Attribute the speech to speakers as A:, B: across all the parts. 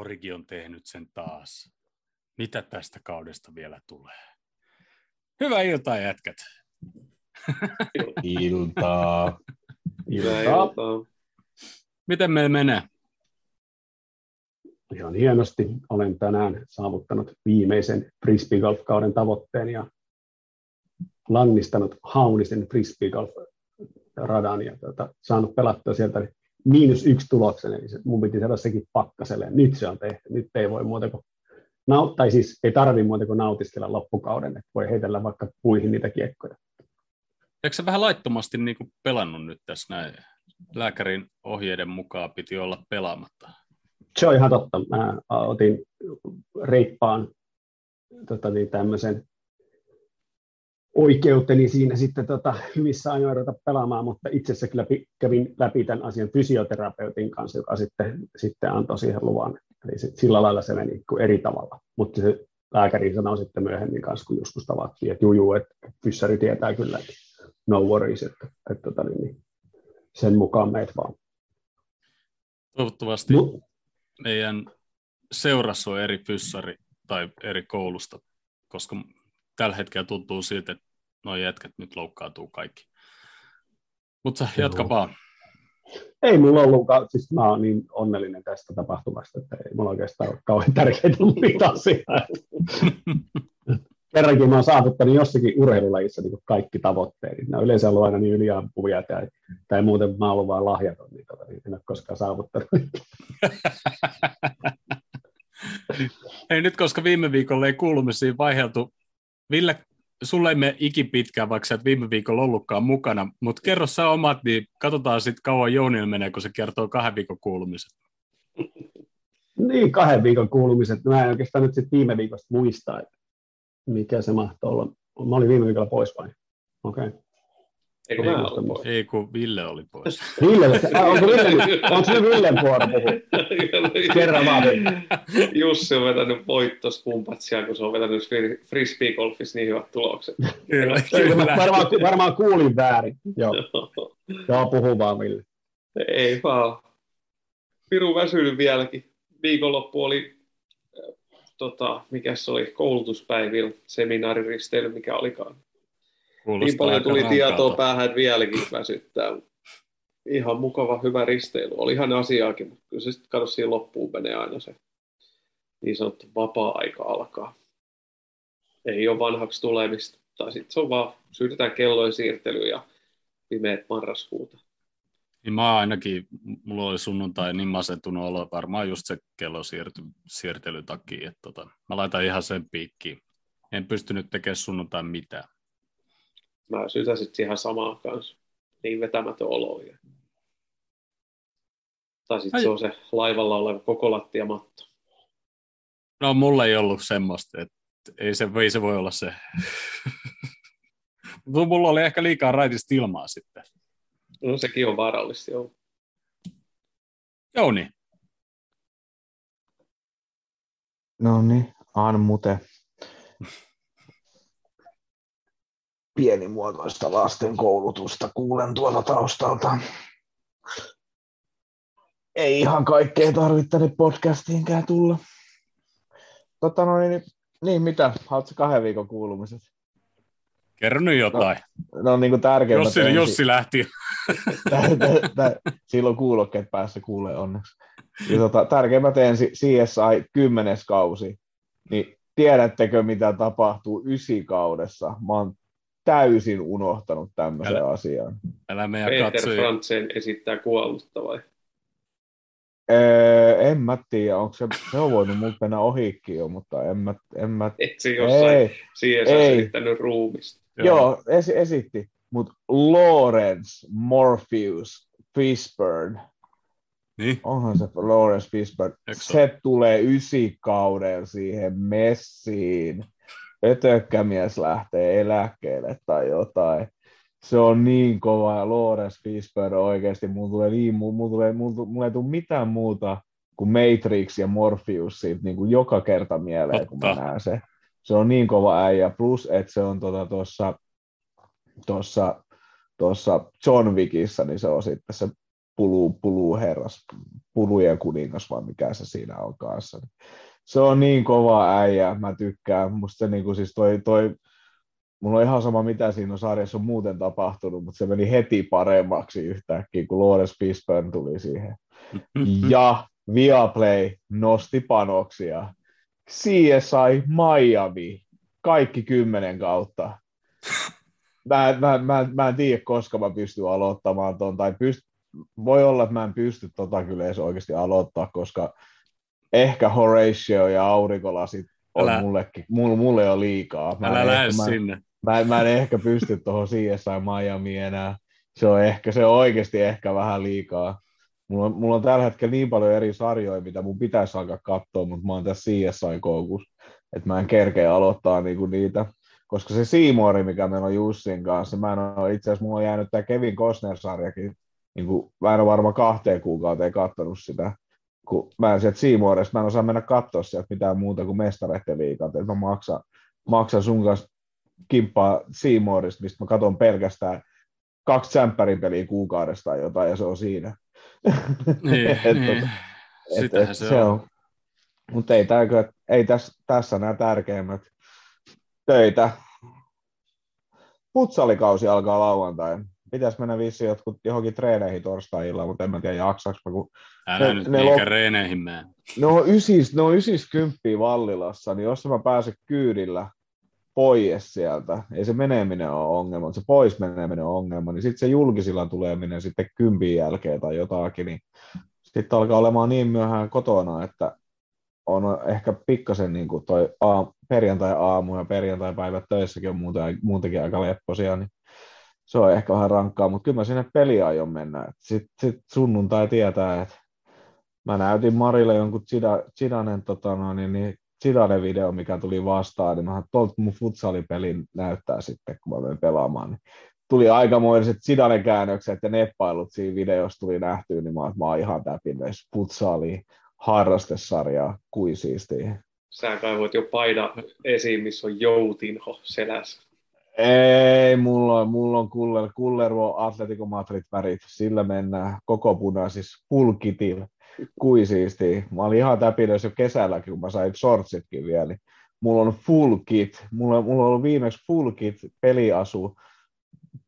A: Origi on tehnyt sen taas. Mitä tästä kaudesta vielä tulee? Hyvää iltaa, jätkät.
B: Iltaa.
C: Hyvää
B: Iltaa.
C: iltaa.
A: Miten meillä menee?
B: Ihan hienosti. Olen tänään saavuttanut viimeisen frisbeegolf-kauden tavoitteen ja lannistanut haunisen frisbeegolf-radan ja tuota, saanut pelattua sieltä miinus yksi tuloksen, eli se, mun piti saada sekin pakkaselle. Nyt se on tehty. Nyt ei voi muuta kuin nau- tai siis ei tarvi muuta kuin nautiskella loppukauden, että voi heitellä vaikka puihin niitä kiekkoja.
A: Eikö se vähän laittomasti niin kuin pelannut nyt tässä näin? Lääkärin ohjeiden mukaan piti olla pelaamatta.
B: Se on ihan totta. Mä otin reippaan tota, niin, tämmöisen oikeuteni siinä sitten tota, hyvissä ajoin ruveta pelaamaan, mutta itse asiassa kyllä kävin läpi tämän asian fysioterapeutin kanssa, joka sitten, sitten antoi siihen luvan. Eli sit, sillä lailla se meni kuin eri tavalla. Mutta se lääkäri sanoi sitten myöhemmin kanssa, kun joskus tavattiin, että juu, että fyssäri tietää kyllä, että no worries, että, että tota, niin, niin, sen mukaan meitä vaan.
A: Toivottavasti
B: Mut,
A: meidän seurassa on eri fyssari tai eri koulusta, koska tällä hetkellä tuntuu siltä, että nuo jätkät nyt loukkaantuu kaikki. Mutta jatka vaan.
B: Ei mulla ollutkaan, siis mä oon niin onnellinen tästä tapahtumasta, että ei mulla oikeastaan ole kauhean tärkeitä muita asioita. Kerrankin mä oon saavuttanut jossakin urheilulajissa niin kaikki tavoitteet. Ne on yleensä ollut aina niin yliampuvia tai, tai muuten mä oon ollut vaan lahjaton, niin, tota, niin en ole koskaan saavuttanut.
A: Ei nyt, koska viime viikolla ei kuulumisiin vaiheltu. Ville, sulle ei ikipitkään, vaikka sä et viime viikolla ollutkaan mukana, mutta kerro sä omat, niin katsotaan sitten kauan Jounilla menee, kun se kertoo kahden viikon kuulumiset.
B: niin, kahden viikon kuulumiset. Mä en oikeastaan nyt sit viime viikosta muista, että mikä se mahtoi olla. Mä olin viime viikolla pois vai? Okei. Okay.
C: Eikö
B: Ei
C: mä ollut pois?
A: Ei, kun Ville oli pois.
B: Ville, ah, onko, Ville, onko se Villen vuoro puhua? Kerran vaan.
C: Jussi on vetänyt voittos kumpatsia, kun se on vetänyt fri- frisbeegolfissa niin hyvät tulokset.
A: Kyllä,
B: Kyllä.
A: kyllä.
B: Varmaan, varmaan kuulin väärin. Joo, Joo puhu vaan Ville.
C: Ei vaan. Piru väsynyt vieläkin. Viikonloppu oli, äh, tota, mikä se oli, koulutuspäivillä, seminaariristeily, mikä olikaan.
A: Kuulostaa
C: niin paljon tuli
A: rankalta.
C: tietoa päähän, että vieläkin väsyttää. Ihan mukava, hyvä risteily. Oli ihan asiaakin, mutta kyllä se sitten kato siihen loppuun menee aina se niin sanottu vapaa-aika alkaa. Ei ole vanhaksi tulemista. Tai sitten se on vaan, syydetään kellojen siirtelyä ja pimeät marraskuuta.
A: Niin mä ainakin, mulla oli sunnuntai niin masentunut olo, varmaan just se kello siirty, siirtelyn takia, että tota, mä laitan ihan sen piikkiin. En pystynyt tekemään sunnuntai mitään.
C: Mä sytäsin ihan samaa kanssa. Niin vetämätön olo. Ja... Tai sitten se on se laivalla oleva koko lattiamatto.
A: No mulla ei ollut semmoista, että ei se, ei se voi olla se. Mutta mulla oli ehkä liikaa raitista ilmaa sitten.
C: No sekin on vaarallista, joo.
A: Jouni,
D: No niin, Anmute. Pienimuotoista lasten koulutusta kuulen tuolta taustalta. Ei ihan kaikkea tarvitse tänne podcastiinkään tulla. Tota no niin, niin mitä? Haluatko kahden viikon kuulumiset?
A: kerro nyt jotain.
D: No niin kuin tärkeimmät
A: Jussi,
D: ensin.
A: Jussi lähti.
D: Tä- tä- tä- Silloin kuulokkeet päässä kuulee onneksi. Ja tota, tärkeimmät ensin CSI 10. kausi. Niin tiedättekö, mitä tapahtuu ysikaudessa? Mä oon täysin unohtanut tämmöisen
A: Älä-
D: asian.
A: Älä meidän
C: Peter
A: katsoja.
C: Frantzen esittää kuollutta vai?
D: Öö, en mä tiedä, onko se, se on voinut multa mennä ohikin jo, mutta en mä, en mä
C: Et se jossain
D: ei,
C: CS
D: ei.
C: esittänyt ruumista.
D: joo, esi- esitti, mutta Lawrence Morpheus Fishburne,
A: Niin,
D: onhan se Lawrence Fishburne,
A: se
D: se tulee ysikauden siihen messiin. Ötökkämies lähtee eläkkeelle tai jotain. Se on niin kova ja Lawrence Fishburne oikeasti. Mulla tulee niin, mulla, tulee, mulla, mulla ei tule mitään muuta kuin Matrix ja Morpheus siitä niin kuin joka kerta mieleen, kun mä näen se. Se on niin kova äijä. Plus, että se on tuossa tota, tuossa tuossa John Wickissä, niin se on sitten se pulu, pulu herras, pulujen kuningas, vai mikä se siinä on kanssa. Se on niin kova äijä, mä tykkään. Musta se niin kuin, siis toi, toi, mulla on ihan sama, mitä siinä on sarjassa on muuten tapahtunut, mutta se meni heti paremmaksi yhtäkkiä, kun Lawrence Fishburne tuli siihen. Ja Viaplay nosti panoksia. CSI Miami, kaikki kymmenen kautta. Mä, mä, mä, mä en tiedä, koska mä pystyn aloittamaan ton, tai pyst, voi olla, että mä en pysty tota kyllä edes oikeasti aloittaa, koska ehkä Horatio ja aurinkolasit on älä, mullekin, mulle, mulle on liikaa.
A: Mä älä lähde sinne.
D: Mä, mä, mä en ehkä pysty tuohon CSI Miami enää. Se on, ehkä, se on oikeasti ehkä vähän liikaa. Mulla on, mulla on tällä hetkellä niin paljon eri sarjoja, mitä mun pitäisi alkaa katsoa, mutta mä oon tässä CSI-koukussa, että mä en kerkeä aloittaa niinku niitä. Koska se Seymour, mikä meillä on Jussin kanssa, mä en ole, itse asiassa mulla on jäänyt tämä Kevin Costner-sarjakin, niin kuin, mä en ole varmaan kahteen kuukauteen katsonut sitä, kun mä en sieltä Seymourista, mä en osaa mennä katsoa sieltä mitään muuta kuin mestareiden liikat, että mä maksan, maksan sun kanssa kimppaa Seymourista, mistä mä katson pelkästään kaksi tsemppärin peliä kuukaudesta tai jotain, ja se on siinä.
A: Niin, et, niin. Et, et, se, se on. on.
D: Mutta ei, tää, ei tässä, tässä nämä tärkeimmät töitä. Putsalikausi alkaa lauantai. Pitäisi mennä vissiin jotkut johonkin treeneihin torstai mutta en mä tiedä jaksaks
A: kun... Älä ne, nyt ne lop... reeneihin mene.
D: No ysis, no ysis kymppiä Vallilassa, niin jos mä pääsen kyydillä pois sieltä, ei se meneminen ole ongelma, se pois meneminen on ongelma, niin sitten se julkisilla tuleminen sitten kympin jälkeen tai jotakin, niin sitten alkaa olemaan niin myöhään kotona, että on ehkä pikkasen niin kuin toi aam, perjantai-aamu ja perjantai-päivät töissäkin on muuten, muutenkin aika lepposia, niin se on ehkä vähän rankkaa, mutta kyllä mä sinne peliä aion mennä. Sitten sit sunnuntai tietää, että mä näytin Marille jonkun Zidanen tota, no, niin, niin Zidanen video, mikä tuli vastaan, niin mä tuolta mun futsalipelin näyttää sitten, kun mä menen pelaamaan. Niin tuli aikamoiset Zidanen käännökset ja neppailut siinä videossa tuli nähtyä, niin mä, mä oon ihan täpinnes futsaliin harrastesarjaa, kuin siistiä.
C: Sä kaivoit jo paida esiin, missä on joutinho selässä.
D: Ei, mulla on, mulla on Kuller, Kullervo Atletico Madrid värit, sillä mennään koko punaisis pulkitil, kui siisti. Mä olin ihan täpinössä jo kesälläkin, kun mä sain shortsitkin vielä. Niin mulla on full kit, mulla, mulla on ollut viimeksi full kit peliasu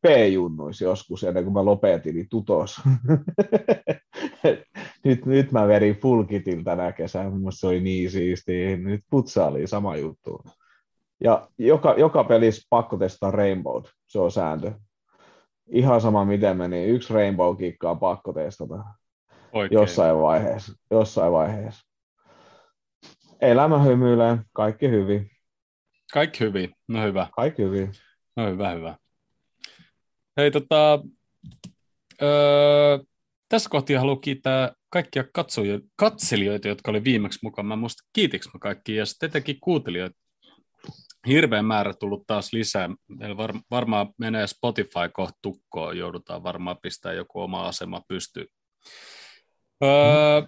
D: P-junnuis joskus ennen kuin mä lopetin, niin tutos. nyt, nyt mä verin full kitin tänä kesänä, mun se oli niin siisti. Nyt putsaali sama juttu. Ja joka, joka pelissä pakko testaa Rainbow, se on sääntö. Ihan sama miten meni, yksi Rainbow-kikkaa pakko testata. Oikein. Jossain vaiheessa. Jossain vaiheessa. Elämä hymyilee, kaikki hyvin.
A: Kaikki hyvin, no hyvä.
D: Kaikki hyvin.
A: No hyvä, hyvä. Hei tota, öö, tässä kohtaa haluan kiittää kaikkia katsoja, katselijoita, jotka oli viimeksi mukaan. Mä muista, kiitinkö mä kaikki ja sitten etenkin kuuntelijoita. Hirveän määrä tullut taas lisää. Meillä var, varmaan menee Spotify kohta tukkoon, joudutaan varmaan pistää joku oma asema pystyyn. Öö,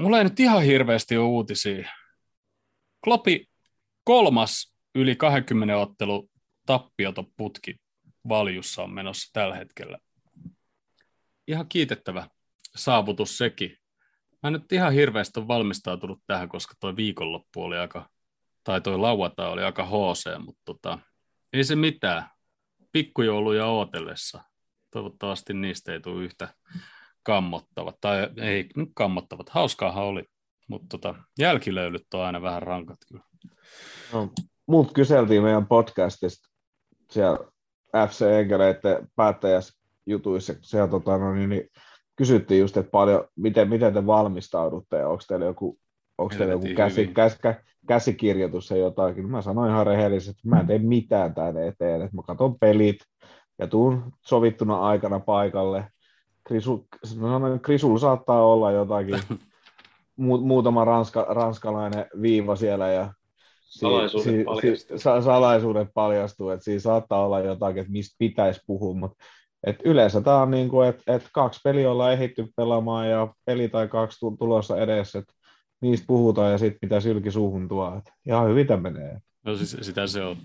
A: mulla ei nyt ihan hirveästi ole uutisia. Klopi kolmas yli 20 ottelu tappioton putki valjussa on menossa tällä hetkellä. Ihan kiitettävä saavutus sekin. Mä nyt ihan hirveästi on valmistautunut tähän, koska toi viikonloppu oli aika, tai toi lauantai oli aika HC, mutta tota, ei se mitään. Pikkujouluja ootellessa. Toivottavasti niistä ei tule yhtä kammottavat, tai ei nyt kammottavat. Hauskaahan oli, mutta tota, jälkilöylyt on aina vähän rankat kyllä.
D: No, mut kyseltiin meidän podcastista siellä FC Enkeleiden päättäjäsjutuissa, siellä tota, no, niin, niin, kysyttiin just, että paljon, miten, miten te valmistaudutte ja onko teillä joku, onko teillä joku käsi, käs, kä, käsikirjoitus ja jotakin. Mä sanoin ihan rehellisesti, että mä en tee mitään tänne eteen, että mä katson pelit ja tuun sovittuna aikana paikalle. Krisu, Krisulla saattaa olla jotakin, mu, muutama ranska, ranskalainen viiva siellä ja
C: salaisuudet si, paljastuu. Si,
D: salaisuudet paljastuu, että siinä saattaa olla jotakin, että mistä pitäisi puhua, mutta et yleensä tämä on niin kuin, että et kaksi peliä ollaan ehitty pelaamaan ja peli tai kaksi tulossa edessä, että niistä puhutaan ja sitten mitä sylki suuhun tuo. Et ihan hyvin tämä menee.
A: No siis sitä se on.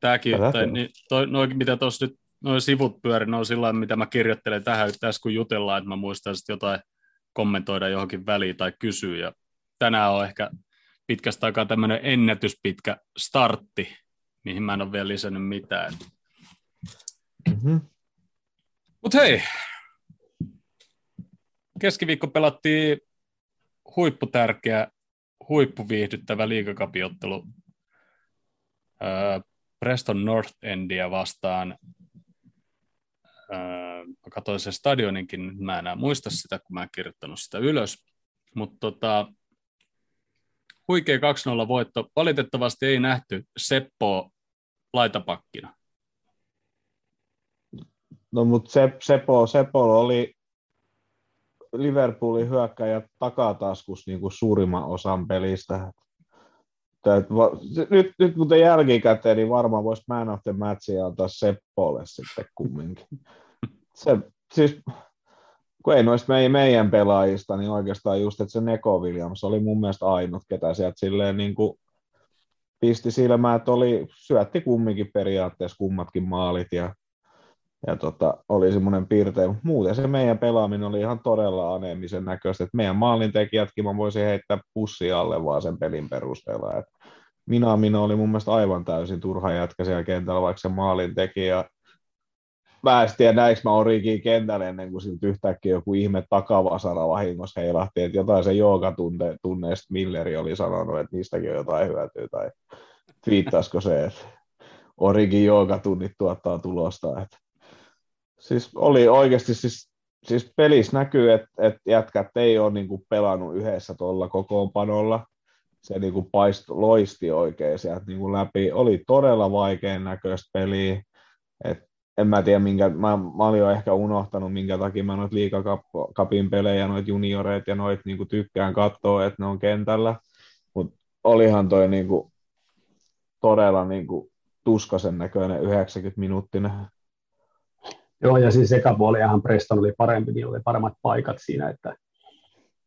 A: Tämäkin, tai, niin, toi, noin, mitä tuossa nyt noin sivut pyörin on sillä mitä mä kirjoittelen tähän tässä kun jutellaan, että mä muistan sitten jotain kommentoida johonkin väliin tai kysyä. Ja tänään on ehkä pitkästä aikaa tämmöinen ennätyspitkä startti, mihin mä en ole vielä lisännyt mitään. Mm-hmm. Mutta hei, keskiviikko pelattiin huipputärkeä, huippuviihdyttävä liigakapiottelu Preston North Endia vastaan. Mä katsoin sen stadioninkin, mä enää muista sitä, kun mä en kirjoittanut sitä ylös. Mutta tota, huikea 2-0 voitto. Valitettavasti ei nähty Seppoa laitapakkina.
D: No mutta Sep, Sepo, Sepo oli Liverpoolin hyökkäjä takataskus niin kuin suurimman osan pelistä. Nyt, nyt muuten jälkikäteen, niin varmaan voisi Man of the Matchia antaa Seppolle sitten kumminkin. Se, siis, kun ei noista meidän, meidän pelaajista, niin oikeastaan just, että se Neko Williams oli mun mielestä ainut, ketä sieltä silleen niin kuin pisti silmään, että oli, syötti kumminkin periaatteessa kummatkin maalit ja ja tota, oli semmoinen piirte, mutta muuten se meidän pelaaminen oli ihan todella aneemisen näköistä, että meidän maalintekijätkin mä voisin heittää pussi alle vaan sen pelin perusteella, että minä, minä oli mun mielestä aivan täysin turha jätkä siellä kentällä, vaikka se maalintekijä mä en tiedä näinkö mä orikin kentällä ennen kuin siltä yhtäkkiä joku ihme takavasara vahingossa heilahti, että jotain se joogatunneista Milleri oli sanonut, että niistäkin on jotain hyötyä, tai viittaisiko se, että Origin joogatunnit tuottaa tulosta, että Siis oli oikeasti, siis, siis pelissä näkyy, että, että jätkät ei ole niin kuin pelannut yhdessä tuolla kokoonpanolla. Se niin kuin paist, loisti oikein sieltä niin kuin läpi. Oli todella vaikean näköistä peliä. Et en mä tiedä, minkä, mä, mä olin jo ehkä unohtanut, minkä takia mä noita liikakapin pelejä, noita junioreita ja noita niin kuin tykkään katsoa, että ne on kentällä. Mutta olihan toi niin kuin, todella niin kuin, tuskasen näköinen 90 minuuttinen
B: Joo, ja siis sekapuoliahan Preston oli parempi, niin oli paremmat paikat siinä, että,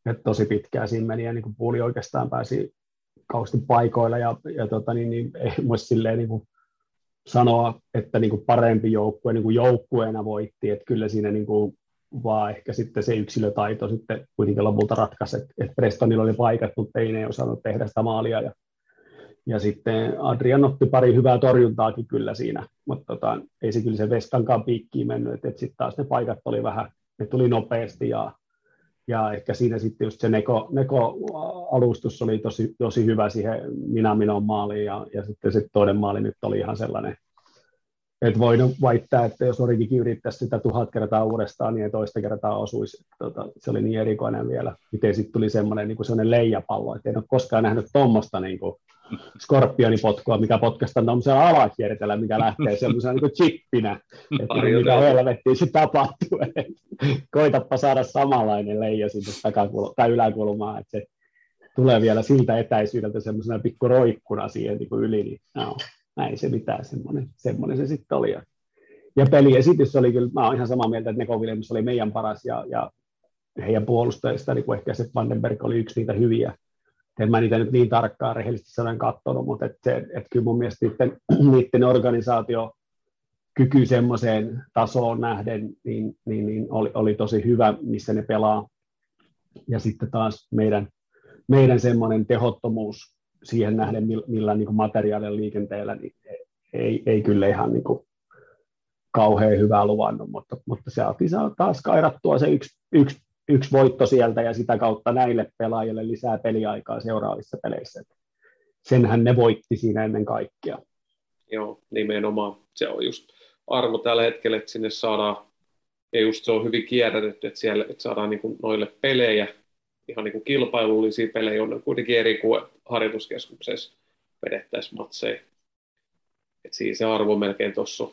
B: että tosi pitkään siinä meni, ja niin kuin puuli oikeastaan pääsi kausti paikoilla, ja, ja tota, niin, niin, ei muista silleen niin kuin sanoa, että niin kuin parempi joukkue niin kuin joukkueena voitti, että kyllä siinä niin kuin vaan ehkä sitten se yksilötaito sitten kuitenkin lopulta ratkaisi, että, että Prestonilla oli paikat, mutta ei ne osannut tehdä sitä maalia, ja ja sitten Adrian otti pari hyvää torjuntaakin kyllä siinä, mutta tota, ei se kyllä se Vestankaan piikkiin mennyt, että, että sitten taas ne paikat oli vähän, ne tuli nopeasti ja, ja ehkä siinä sitten just se Neko, Neko-alustus oli tosi, tosi hyvä siihen minä minon maaliin ja, ja sitten se toinen maali nyt oli ihan sellainen, että voin väittää, että jos Origikin yrittäisi sitä tuhat kertaa uudestaan, niin ei toista kertaa osuisi. Tota, se oli niin erikoinen vielä. Miten sitten tuli semmoinen, niin leijapallo, että en ole koskaan nähnyt tuommoista niin skorpionipotkua, mikä potkastaa tuollaisella alakiertellä, mikä lähtee semmoisena niin chippinä, että mitä helvettiä se tapahtuu. Koitapa saada samanlainen leija sinne takakulmaan tai yläkulmaan, että se tulee vielä siltä etäisyydeltä semmoisena pikku roikkuna siihen niin yli, niin no, näin se mitään, semmoinen, semmoinen se sitten oli. Ja peliesitys oli kyllä, mä oon ihan samaa mieltä, että Neko Williams oli meidän paras ja, ja heidän puolustajista, niin kuin ehkä se Vandenberg oli yksi niitä hyviä. En mä niitä nyt niin tarkkaan rehellisesti sanoen katsonut, mutta et se, et kyllä mun mielestä niiden, niiden organisaatio kyky semmoiseen tasoon nähden, niin, niin, niin oli, oli, tosi hyvä, missä ne pelaa. Ja sitten taas meidän, meidän semmoinen tehottomuus siihen nähden, millä niin materiaalien liikenteellä, niin ei, ei kyllä ihan niin kuin kauhean hyvää luvannut, mutta, mutta se taas kairattua se yksi, yksi, yksi voitto sieltä ja sitä kautta näille pelaajille lisää peliaikaa seuraavissa peleissä. Senhän ne voitti siinä ennen kaikkea.
C: Joo, nimenomaan. Se on just arvo tällä hetkellä, että sinne saadaan, ja just se on hyvin kierrätetty, että, siellä, että saadaan niin kuin noille pelejä, ihan niin kuin kilpailullisia pelejä on kuitenkin eri kuin harjoituskeskuksessa vedettäisiin matseja. Et siinä se arvo melkein tuossa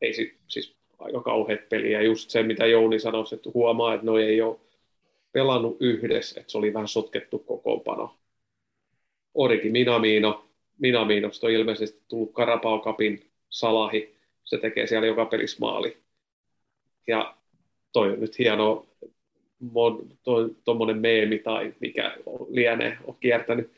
C: ei si, siis aika kauheat peliä. Just se, mitä Jouni sanoi, että huomaa, että noi ei ole pelannut yhdessä, että se oli vähän sotkettu kokoonpano. Oriki Minamino, Minaminosta on ilmeisesti tullut Karapaukapin salahi, se tekee siellä joka pelissä maali. Ja toi on nyt hieno tuommoinen meemi tai mikä lienee on kiertänyt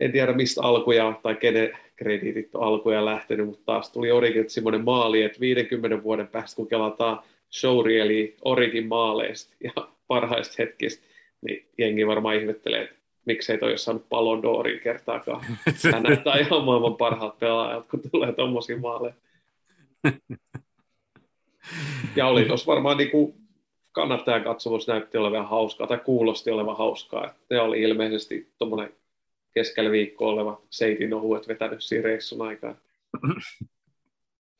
C: en tiedä mistä alkuja tai kenen krediitit on alkuja lähtenyt, mutta taas tuli Origin semmoinen maali, että 50 vuoden päästä kun kelataan showri eli Origin maaleista ja parhaista hetkistä, niin jengi varmaan ihmettelee, että miksei toi ole saanut Palon d'Orin kertaakaan. Hän näyttää ihan maailman parhaat pelaajat, kun tulee tuommoisia maaleja. Ja oli tuossa varmaan niin kuin kannattajan katsomus näytti olevan hauskaa, tai kuulosti olevan hauskaa. Että ne oli ilmeisesti tuommoinen keskellä viikkoa oleva seitin ohuet vetänyt siinä reissun aikaan.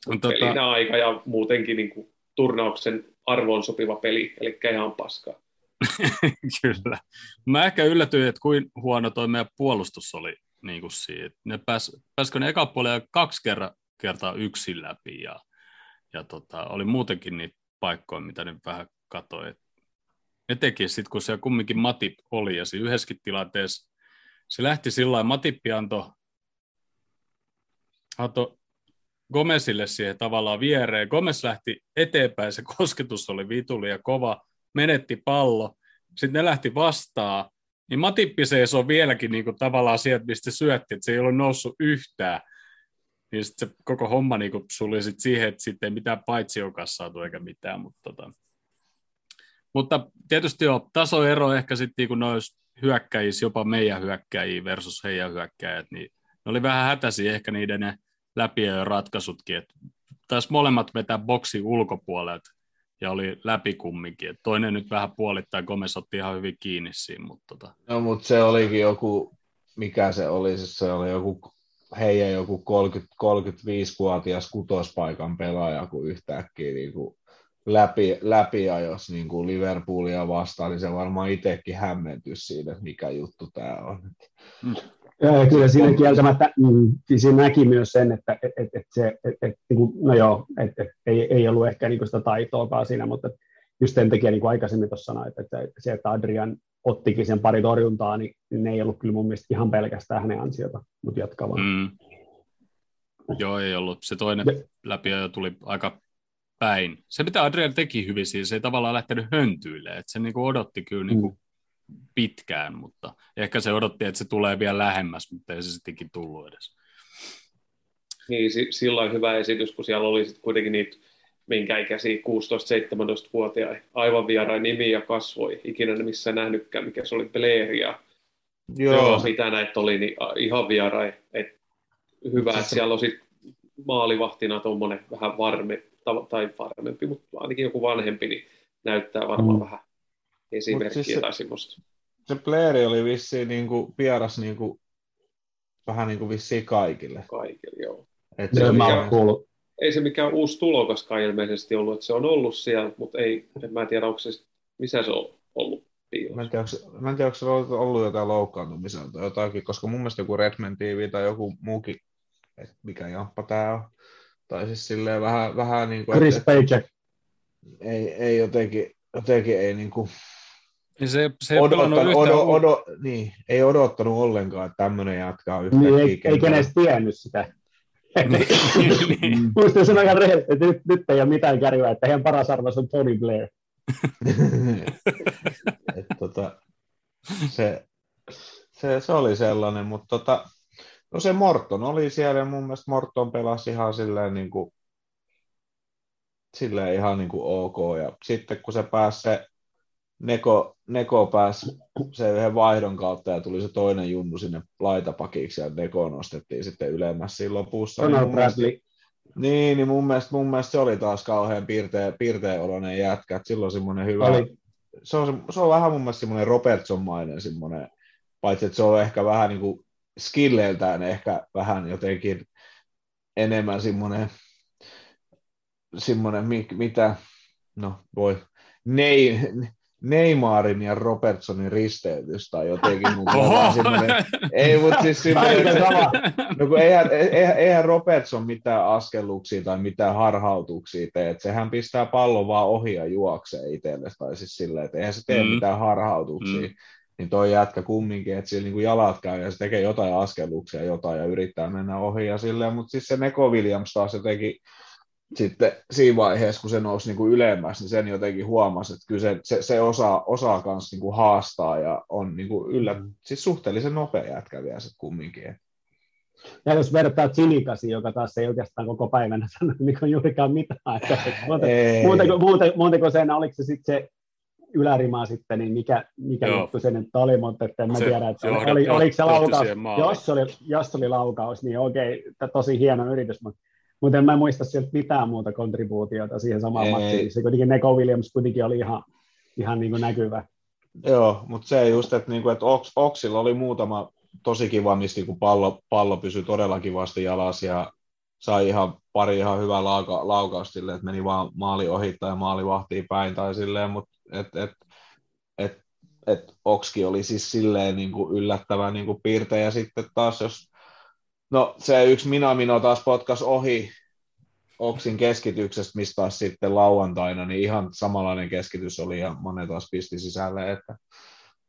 C: tota... Pelinä aika ja muutenkin niin kuin turnauksen arvoon sopiva peli, eli ihan paskaa.
A: Kyllä. Mä ehkä yllätyin, että kuin huono toi meidän puolustus oli niin kuin siitä. Ne pääs, pääskö ne eka puolella kaksi kerran, kertaa yksin läpi ja, ja tota, oli muutenkin niitä paikkoja, mitä ne vähän katsoi. Etenkin sitten, kun siellä kumminkin Matip oli ja siinä yhdessäkin tilanteessa se lähti sillä lailla, Matippi antoi, antoi Gomezille siihen tavallaan viereen. Gomez lähti eteenpäin, se kosketus oli vituli ja kova, menetti pallo. Sitten ne lähti vastaan, niin Matippi seisoo vieläkin niin kuin tavallaan sieltä, mistä syötti, että se ei ollut noussut yhtään. Niin sitten se koko homma niin kuin suli sit siihen, että sitten ei mitään paitsi saatu eikä mitään. Mutta, tota. mutta tietysti jo tasoero ehkä sitten, kun ne olisi hyökkäjissä, jopa meidän hyökkäjiä versus heidän hyökkäjät, niin ne oli vähän hätäisiä ehkä niiden ne läpiöön ratkaisutkin, että taisi molemmat vetää boksi ulkopuolelta ja oli läpi kumminkin. Et toinen nyt vähän puolittain, Gomez otti ihan hyvin kiinni siinä. Mutta tota.
D: No, mutta se olikin joku, mikä se oli, se oli joku heidän joku 30, 35-vuotias kutospaikan pelaaja, kun yhtäkkiä niin kuin läpi, läpiajos niin kuin Liverpoolia vastaan, niin se varmaan itsekin hämmentyisi siitä, että mikä juttu tämä on.
B: Mm. Ja kyllä siinä kieltämättä, mm, siinä näki myös sen, että et, et, et se, et, et, niinku, no joo, et, et, ei, ei ollut ehkä niin sitä taitoakaan siinä, mutta just sen takia niin kuin aikaisemmin tuossa sanoin, että, että se, että Adrian ottikin sen pari torjuntaa, niin ne ei ollut kyllä mun mielestä ihan pelkästään hänen ansiota, mutta jatkaa vaan. Mm.
A: Joo, ei ollut. Se toinen läpi jo tuli aika päin. Se, mitä Adrian teki hyvin, siis se ei tavallaan lähtenyt höntyille, että se niin kuin odotti kyllä niin kuin mm. pitkään, mutta ehkä se odotti, että se tulee vielä lähemmäs, mutta ei se sittenkin tullut edes.
C: Niin, silloin hyvä esitys, kun siellä oli sitten kuitenkin niitä minkä ikäisiä 16-17-vuotiaita aivan vierain nimi ja kasvoi. Ikinä ne missä nähnytkään, mikä se oli Blair ja Joo. Joo, mitä näitä oli, niin ihan vierain. Et hyvä, että siellä on sitten maalivahtina tuommoinen vähän varme, tai varmempi, mutta ainakin joku vanhempi, niin näyttää varmaan mm. vähän esimerkkiä siis tai semmoista.
D: Se Blairi oli vissiin niin kuin vieras niin kuin, vähän niin kuin vissiin kaikille.
C: Kaikille, joo.
B: Et se, se kuullut.
C: Ei se mikään uusi tulokaskaan ilmeisesti ollut, että se on ollut siellä, mutta ei, en mä tiedä, onko se, missä se on ollut
D: Mä en, tiedä, onko, mä en tiedä, onko se ollut jotain loukkaantumisia tai jotakin, koska mun mielestä joku Redman TV tai joku muukin, että mikä jamppa tämä on, tai siis silleen vähän, vähän niin kuin...
B: Chris Paycheck.
D: Ei, ei jotenkin, jotenkin ei niin kuin...
A: Niin se, se
D: odottanut, odo, odo, niin, ei odottanut ollenkaan, että tämmöinen jatkaa yhtäkkiä.
B: Niin, ei, ei kenestä tiennyt sitä. Muistin sen aika rehellisesti, että nyt, nyt ei ole mitään kärjyä, että heidän paras arvos on Tony Blair.
D: Et, tota, se, se, se, oli sellainen, mutta tota, No se Morton oli siellä ja mun mielestä Morton pelasi ihan silleen, niin kuin, silleen ihan niin kuin ok. Ja sitten kun se pääsi se Neko, Neko pääsi se yhden vaihdon kautta ja tuli se toinen junnu sinne laitapakiksi ja Neko nostettiin sitten ylemmäs siinä lopussa.
B: Niin Bradley.
D: Mielestä, niin, niin mun mielestä, mun mielestä se oli taas kauhean piirteä, piirteä oloinen jätkä. Että silloin semmoinen hyvä... Oli. Se on, se on vähän mun mielestä semmoinen Robertson-mainen semmoinen, paitsi että se on ehkä vähän niin kuin skilleiltään ehkä vähän jotenkin enemmän semmoinen, semmoinen mitä, no voi, Nei, Neymarin ja Robertsonin risteytys tai jotenkin mun ei, mutta siis semmoinen, no kun eihän, eihän, eihän, Robertson mitään askelluksia tai mitään harhautuksia tee, että sehän pistää pallon vaan ohi ja juoksee itselle, tai siis silleen, että eihän se tee mm. mitään harhautuksia. Mm niin toi jätkä kumminkin, että sillä niin jalat käy ja se tekee jotain askelluksia jotain ja yrittää mennä ohi ja silleen, mutta siis se Neko Williams taas jotenkin sitten siinä vaiheessa, kun se nousi niin kuin ylemmäs, niin sen jotenkin huomasi, että kyllä se, se, se osaa, osaa myös niin kuin haastaa ja on niin kuin yllä, mm. siis suhteellisen nopea jätkä vielä sitten kumminkin.
B: Ja jos vertaa Chilikasi, joka taas ei oikeastaan koko päivänä sano niin juurikaan mitään, että muuten, muuten, muuten, muuten kuin sen, oliko se sitten se ylärimaa sitten, niin mikä, mikä juttu se nyt oli, mutta että en mä se tiedä, että johdat, oli, oliko se laukaus, jos oli, jos oli laukaus, niin okei, tosi hieno yritys, mutta mutta en mä muista sieltä mitään muuta kontribuutiota siihen samaan Ei. matchiin. Se kuitenkin Neko Williams kuitenkin oli ihan, ihan niin kuin näkyvä.
D: Joo, mutta se just, että, niin kuin, että Ox, Oxilla oli muutama tosi kiva, mistä kun pallo, pallo pysyi todella kivasti jalas ja sai ihan pari ihan hyvää lauka, laukausta silleen, että meni vaan maali ohittaa ja maali vahtii päin tai silleen, mutta et, et, et, et Okski oli siis silleen niin kuin yllättävän niin kuin piirte ja sitten taas jos No se yksi Minamino taas potkas ohi Oksin keskityksestä, mistä taas sitten lauantaina, niin ihan samanlainen keskitys oli ja monet taas pisti sisälle, että,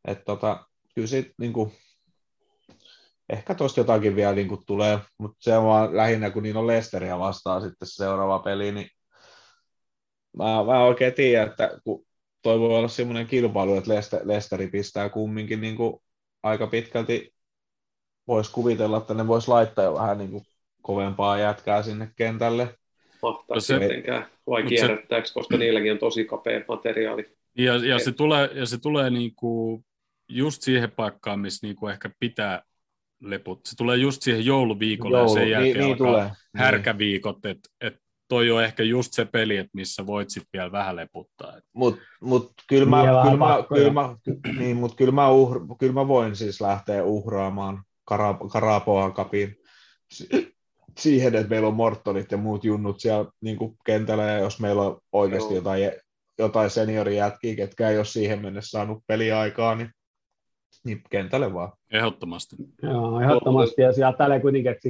D: että tota, kyllä sit, niin kuin, ehkä tuosta jotakin vielä niin kuin tulee, mutta se on vaan lähinnä, kun niin on Lesteria vastaan sitten seuraava peli, niin mä, mä oikein tiedän, että kun toi voi olla semmoinen kilpailu, että Lesteri pistää kumminkin niin kuin aika pitkälti voisi kuvitella, että ne voisi laittaa jo vähän niin kuin kovempaa jätkää sinne kentälle.
C: Mahtaa no se, mitenkään, vai kierrättääkö, se, koska niilläkin on tosi kapea materiaali.
A: Ja, ja, se tulee, ja se tulee niin kuin just siihen paikkaan, missä niin kuin ehkä pitää leput. Se tulee just siihen jouluviikolle Joulu, ja sen jälkeen niin, niin alkaa niin. härkäviikot, että et toi on ehkä just se peli, että missä voit sitten vielä vähän leputtaa.
D: Mutta mut, kyllä mä, kyllä mä, kyllä mä, niin, mut kyllä mä, uhr, kyllä mä voin siis lähteä uhraamaan Karapoa kapin siihen, että meillä on Mortonit ja muut junnut siellä niin kuin kentällä, ja jos meillä on oikeasti jotain, jotain seniorijätkiä, ketkä ei ole siihen mennessä saanut peliaikaa, niin, niin kentälle vaan.
A: Ehdottomasti.
B: Joo, ehdottomasti, ja siellä tällä kuitenkin, että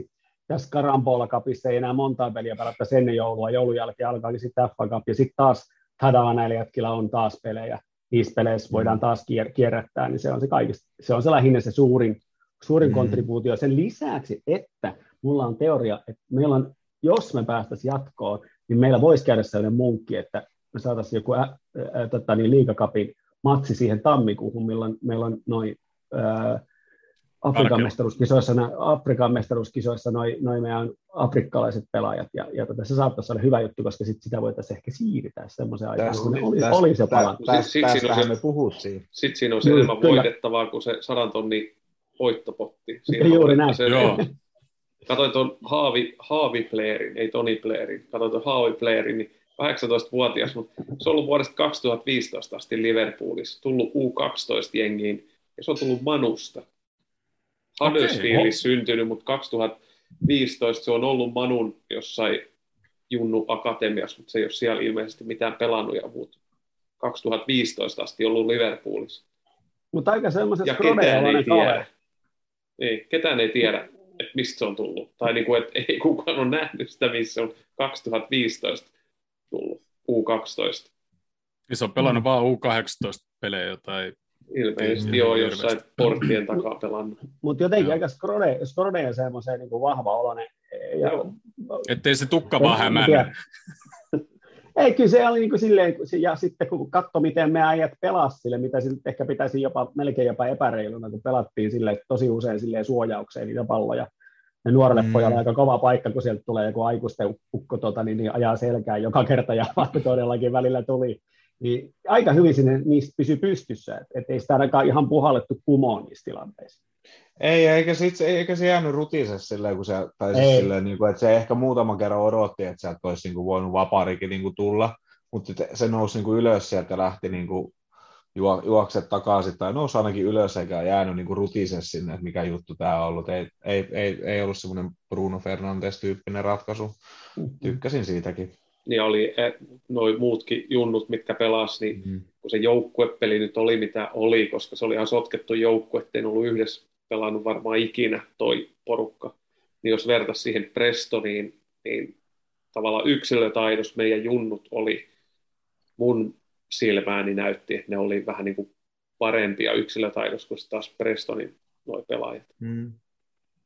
B: tässä Karampola kapissa ei enää montaa peliä pelata ennen joulua, joulun jälkeen alkaakin sitten FA Cup, ja sitten taas Tadaa näillä jätkillä on taas pelejä, niissä peleissä voidaan mm. taas kier- kierrättää, niin se on se kaikista, se on se lähinnä se suurin, suurin mm. kontribuutio. Sen lisäksi, että mulla on teoria, että meillä on, jos me päästäisiin jatkoon, niin meillä voisi käydä sellainen munkki, että me saataisiin joku ä, ä, tota, niin liikakapin matsi siihen tammikuuhun, milloin meillä on noin Afrikan mestaruuskisoissa, Afrikan mestaruuskisoissa noin noi meidän afrikkalaiset pelaajat, ja, ja tota, se saattaisi olla hyvä juttu, koska sit sitä voitaisiin ehkä siirtää semmoisen aikaan, kun oli, täs, oli se pala.
D: Me puhuttiin.
C: Sitten siinä on se enemmän voitettavaa kuin se sadan tonnin voittopotti.
B: Siinä Juuri näin. Se, Joo.
C: Katoin tuon Haavi, Haavi Blairin, ei Toni Blairin, katoin tuon Haavi Blairin, niin 18-vuotias, mutta se on ollut vuodesta 2015 asti Liverpoolissa, tullut U12-jengiin, ja se on tullut Manusta. Huddersfieldissä okay. syntynyt, mutta 2015 se on ollut Manun jossain Junnu Akatemiassa, mutta se ei ole siellä ilmeisesti mitään pelannut ja muut. 2015 asti ollut Liverpoolissa.
B: Mutta aika semmoiset
C: Ja ketään ei tiedä. Ei, ketään ei tiedä, että mistä se on tullut. Tai niin kuin, että ei kukaan ole nähnyt sitä, missä on 2015 tullut, U12.
A: Niin se on pelannut mm. vaan U18-pelejä jotain.
C: Ilmeisesti joo, jossain porttien takaa pelannut.
B: Mutta jotenkin aika skrode on semmoisen niin vahva oloinen. Ja,
A: Ettei se tukka vaan hämännyt.
B: Ei, kyllä se oli niin kuin silleen, ja sitten kun katsoi, miten me äijät pelasivat sille, mitä sitten ehkä pitäisi jopa, melkein jopa epäreiluna, kun pelattiin sille tosi usein silleen suojaukseen niitä palloja. Ja nuorelle mm. pojalle aika kova paikka, kun sieltä tulee joku aikuisten ukko, tota, niin, niin ajaa selkään joka kerta, ja vaikka todellakin välillä tuli. Niin aika hyvin sinne niistä pysy pystyssä, että et ei sitä ainakaan ihan puhallettu kumoon niissä tilanteissa.
D: Ei, eikä, sit, eikä se jäänyt rutisessa silleen, kun se, tai siis silleen, niin kuin, että se ehkä muutaman kerran odotti, että sieltä olisi niin kuin, voinut vapaarikin niin kuin, tulla, mutta se nousi niin kuin, ylös sieltä ja lähti niin kuin, juo, juokset takaisin, tai nousi ainakin ylös eikä jäänyt niin rutisessa sinne, että mikä juttu tämä on ollut. Ei, ei, ei, ei ollut semmoinen Bruno Fernandes-tyyppinen ratkaisu. Mm-hmm. Tykkäsin siitäkin.
C: Niin oli e, noin muutkin junnut, mitkä pelasi, niin mm-hmm. kun se joukkuepeli nyt oli mitä oli, koska se oli ihan sotkettu joukkue, ettei ollut yhdessä pelannut varmaan ikinä toi porukka, niin jos vertaisi siihen Prestoniin, niin tavallaan yksilötaidos meidän junnut oli mun silmääni näytti, että ne oli vähän niin kuin parempia yksilötaidossa kuin taas Prestonin noin pelaajat. Mm.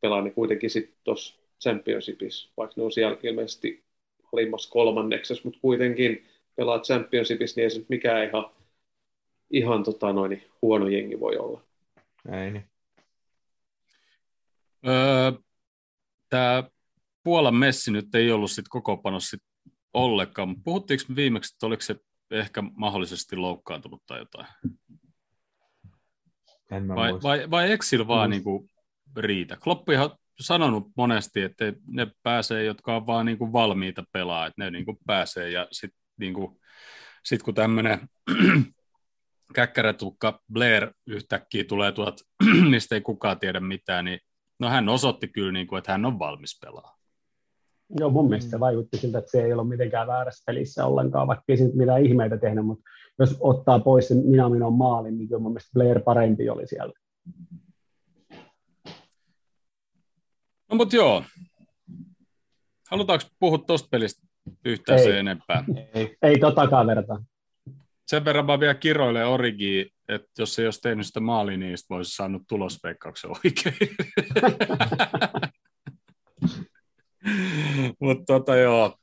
C: Pelaa ne kuitenkin sitten tuossa Championshipissa, vaikka ne on siellä ilmeisesti alimmassa kolmanneksessa, mutta kuitenkin pelaa championshipissa, niin ei se nyt mikään ihan, ihan tota noin, huono jengi voi olla.
D: Ei niin.
A: Öö, Tämä Puolan messi nyt ei ollut sit koko panos ollenkaan, mutta puhuttiinko me viimeksi, että oliko se ehkä mahdollisesti loukkaantunut tai jotain?
D: En mä
A: Vai,
D: muista.
A: vai, vai sillä vaan
B: Mm.
A: niin kuin riitä? Kloppi on sanonut monesti, että ne pääsee, jotka on vaan niin kuin valmiita pelaa, että ne niin kuin pääsee ja sitten niin kuin, sit kun tämmöinen käkkärätukka Blair yhtäkkiä tulee tuot, mistä ei kukaan tiedä mitään, niin no hän osoitti kyllä, niin kuin, että hän on valmis pelaa.
B: Joo, mun mielestä se vaikutti siltä, että se ei ollut mitenkään väärässä pelissä ollenkaan, vaikka ei nyt mitään ihmeitä tehnyt, mutta jos ottaa pois sen minä minun maalin, niin kyllä mun mielestä Blair parempi oli siellä.
A: No mutta joo, halutaanko puhua tuosta pelistä yhtään
B: Ei.
A: sen enempää?
D: Ei.
B: Ei totakaan verta.
A: Sen verran mä vielä kiroilen Origiin, että jos ei olisi tehnyt sitä maalia, niin sitten voisi saanut tulosveikkauksen oikein. Mutta tota joo.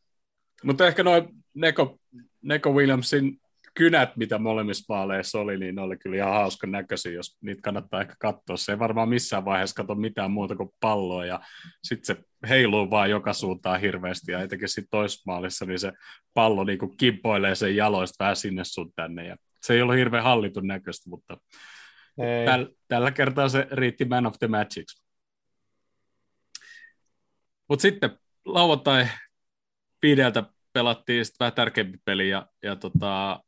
A: Mutta ehkä noin Neko, Neko Williamsin kynät, mitä molemmissa vaaleissa oli, niin ne oli kyllä ihan hauskan näköisiä, jos niitä kannattaa ehkä katsoa. Se ei varmaan missään vaiheessa katso mitään muuta kuin palloa, ja sitten se heiluu vaan joka suuntaan hirveästi, ja etenkin sitten toismaalissa, niin se pallo niin kuin kimpoilee sen jaloista vähän sinne sun tänne, ja se ei ollut hirveän hallitun näköistä, mutta
D: Ei.
A: täl, tällä kertaa se riitti man of the matchiksi. Mutta sitten lauantai viideltä pelattiin sitten vähän tärkeämpi peli, ja, ja tota,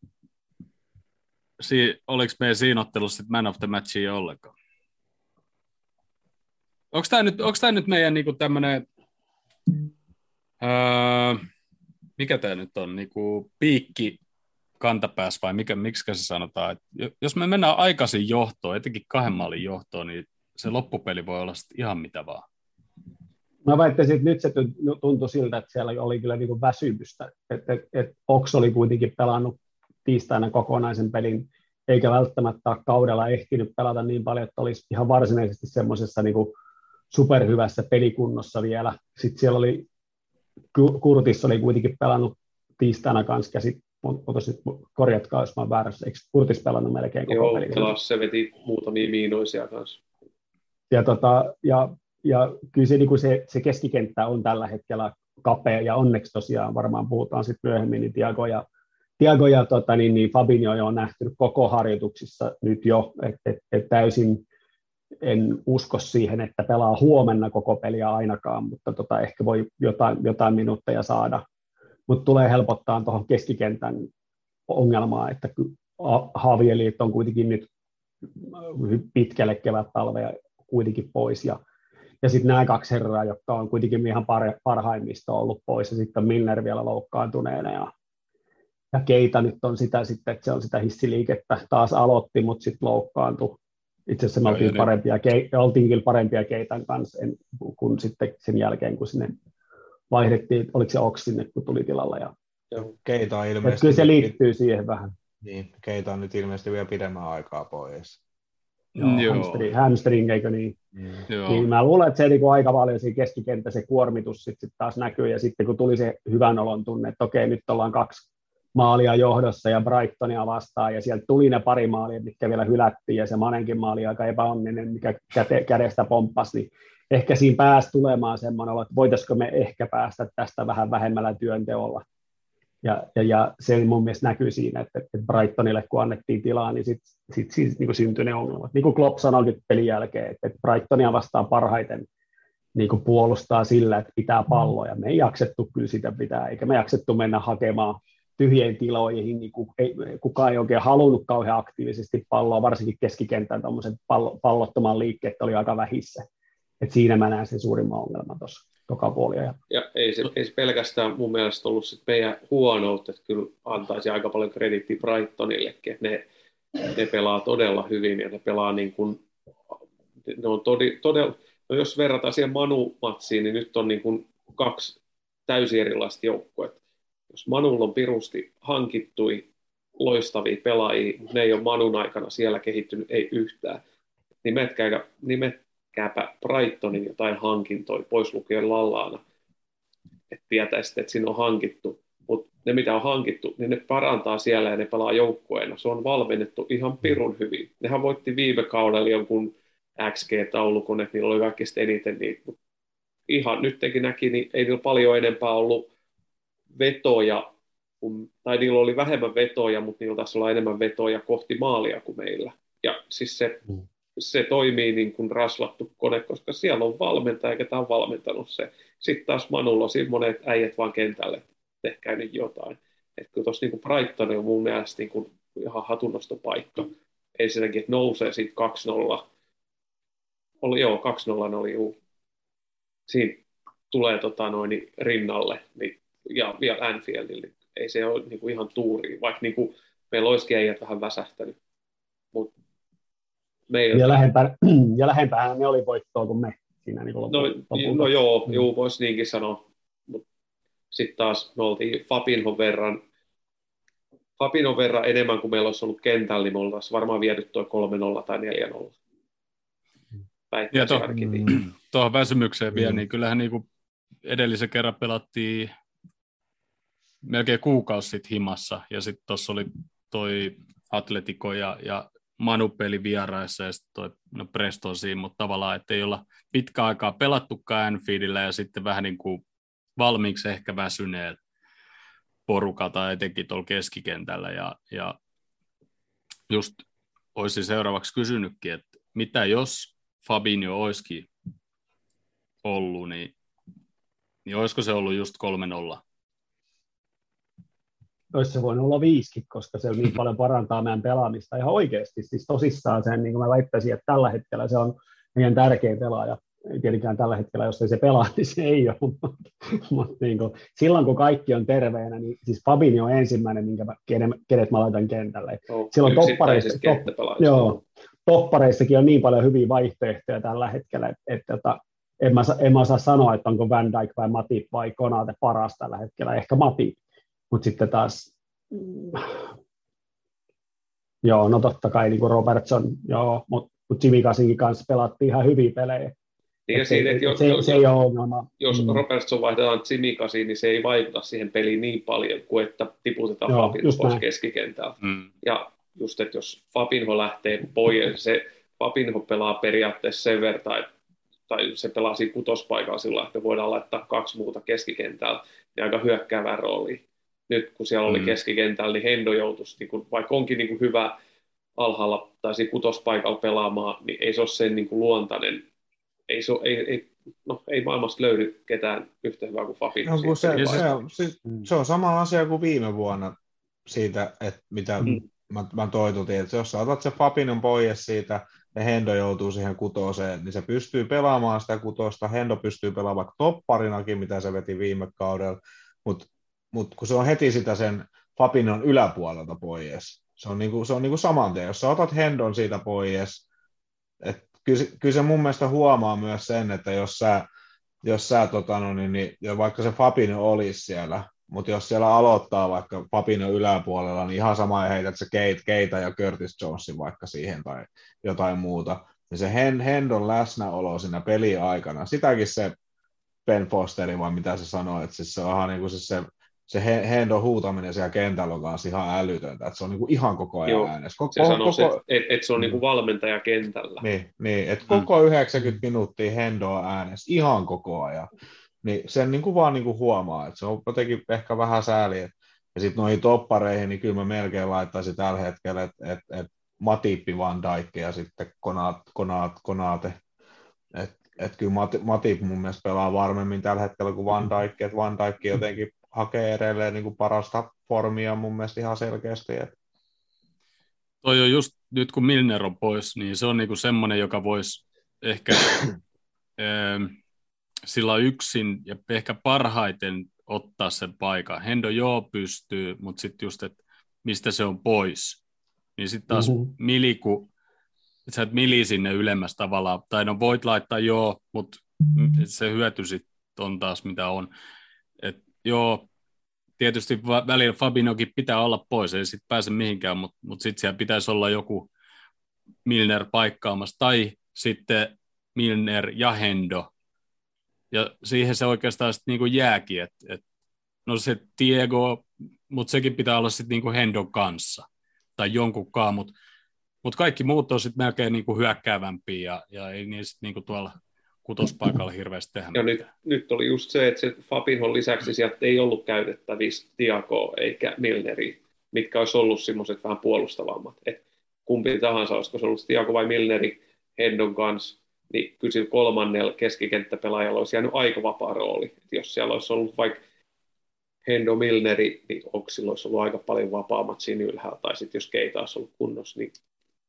A: si, oliko meidän siinä ottelussa sitten man of the matchia ollenkaan? Onko tämä nyt, onks tää nyt meidän niinku tämmöinen, öö, mikä tämä nyt on, niinku piikki kantapäässä vai mikä, miksi se sanotaan, jo- jos me mennään aikaisin johtoon, etenkin kahden maalin johtoon, niin se loppupeli voi olla sitten ihan mitä vaan.
B: Mä väittäisin, että nyt se tun- tuntui siltä, että siellä oli kyllä niin väsymystä. Että et, et Oks oli kuitenkin pelannut tiistaina kokonaisen pelin, eikä välttämättä ole kaudella ehtinyt pelata niin paljon, että olisi ihan varsinaisesti semmoisessa niin superhyvässä pelikunnossa vielä. Sitten siellä oli, Ku- Kurtis oli kuitenkin pelannut tiistaina kanssa, käsit, korjatkaa, jos mä oon väärässä, eikö Kurtis pelannut melkein koko
C: Joo,
B: pelin?
C: pelas, se veti muutamia miinoisia kanssa.
B: ja, tota, ja, ja kyllä se, niin kuin se, se keskikenttä on tällä hetkellä kapea, ja onneksi tosiaan varmaan puhutaan sitten myöhemmin, niin Tiago ja, Tiago ja tota, niin, niin Fabinho on nähty koko harjoituksissa nyt jo, että et, et täysin en usko siihen, että pelaa huomenna koko peliä ainakaan, mutta tota, ehkä voi jotain, jotain minuutteja saada. Mutta tulee helpottaa tuohon keskikentän ongelmaa, että Haavielit on kuitenkin nyt pitkälle kevät talvea kuitenkin pois. Ja, ja sitten nämä kaksi herraa, jotka on kuitenkin ihan par, parhaimmista ollut pois, ja sitten Milner vielä loukkaantuneena. Ja, ja Keita nyt on sitä sitten, että se on sitä hissiliikettä taas aloitti, mutta sitten loukkaantui. Itse asiassa me oltiin,
A: ja ne-
B: parempia, ke, oltiin kyllä parempia Keitan kanssa, en, kun sitten sen jälkeen, kun sinne vaihdettiin, oliko se Oks sinne, kun tuli tilalla. Ja,
D: Keita on ilmeisesti...
B: kyllä se liittyy siihen vähän.
D: Niin, Keita on nyt ilmeisesti vielä pidemmän aikaa pois.
B: Joo,
A: Joo.
B: hamstring, hamstring, eikö niin?
D: Mm.
A: Joo.
B: Niin mä luulen, että se niinku aika paljon siinä keskikenttä se kuormitus sit, sit taas näkyy, ja sitten kun tuli se hyvän olon tunne, että okei, nyt ollaan kaksi maalia johdossa ja Brightonia vastaan, ja sieltä tuli ne pari maalia, mitkä vielä hylättiin, ja se Manenkin maali aika epäonninen, mikä käte, kädestä pomppasi, niin ehkä siinä pääsi tulemaan semmoinen, että voitaisiko me ehkä päästä tästä vähän vähemmällä työnteolla. Ja, ja, ja se mun mielestä näkyy siinä, että, että Brightonille kun annettiin tilaa, niin sitten sit, sit, niin syntyi ne ongelmat. Niin kuin Klopp sanoi pelin jälkeen, että, että Brightonia vastaan parhaiten niin kuin puolustaa sillä, että pitää palloa, ja me ei jaksettu kyllä sitä pitää, eikä me jaksettu mennä hakemaan tyhjiin tiloihin, niin kuin ei, kukaan ei oikein halunnut kauhean aktiivisesti palloa, varsinkin keskikentän tuommoiset pallo, pallottoman liikkeet oli aika vähissä. Et siinä mä näen sen suurimman ongelman tuossa toka puolia. Ja
C: ei se, ei se pelkästään mun mielestä ollut sit meidän huonoutta, että kyllä antaisi aika paljon krediittiä Brightonillekin, että ne, ne pelaa todella hyvin ja ne pelaa niin kuin, ne on todi, todella, no jos verrataan siihen Manu-matsiin, niin nyt on niin kuin kaksi täysin erilaista joukkuetta. Jos Manulla on pirusti hankittui loistavia pelaajia, mutta ne ei ole Manun aikana siellä kehittynyt, ei yhtään. Nimetkääpä, nimetkääpä Brightonin jotain hankintoja, pois lukien Lallaana. Et tietäisitte, että siinä on hankittu. Mutta ne, mitä on hankittu, niin ne parantaa siellä ja ne pelaa joukkueena. Se on valmennettu ihan pirun hyvin. Nehän voitti viime kaudella jonkun XG-taulukon, että niillä oli kaikista eniten niitä. Mut ihan nyt teki näki, niin ei niillä paljon enempää ollut vetoja, kun, tai niillä oli vähemmän vetoja, mutta niillä taisi olla enemmän vetoja kohti maalia kuin meillä. Ja siis se, mm. se toimii niin kuin rasvattu kone, koska siellä on valmentaja, ketä on valmentanut se. Sitten taas Manulla on monet äijät vaan kentälle, tehkää nyt jotain. Että kyllä tuossa niin Brighton on mun mielestä niin kuin ihan hatunnostopaikka. Ensinnäkin, että nousee siitä 2-0. Oli, joo, 2-0 oli juu. Siinä tulee tota, noin, rinnalle niin, ja vielä Anfieldille. Ei se ole niin kuin ihan tuuri, vaikka niin kuin, meillä olisikin äijät vähän väsähtänyt. Mut
B: meillä... ja, lähempää, ja lähempää ne oli voittoa kuin me siinä niin
C: no, no joo, mm. joo voisi niinkin sanoa. Mutta sitten taas me oltiin Fabinho verran, Fabinho verran enemmän kuin meillä olisi ollut kentällä, niin me oltaisiin varmaan viety tuo 3-0 tai 4-0.
A: Ja to, mm, tuohon väsymykseen mm. vielä, niin kyllähän niin kuin edellisen kerran pelattiin melkein kuukausi sitten himassa, ja sitten tuossa oli toi Atletico ja, ja Manu-peli vieraissa ja sitten toi no Presto siinä, mutta tavallaan, että ei olla pitkä aikaa pelattukaan Anfieldillä ja sitten vähän niin kuin valmiiksi ehkä väsyneet porukalta etenkin tuolla keskikentällä ja, ja just olisin seuraavaksi kysynytkin, että mitä jos Fabinho olisikin ollut, niin, niin olisiko se ollut just 3-0?
B: Olisi se voinut olla viisikin, koska se niin paljon parantaa meidän pelaamista ihan oikeasti. Siis tosissaan sen, niin kuin mä väittäisin, että tällä hetkellä se on meidän tärkein pelaaja. Ei tietenkään tällä hetkellä, jos ei se pelaa, niin se ei ole. Mutta niin kuin, silloin kun kaikki on terveenä, niin siis Fabinho on ensimmäinen, minkä mä, kenet mä laitan kentälle.
C: Oh, silloin toppareissa, top,
B: joo, toppareissakin on niin paljon hyviä vaihtoehtoja tällä hetkellä, että, että, että en, mä, en mä osaa sanoa, että onko Van Dijk vai Matip vai Konate paras tällä hetkellä. Ehkä Matip mutta sitten taas, mm, joo, no totta kai niin kuin Robertson, joo, mutta mut Jimmy Kasinkin kanssa pelattiin ihan hyviä pelejä.
C: Niin ja siinä,
B: että jos, se, jos, se ei ole ongelma.
C: Jos mm. Robertson vaihdetaan Kasiin, niin se ei vaikuta siihen peliin niin paljon kuin että tiputetaan Joo, Fabinho pois keskikentältä. Mm. Ja just, että jos Fabinho lähtee pois, se Fabinho pelaa periaatteessa sen verran, tai, tai se pelaa siinä kutospaikalla sillä, että voidaan laittaa kaksi muuta keskikentältä, niin aika hyökkäävää rooliin nyt kun siellä oli mm. keskikentällä, niin Hendo joutui, niin kun, vaikka onkin niin kuin hyvä alhaalla tai siinä kutospaikalla pelaamaan, niin ei se ole sen niin kuin luontainen, ei, se, ei, ei, no, ei maailmasta löydy ketään yhtä hyvää kuin Fabi.
D: No, kun se, se, on, se, se on sama asia kuin viime vuonna siitä, että mitä mm. mä, mä toitutin, että jos sä otat se Fabinon pois siitä, ja Hendo joutuu siihen kutoseen, niin se pystyy pelaamaan sitä kutosta, Hendo pystyy pelaamaan topparinakin, mitä se veti viime kaudella, mutta mutta kun se on heti sitä sen Fabinon yläpuolelta pois, se on, niinku, se on niinku saman tien. Jos sä otat Hendon siitä pois, et kyllä, kyllä se mun mielestä huomaa myös sen, että jos sä, jos sä tota, no, niin, niin, vaikka se Fabino olisi siellä, mutta jos siellä aloittaa vaikka Fabino yläpuolella, niin ihan sama heität se Kate, Keita ja Curtis Jonesin vaikka siihen tai jotain muuta, niin se Hendon läsnäolo siinä peliaikana, sitäkin se Ben Fosteri, vai mitä se sanoi, että siis se on ihan niin kuin se, se se Hendo huutaminen siellä kentällä on kanssa ihan älytöntä, että se on niinku ihan koko ajan Joo, äänessä. Koko,
C: se sanoo, koko... että et se on niinku valmentaja kentällä.
D: Niin, niin että mm. koko 90 minuuttia Hendo on äänessä ihan koko ajan. Niin sen niinku vaan niinku huomaa, että se on jotenkin ehkä vähän sääli. Ja sitten noihin toppareihin, niin kyllä mä melkein laittaisin tällä hetkellä, että et, et Matippi Van Dijk ja sitten Konate, Konate, Konate. että et kyllä Matip mun mielestä pelaa varmemmin tällä hetkellä kuin Van Dijk, että Van Dijk jotenkin hakee edelleen niin kuin parasta formia mun mielestä ihan selkeästi. Että.
A: Toi on just nyt kun Milner on pois, niin se on niin kuin semmoinen, joka voisi ehkä ähm, sillä yksin ja ehkä parhaiten ottaa sen paikan. Hendo joo pystyy, mutta sitten just, että mistä se on pois. Niin sitten taas mm-hmm. Mili, kun sä et Mili sinne ylemmäs tavallaan, tai no voit laittaa joo, mutta se hyöty sitten on taas mitä on joo, tietysti välillä Fabinokin pitää olla pois, ei sitten pääse mihinkään, mutta mut sitten siellä pitäisi olla joku Milner paikkaamassa, tai sitten Milner ja Hendo, ja siihen se oikeastaan sitten niinku jääkin, että et, no se Diego, mutta sekin pitää olla sitten niinku Hendon kanssa tai jonkunkaan, mutta mut kaikki muut on sitten melkein niinku hyökkäävämpiä ja, ja ei niin sitten niinku tuolla kutospaikalla hirveästi tehdä
C: Ja nyt, nyt, oli just se, että se Fabinhon lisäksi sieltä ei ollut käytettävissä Diago eikä Milneri, mitkä olisi ollut semmoiset vähän puolustavammat. Et kumpi tahansa, olisiko se ollut Diago vai Milneri Hendon kanssa, niin kyllä sillä kolmannella keskikenttäpelaajalla olisi jäänyt aika vapaa rooli. Et jos siellä olisi ollut vaikka Hendo Milneri, niin onko silloin olisi ollut aika paljon vapaammat siinä ylhäällä, tai sitten jos Keita olisi ollut kunnossa, niin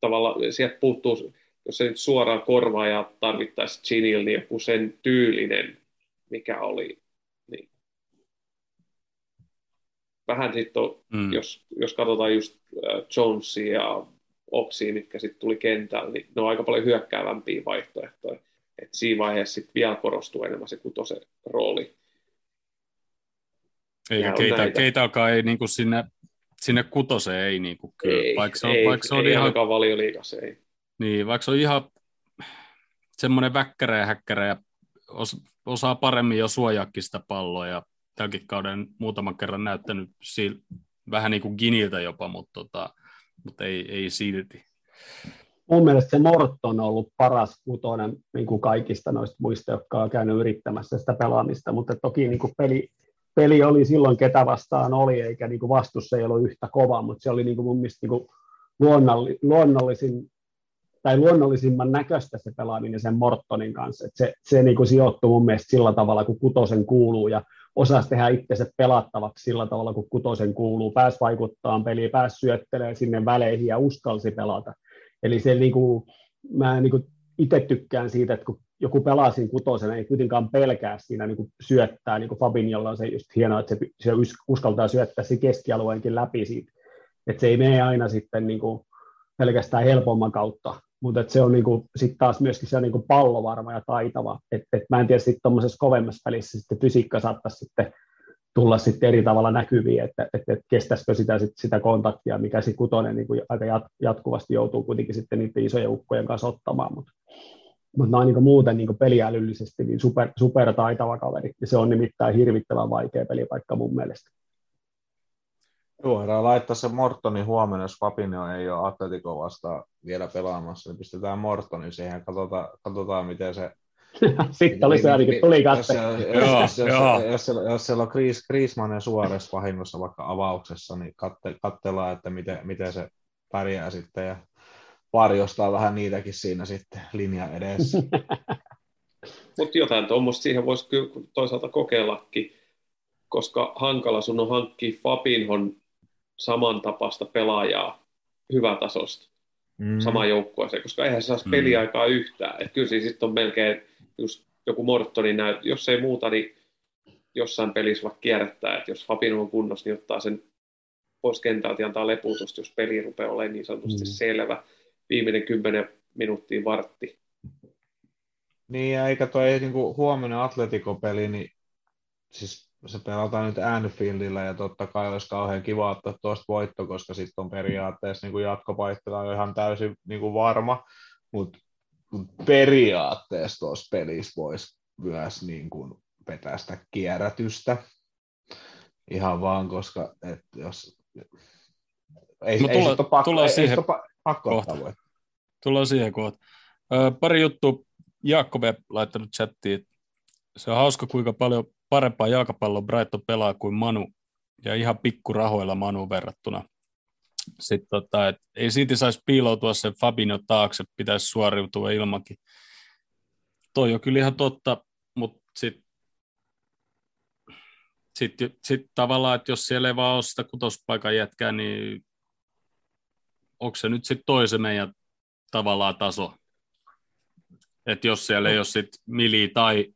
C: tavallaan sieltä puuttuu, jos se nyt suoraan korvaa ja tarvittaisiin Ginil, niin joku sen tyylinen, mikä oli, niin vähän sitten, mm. jos, jos katsotaan just Jonesia ja Oxia, mitkä sitten tuli kentällä, niin ne on aika paljon hyökkäävämpiä vaihtoehtoja. Et siinä vaiheessa sitten vielä korostuu enemmän se kutosen rooli.
A: Eikä keitä, keitaakaan ei niinku sinne, sinne kutoseen ei niinku kyllä.
C: Ei, vaikka se on, ei, vaikka se on ei ihan, valioliigassa, ei.
A: Niin, vaikka se on ihan semmoinen väkkärä ja häkkärä ja os, osaa paremmin jo suojaakin sitä palloa ja tälläkin kauden muutaman kerran näyttänyt siitä, vähän niin kuin Giniltä jopa, mutta, tota, mutta ei, ei silti.
B: Mun mielestä se Morton on ollut paras kutonen niin kuin kaikista noista muista, jotka on käynyt yrittämässä sitä pelaamista, mutta toki niin kuin peli, peli oli silloin ketä vastaan oli, eikä niin kuin vastus ei ollut yhtä kova, mutta se oli niin kuin mun mielestä niin kuin luonnollisin tai luonnollisimman näköistä se pelaaminen sen Mortonin kanssa. Et se se niin kuin sijoittui mun mielestä sillä tavalla, kun kutosen kuuluu ja osasi tehdä itsensä pelattavaksi sillä tavalla, kun kutosen kuuluu. Pääsi vaikuttaa peliin, pääsi syöttelemään sinne väleihin ja uskalsi pelata. Eli se niin kuin, mä niin kuin itse tykkään siitä, että kun joku pelaa siinä kutosen, ei kuitenkaan pelkää siinä niin kuin syöttää, niin kuin Fabinholla on se just hienoa, että se, se uskaltaa syöttää se keskialueenkin läpi siitä. Että se ei mene aina sitten niin kuin pelkästään helpomman kautta, mutta se on niinku, sitten taas myöskin se on niinku pallovarma ja taitava. Et, et mä en tiedä sitten tuommoisessa kovemmassa pelissä sitten fysiikka saattaisi sitten tulla sitten eri tavalla näkyviin, että, että, että kestäisikö sitä, sit, sitä kontaktia, mikä sitten kutonen niin aika jat, jatkuvasti joutuu kuitenkin sitten niiden isojen ukkojen kanssa ottamaan, mutta mutta nämä on niin muuten niin peliälyllisesti niin super, super taitava kaveri, ja se on nimittäin hirvittävän vaikea pelipaikka mun mielestä.
D: Herra laittaa se Mortoni huomenna, jos Fabinho ei ole Atletico vastaan vielä pelaamassa, niin pistetään Mortoni siihen, katsotaan, katsotaan miten se...
B: Sitten oli se ainakin tuli
D: kaste. Jos, siellä on Chris, Griezmann ja Suores vahingossa vaikka avauksessa, niin katte, katsellaan, että miten, miten se pärjää sitten ja varjostaa vähän niitäkin siinä sitten linja edessä.
C: Mutta jotain tuommoista siihen voisi kyllä toisaalta kokeillakin, koska hankala sun on hankkia Fabinhon samantapaista pelaajaa hyvätasosta mm. samaan joukkueeseen, koska eihän se saisi mm. peliaikaa yhtään. Et kyllä sitten on melkein just joku Mortoni näyt, jos ei muuta, niin jossain pelissä vaikka kierrättää, että jos Fabinho on kunnossa, niin ottaa sen pois kentältä ja antaa leputusta, jos peli rupeaa olemaan niin sanotusti mm. selvä. Viimeinen kymmenen minuuttia vartti.
D: Niin, ja eikä toi niin huomenna Atletico-peli, niin siis se pelataan nyt Anfieldillä ja totta kai olisi kauhean kiva ottaa tuosta voitto, koska sitten on periaatteessa niin jatkopaikka on ihan täysin niin kuin varma, mutta periaatteessa tuossa pelissä voisi myös niin kuin vetää sitä kierrätystä ihan vaan, koska et jos ei, no, ei tulla, pakko, tullaan ei, siihen ei pakko kohta.
A: Tullaan siihen kohta. pari juttu Jaakko Web laittanut chattiin. Se on hauska, kuinka paljon parempaa jalkapalloa Brighton pelaa kuin Manu, ja ihan pikkurahoilla Manu verrattuna. Sitten tota, et ei siitä saisi piiloutua se Fabinho taakse, pitäisi suoriutua ilmankin. Toi on kyllä ihan totta, mutta sitten sitten sit tavallaan, että jos siellä ei vaan ole sitä kutospaikan jätkää, niin onko se nyt sitten toisen meidän tavallaan taso? Että jos siellä ei ole sitten Mili tai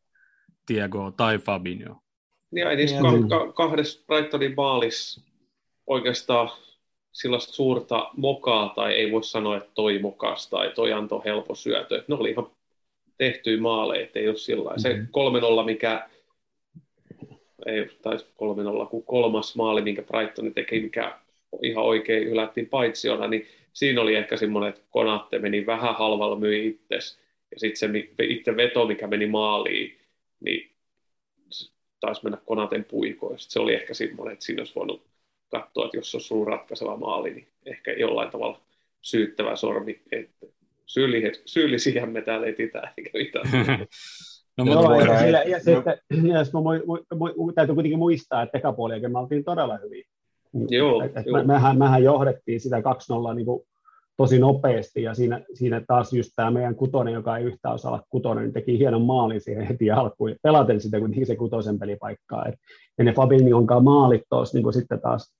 A: Tiago tai Fabinho.
C: Niin, ei niissä ka- ka- kahdessa Brightonin maalissa oikeastaan sellaista suurta mokaa, tai ei voi sanoa, että toi mokas tai toi antoi helppo syötö. Ne oli ihan tehtyjä maaleja, ettei ole sillä mm-hmm. Se 3-0, mikä ei taisi 3-0, kun kolmas maali, minkä Brighton teki, mikä ihan oikein ylättiin paitsiona, niin siinä oli ehkä semmoinen, että Konatte meni vähän halvalla myi itses, ja sitten se itse veto, mikä meni maaliin, niin taisi mennä Konaten puikoon. Se oli ehkä semmoinen, että siinä olisi voinut katsoa, että jos olisi ollut ratkaiseva maali, niin ehkä jollain tavalla syyttävä sormi, että syyllisiä me täällä etsitään, eikä mitään.
B: No, mutta Joo, ja, sillä, ja sitten, ja mä mu, mu, täytyy kuitenkin muistaa, että tekapuoliakin me oltiin todella hyvin.
C: Joo, et, et joo.
B: Mehän, mehän johdettiin sitä 2-0 niin kuin tosi nopeasti, ja siinä, siinä taas just tämä meidän kutonen, joka ei yhtään osaa olla kutonen, niin teki hienon maalin siihen heti alkuun, pelaten sitä kuitenkin se kutosen pelipaikkaa. Et, ja ne Fabinhonkaan maalit tuossa niin sitten taas,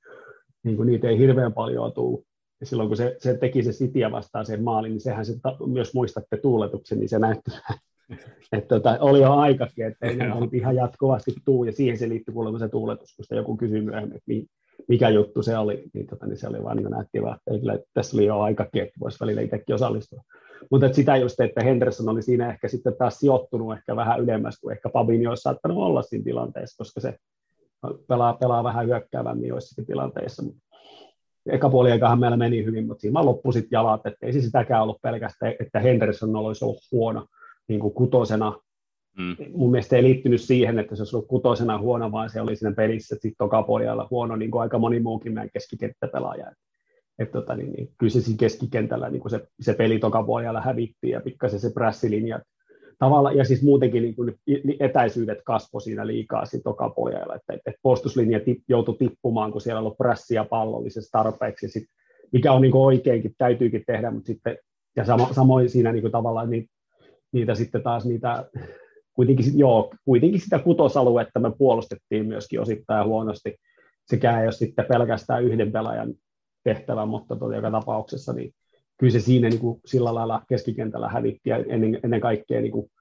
B: niin kuin niitä ei hirveän paljon tule. Ja silloin kun se, se teki se Cityä vastaan sen maalin, niin sehän se, myös muistatte tuuletuksen, niin se näytti että tota, oli jo aikakin, että ei nyt ihan jatkuvasti tuu, ja siihen se liittyy kuulemma se tuuletus, kun joku kysyi myöhemmin, että mikä juttu se oli, niin, tota, niin se oli vaan niin näytti vaan, että kyllä, tässä oli jo aikakin, että voisi välillä itsekin osallistua. Mutta sitä just, että Henderson oli siinä ehkä sitten taas sijoittunut ehkä vähän ylemmäs kuin ehkä Fabinho olisi saattanut olla siinä tilanteessa, koska se pelaa, pelaa vähän hyökkäävämmin joissakin tilanteissa. Eka puoli aikahan meillä meni hyvin, mutta siinä loppui sitten jalat, että ei se sitäkään ollut pelkästään, että Henderson olisi ollut huono, niin kuin kutosena. Mm. Mun mielestä ei liittynyt siihen, että se olisi ollut kutosena huono, vaan se oli siinä pelissä sitten tokapohjalla huono, niin kuin aika moni muukin meidän keskikenttäpelaaja. Et, tota, niin, niin, kyllä se siinä keskikentällä niin kuin se, se peli tokapohjalla hävitti ja pikkasen se prässilinja tavalla, ja siis muutenkin niin kuin etäisyydet kasvoi siinä liikaa siinä tokapohjalla, että, että postuslinja tip, joutui tippumaan, kun siellä oli prässi ja pallollisessa tarpeeksi, sit, mikä on niin kuin oikeinkin, täytyykin tehdä, mutta sitten, ja samo, samoin siinä niin kuin tavallaan niin niitä sitten taas niitä, kuitenkin, joo, kuitenkin sitä kutosaluetta me puolustettiin myöskin osittain huonosti. Sekä ei ole sitten pelkästään yhden pelaajan tehtävä, mutta tuota, joka tapauksessa niin kyllä se siinä niin kuin sillä lailla keskikentällä hävitti ja ennen, ennen kaikkea niin kuin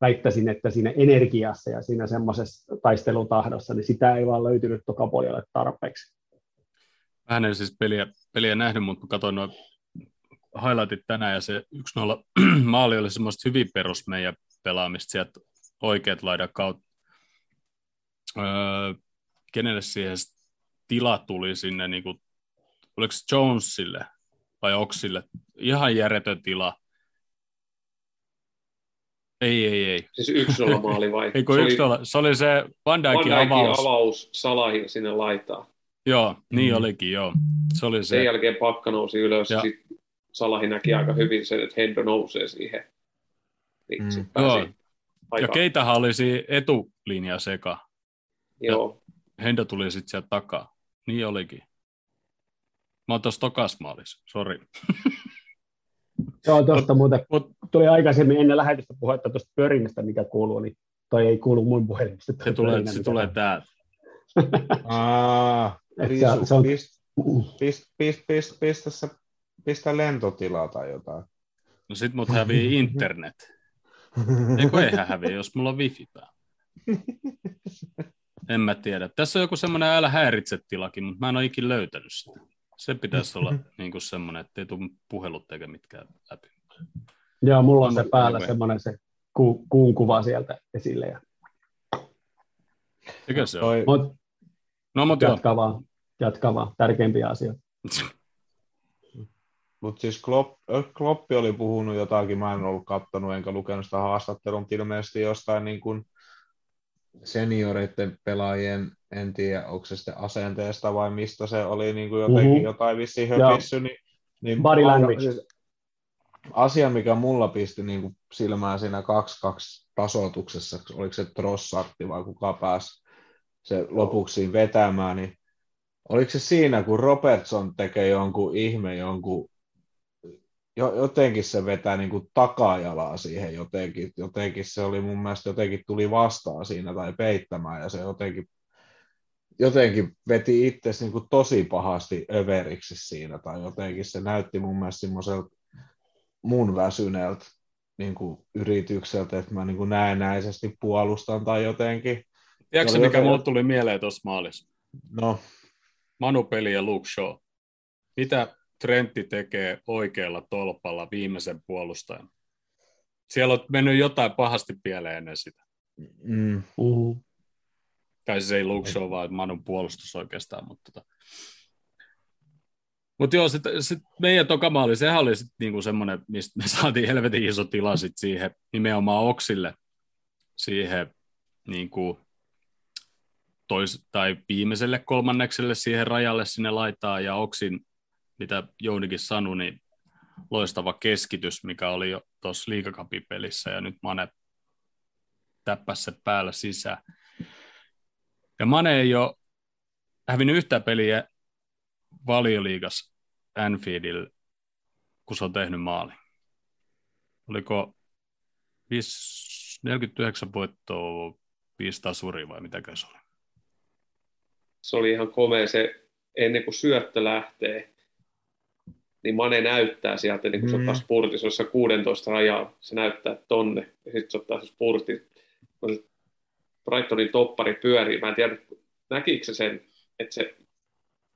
B: väittäisin, että siinä energiassa ja siinä semmoisessa taistelutahdossa, niin sitä ei vaan löytynyt tokapuolelle tarpeeksi.
A: Mä en siis peliä, peliä nähnyt, mutta katsoin noin highlightit tänään ja se 1-0 maali oli semmoista hyvin perus meidän pelaamista sieltä oikeat laidan kautta. Öö, kenelle siihen tila tuli sinne, niin kuin, oliko Jonesille vai Oksille? Ihan järjetön tila. Ei, ei, ei.
C: Siis yksi olla maali vai?
A: Ei, kun se, yksi oli, se oli se Van Dijkin avaus.
C: avaus Salahin sinne laitaan.
A: Joo, niin mm. olikin, joo. Se oli se.
C: Sen jälkeen pakka nousi ylös ja, ja sit Salahi näki aika hyvin sen, että Hendo nousee siihen. Niin mm. Joo.
A: Ja keitähän oli siinä etulinja seka.
C: Joo.
A: Ja Hendo tuli sitten sieltä takaa. Niin olikin. Mä oon tuossa tokas maalis, sori.
B: Joo, tuosta muuten mut, tuli aikaisemmin ennen lähetystä puhetta tuosta pörinnästä, mikä kuuluu, niin toi ei kuulu mun puhelimesta.
A: Se tulee, se tulee täältä.
D: Aa, Risu, se on... pist, pist, pist, pist, pistä pistä lentotilaa tai jotain.
A: No sit mut hävii internet. Eikö eihän häviä, jos mulla on wifi päällä. En mä tiedä. Tässä on joku semmoinen älä häiritse tilakin, mutta mä en ole ikin löytänyt sitä. Se pitäisi olla niin kuin semmoinen, että ei tule puhelut eikä mitkään läpi.
B: Joo, mulla on se päällä semmoinen se ku, kuun kuva sieltä esille. Ja...
A: Mikä se on? Mut,
B: no, mutta jatka vaan, jatka vaan. Tärkeimpiä asioita.
D: Mutta siis Klopp, Kloppi oli puhunut jotakin, mä en ollut kattonut enkä lukenut sitä haastattelua, mutta ilmeisesti jostain niin kuin senioreiden pelaajien, en tiedä, onko se sitten asenteesta vai mistä se oli niin kuin jotenkin mm-hmm. jotain vissiin höpissy, niin, niin
B: Body language. Siis
D: asia, mikä mulla pisti niin kuin silmään siinä 2-2 tasoituksessa, oliko se Trossartti vai kuka pääsi se lopuksi vetämään, niin oliko se siinä, kun Robertson tekee jonkun ihme, jonkun jotenkin se vetää niin kuin takajalaa siihen jotenkin. Jotenkin se oli mun mielestä jotenkin tuli vastaan siinä tai peittämään ja se jotenkin, jotenkin veti itse niin kuin tosi pahasti överiksi siinä tai jotenkin se näytti mun mielestä semmoiselta mun väsyneeltä niin kuin yritykseltä, että mä niin kuin näennäisesti puolustan tai jotenkin.
A: Tiedätkö mikä joten... mulle tuli mieleen tuossa maalissa?
D: No.
A: Manu Peli ja Luke Shaw. Mitä Trentti tekee oikealla tolpalla viimeisen puolustajan. Siellä on mennyt jotain pahasti pieleen ennen sitä.
D: Mm. Uh.
A: Tai siis ei Show, vaan Manun puolustus oikeastaan. Mutta tota. Mut joo, sit, sit meidän tokamaali, sehän oli sit niinku semmoinen, mistä me saatiin helvetin iso tila sit siihen nimenomaan Oksille, siihen niinku tois, tai viimeiselle kolmannekselle siihen rajalle sinne laitaa, ja Oksin, mitä Jounikin sanoi, niin loistava keskitys, mikä oli jo tuossa liikakapipelissä, ja nyt Mane täppäsi se päällä sisään. Ja Mane ei ole hävinnyt yhtään peliä valioliigas Anfieldillä, kun se on tehnyt maali. Oliko 49 voittoa, 5 tasuria vai mitä se oli?
C: Se oli ihan komea se, ennen kuin syöttö lähtee, niin Mane näyttää sieltä, niin kun se mm. ottaa spurtissa, jossa 16 rajaa, se näyttää tonne, ja sitten se ottaa se spurti, kun se Brightonin toppari pyörii, mä en tiedä, näkikö se sen, että se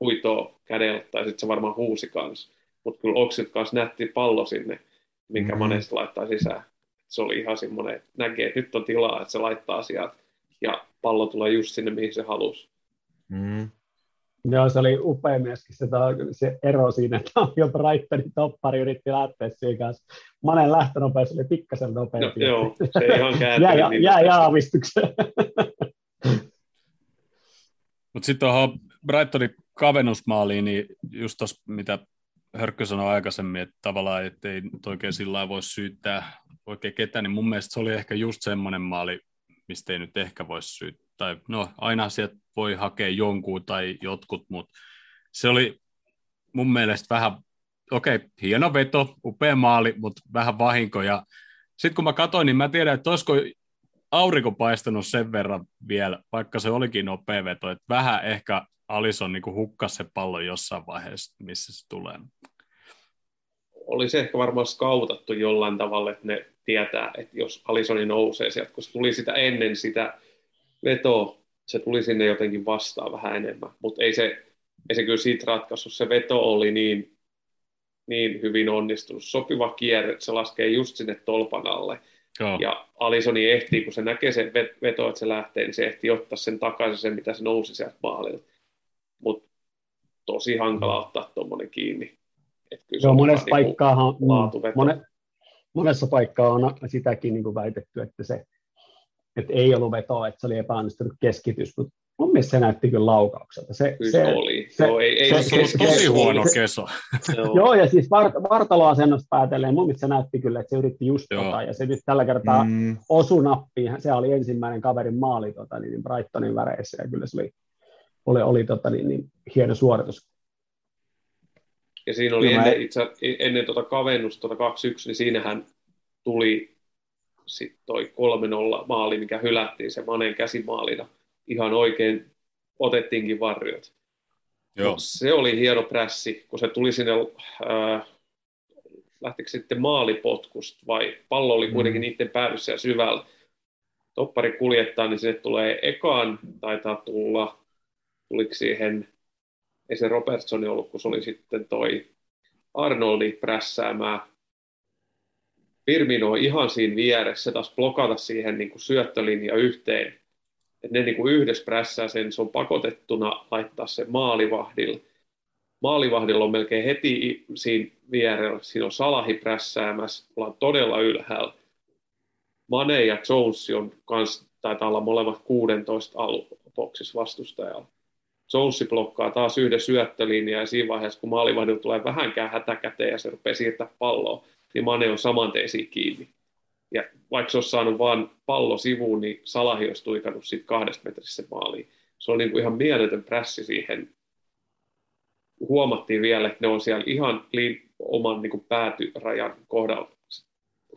C: huitoo kädellä, tai sitten se varmaan huusi kanssa, mutta kyllä Oksit kanssa nätti pallo sinne, minkä mm. Mane laittaa sisään. Se oli ihan semmoinen, että näkee, että nyt on tilaa, että se laittaa sieltä, ja pallo tulee just sinne, mihin se halusi.
B: Mm. Joo, se oli upea myöskin se, se ero siinä, että jo Brightonin toppari yritti lähteä siihen kanssa. Manen lähtönopeus oli pikkasen nopeampi.
C: No, joo, se ei ihan kääntynyt.
B: jää, niin jää jaavistukseen.
A: Mutta sitten tuohon Brightonin kavennusmaaliin, niin just tuossa, mitä Hörkkö sanoi aikaisemmin, että tavallaan että ei oikein sillä voi syyttää oikein ketään, niin mun mielestä se oli ehkä just semmoinen maali, mistä ei nyt ehkä voisi syyttää. Tai no, aina sieltä voi hakea jonkun tai jotkut, mutta se oli mun mielestä vähän, okei, okay, hieno veto, upea maali, mutta vähän vahinko. Ja sitten kun mä katsoin, niin mä tiedän, että olisiko aurinko paistanut sen verran vielä, vaikka se olikin nopea veto, että vähän ehkä Alison niin hukkas se pallo jossain vaiheessa, missä se tulee.
C: Olisi ehkä varmaan skautattu jollain tavalla, että ne tietää, että jos Alisoni nousee sieltä, kun se tuli sitä ennen sitä vetoa, se tuli sinne jotenkin vastaan vähän enemmän, mutta ei se, ei se kyllä siitä ratkaissut. Se veto oli niin, niin hyvin onnistunut, sopiva kierre, että se laskee just sinne tolpan alle. Joo. Ja Alisoni ehtii, kun se näkee sen veto, että se lähtee, niin se ehtii ottaa sen takaisin sen, mitä se nousi sieltä maalilta. Mutta tosi hankala ottaa tuommoinen kiinni.
B: Et kyllä Joo, monessa niinku paikkaa mone, monessa paikkaa on sitäkin niin kuin väitetty, että se että ei ollut vetoa, että se oli epäonnistunut keskitys, mutta mun mielestä se näytti kyllä laukaukselta. Se,
C: kyllä se, oli. Se, joo, ei, ei,
A: se, se, se, tosi se, huono se, keso.
B: joo, ja siis vart, vartaloasennosta päätellen, mun mielestä se näytti kyllä, että se yritti just tota, ja se nyt tällä kertaa mm. osui nappiin. Se oli ensimmäinen kaverin maali tota, niin Brightonin väreissä, ja kyllä se oli, oli, oli tota, niin, niin, hieno suoritus.
C: Ja siinä oli ennen, mä... itse, ennen tuota kavennusta, tuota 2-1, niin siinähän tuli sitten toi 3-0 maali, mikä hylättiin se Manen käsimaalina, ihan oikein otettiinkin varjot. Joo. se oli hieno prässi, kun se tuli sinne, äh, lähtikö sitten maalipotkusta vai pallo oli kuitenkin mm. niiden päädyssä ja syvällä. Toppari kuljettaa, niin sinne tulee ekaan, taitaa tulla, tuliko siihen, ei se Robertsoni ollut, kun se oli sitten toi Arnoldi prässäämään Firmino ihan siinä vieressä, taas blokata siihen niin kuin syöttölinja yhteen. Että ne niin kuin yhdessä prässää sen, se on pakotettuna laittaa se maalivahdille. Maalivahdilla on melkein heti siinä vierellä, siinä on Salahi prässäämässä, ollaan todella ylhäällä. Mane ja Jones on kans, taitaa olla molemmat 16 aluboksissa vastustajalla. Jonesi blokkaa taas yhden syöttölinjan ja siinä vaiheessa, kun maalivahdilla tulee vähänkään hätäkäteen ja se rupeaa siirtää palloa, niin Mane on saman teisiin kiinni. Ja vaikka se olisi saanut vain pallo sivuun, niin Salahi olisi tuikannut siitä kahdesta metrissä maaliin. Se on niin kuin ihan mieletön prässi siihen. Huomattiin vielä, että ne on siellä ihan liin, oman niin kuin päätyrajan kohdalla,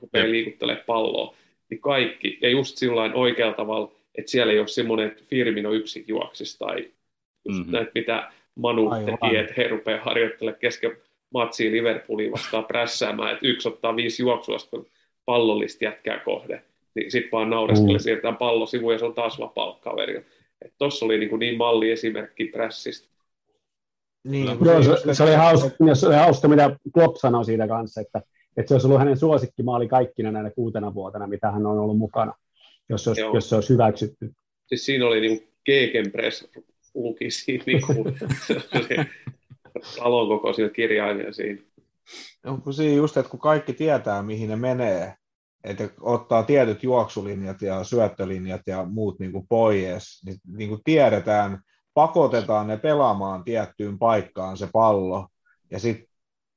C: rupeaa liikuttelemaan palloa. Niin kaikki, ja just sillä oikealla tavalla, että siellä ei ole semmoinen, että Firmino yksin juoksisi tai just mm-hmm. näitä, mitä Manu Aivan. teki, että he rupeaa harjoittelemaan kesken matsia Liverpooliin vastaan prässäämään, että yksi ottaa viisi juoksua, kun pallollista jätkää kohde, niin sitten vaan naureskelle, mm. siirretään pallo sivuun ja se on taas vapaa kaveri. Tuossa oli niin, niin malli esimerkki prässistä.
B: Niin, Joo, se, se, oli hauska, se oli hauska, mitä Klopp sanoi siitä kanssa, että, että se olisi ollut hänen suosikkimaali kaikkina näinä kuutena vuotena, mitä hän on ollut mukana, jos se olisi, jos se olisi hyväksytty.
C: Siis siinä oli niin Gegenpress luki siinä, niin kuin, talon kokoisia kirjaimia siinä.
D: Onko siinä just, että kun kaikki tietää, mihin ne menee, että ottaa tietyt juoksulinjat ja syöttölinjat ja muut niin kuin pois, niin, niin kuin tiedetään, pakotetaan ne pelaamaan tiettyyn paikkaan se pallo, ja sitten